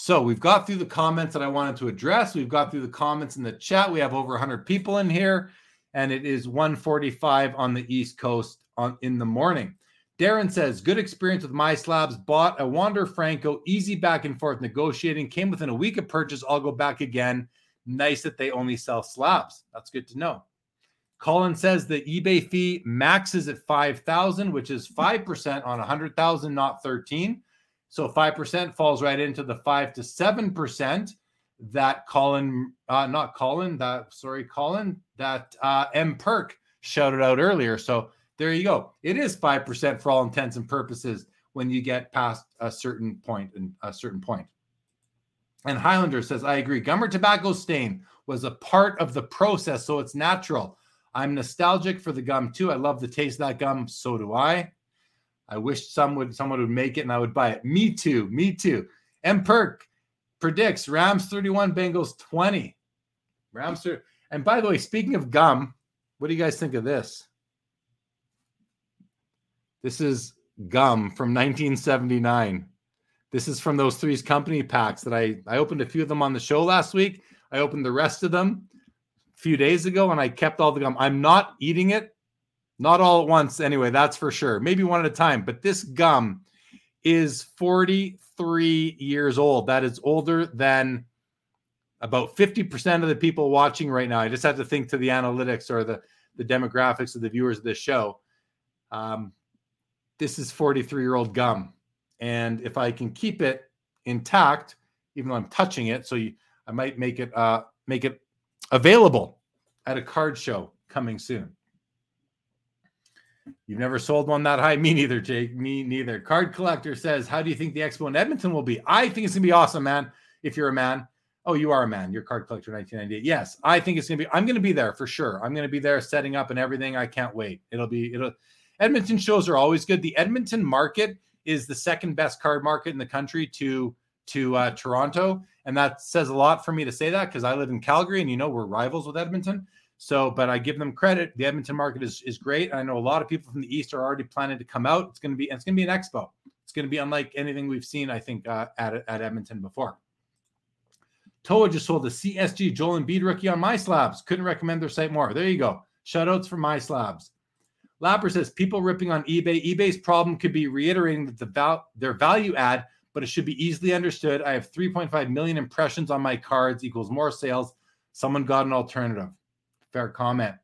So we've got through the comments that I wanted to address. We've got through the comments in the chat. We have over 100 people in here, and it is 1:45 on the East Coast on in the morning. Darren says, good experience with MySlabs. Bought a Wander Franco, easy back and forth negotiating. Came within a week of purchase. I'll go back again. Nice that they only sell slabs. That's good to know. Colin says the eBay fee maxes at 5,000, which is 5% on 100,000, not 13. So 5% falls right into the 5 to 7% that Colin, uh, not Colin, that, sorry, Colin, that uh, M Perk shouted out earlier. So there you go. It is 5% for all intents and purposes when you get past a certain point and a certain point. And Highlander says, I agree. Gum or tobacco stain was a part of the process, so it's natural. I'm nostalgic for the gum too. I love the taste of that gum. So do I. I wish some would someone would make it and I would buy it. Me too. Me too. M Perk predicts Rams 31, Bengals 20. Rams are, and by the way, speaking of gum, what do you guys think of this? This is gum from 1979. This is from those Three's Company packs that I I opened a few of them on the show last week. I opened the rest of them a few days ago and I kept all the gum. I'm not eating it. Not all at once, anyway, that's for sure. Maybe one at a time. But this gum is 43 years old. That is older than about 50% of the people watching right now. I just have to think to the analytics or the, the demographics of the viewers of this show. Um, this is 43 year old gum. And if I can keep it intact, even though I'm touching it, so you, I might make it uh, make it available at a card show coming soon. You've never sold one that high. Me neither, Jake. Me neither. Card collector says, How do you think the expo in Edmonton will be? I think it's gonna be awesome, man. If you're a man. Oh, you are a man. You're card collector 1998. Yes, I think it's gonna be. I'm gonna be there for sure. I'm gonna be there setting up and everything. I can't wait. It'll be it'll Edmonton shows are always good. The Edmonton market is the second best card market in the country to to uh, Toronto, and that says a lot for me to say that because I live in Calgary, and you know we're rivals with Edmonton. So, but I give them credit. The Edmonton market is is great. I know a lot of people from the East are already planning to come out. It's going to be it's going to be an expo. It's going to be unlike anything we've seen, I think, uh, at at Edmonton before. Toa just sold the CSG Joel Embiid rookie on MySlabs. Couldn't recommend their site more. There you go. Shoutouts for MySlabs. Lapper says people ripping on eBay. eBay's problem could be reiterating that the val- their value add, but it should be easily understood. I have 3.5 million impressions on my cards equals more sales. Someone got an alternative. Fair comment.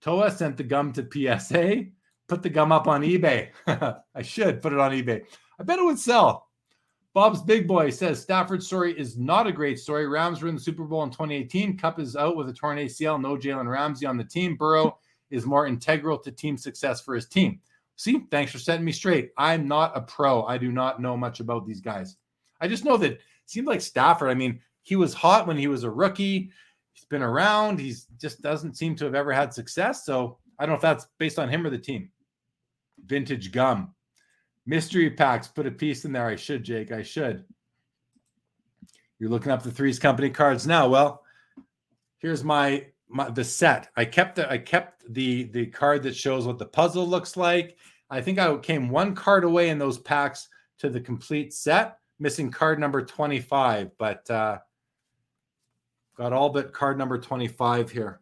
Toa sent the gum to PSA. Put the gum up on eBay. *laughs* I should put it on eBay. I bet it would sell. Bob's Big Boy says Stafford's story is not a great story. Rams were in the Super Bowl in 2018. Kupp is out with a torn ACL. No Jalen Ramsey on the team. Burrow is more integral to team success for his team. See, thanks for setting me straight. I'm not a pro. I do not know much about these guys. I just know that it seemed like Stafford. I mean, he was hot when he was a rookie he's been around. He's just doesn't seem to have ever had success. So I don't know if that's based on him or the team. Vintage gum, mystery packs. Put a piece in there. I should, Jake. I should. You're looking up the Three's Company cards now. Well, here's my my the set. I kept the I kept the the card that shows what the puzzle looks like. I think I came one card away in those packs to the complete set, missing card number 25, but uh Got all but card number 25 here.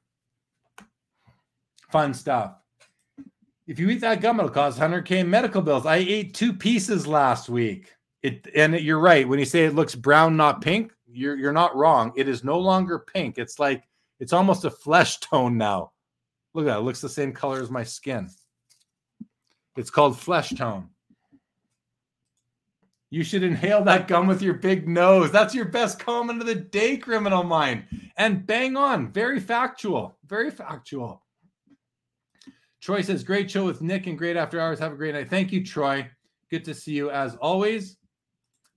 Fun stuff. If you eat that gum, it'll cause 100K medical bills. I ate two pieces last week. It and you're right. When you say it looks brown, not pink, you're you're not wrong. It is no longer pink. It's like it's almost a flesh tone now. Look at that. It looks the same color as my skin. It's called flesh tone. You should inhale that gum with your big nose. That's your best comment of the day, criminal mind. And bang on. Very factual. Very factual. Troy says, Great show with Nick and great after hours. Have a great night. Thank you, Troy. Good to see you as always.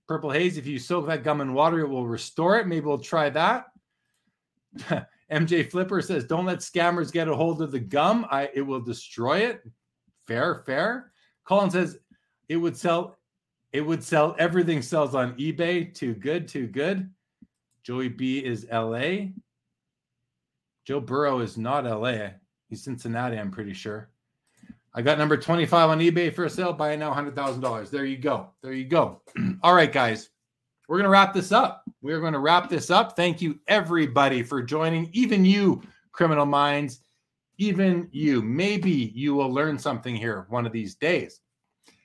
Purple Haze, if you soak that gum in water, it will restore it. Maybe we'll try that. *laughs* MJ Flipper says, Don't let scammers get a hold of the gum. I it will destroy it. Fair, fair. Colin says it would sell it would sell. Everything sells on eBay. Too good, too good. Joey B is LA. Joe Burrow is not LA. He's Cincinnati, I'm pretty sure. I got number 25 on eBay for a sale. Buy it now, $100,000. There you go. There you go. *clears throat* All right, guys. We're going to wrap this up. We're going to wrap this up. Thank you, everybody, for joining. Even you, criminal minds, even you. Maybe you will learn something here one of these days.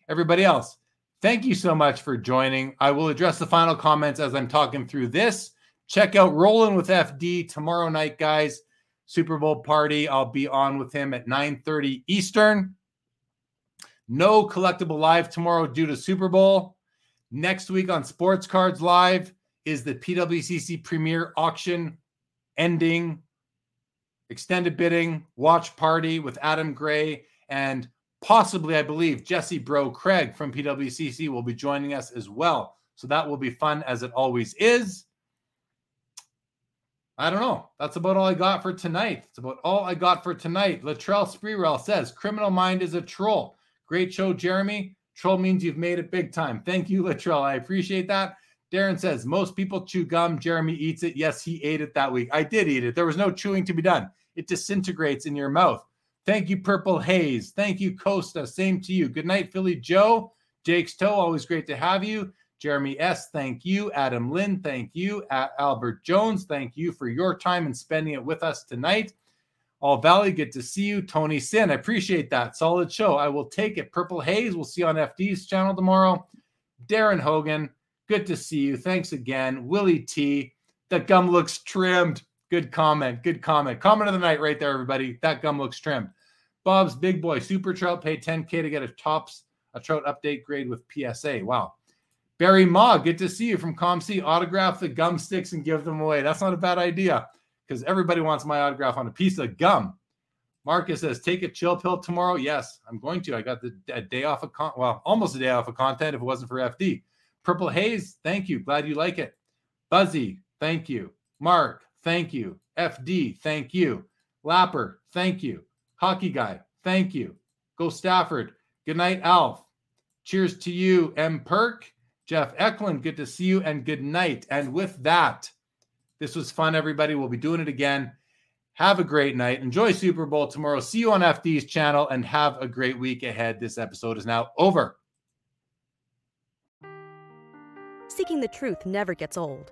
Everybody else, thank you so much for joining. I will address the final comments as I'm talking through this. Check out Rolling with FD tomorrow night, guys. Super Bowl party. I'll be on with him at 9:30 Eastern. No collectible live tomorrow due to Super Bowl. Next week on Sports Cards Live is the PWCC Premier Auction ending, extended bidding, watch party with Adam Gray and possibly, I believe, Jesse Bro Craig from PWCC will be joining us as well. So that will be fun as it always is. I don't know. That's about all I got for tonight. It's about all I got for tonight. Latrell Sprewell says, Criminal Mind is a troll. Great show, Jeremy. Troll means you've made it big time. Thank you, *laughs* Latrell. I appreciate that. Darren says, most people chew gum. Jeremy eats it. Yes, he ate it that week. I did eat it. There was no chewing to be done. It disintegrates in your mouth. Thank you, Purple Haze. Thank you, Costa. Same to you. Good night, Philly Joe. Jake's Toe, always great to have you. Jeremy S., thank you. Adam Lynn, thank you. Albert Jones, thank you for your time and spending it with us tonight. All Valley, good to see you. Tony Sin, I appreciate that. Solid show. I will take it. Purple Haze, we'll see you on FD's channel tomorrow. Darren Hogan, good to see you. Thanks again. Willie T, that gum looks trimmed. Good comment. Good comment. Comment of the night right there, everybody. That gum looks trimmed. Bob's Big Boy Super Trout paid 10K to get a Topps a trout update grade with PSA. Wow. Barry Ma, good to see you from COMC. Autograph the gum sticks and give them away. That's not a bad idea because everybody wants my autograph on a piece of gum. Marcus says, take a chill pill tomorrow. Yes, I'm going to. I got the day off of con- well, almost a day off of content if it wasn't for FD. Purple Haze, thank you. Glad you like it. Buzzy, thank you. Mark, thank you. FD, thank you. Lapper, thank you. Hockey guy, thank you. Go Stafford. Good night, Alf. Cheers to you, M. Perk. Jeff Eklund, good to see you and good night. And with that, this was fun, everybody. We'll be doing it again. Have a great night. Enjoy Super Bowl tomorrow. See you on FD's channel and have a great week ahead. This episode is now over. Seeking the truth never gets old.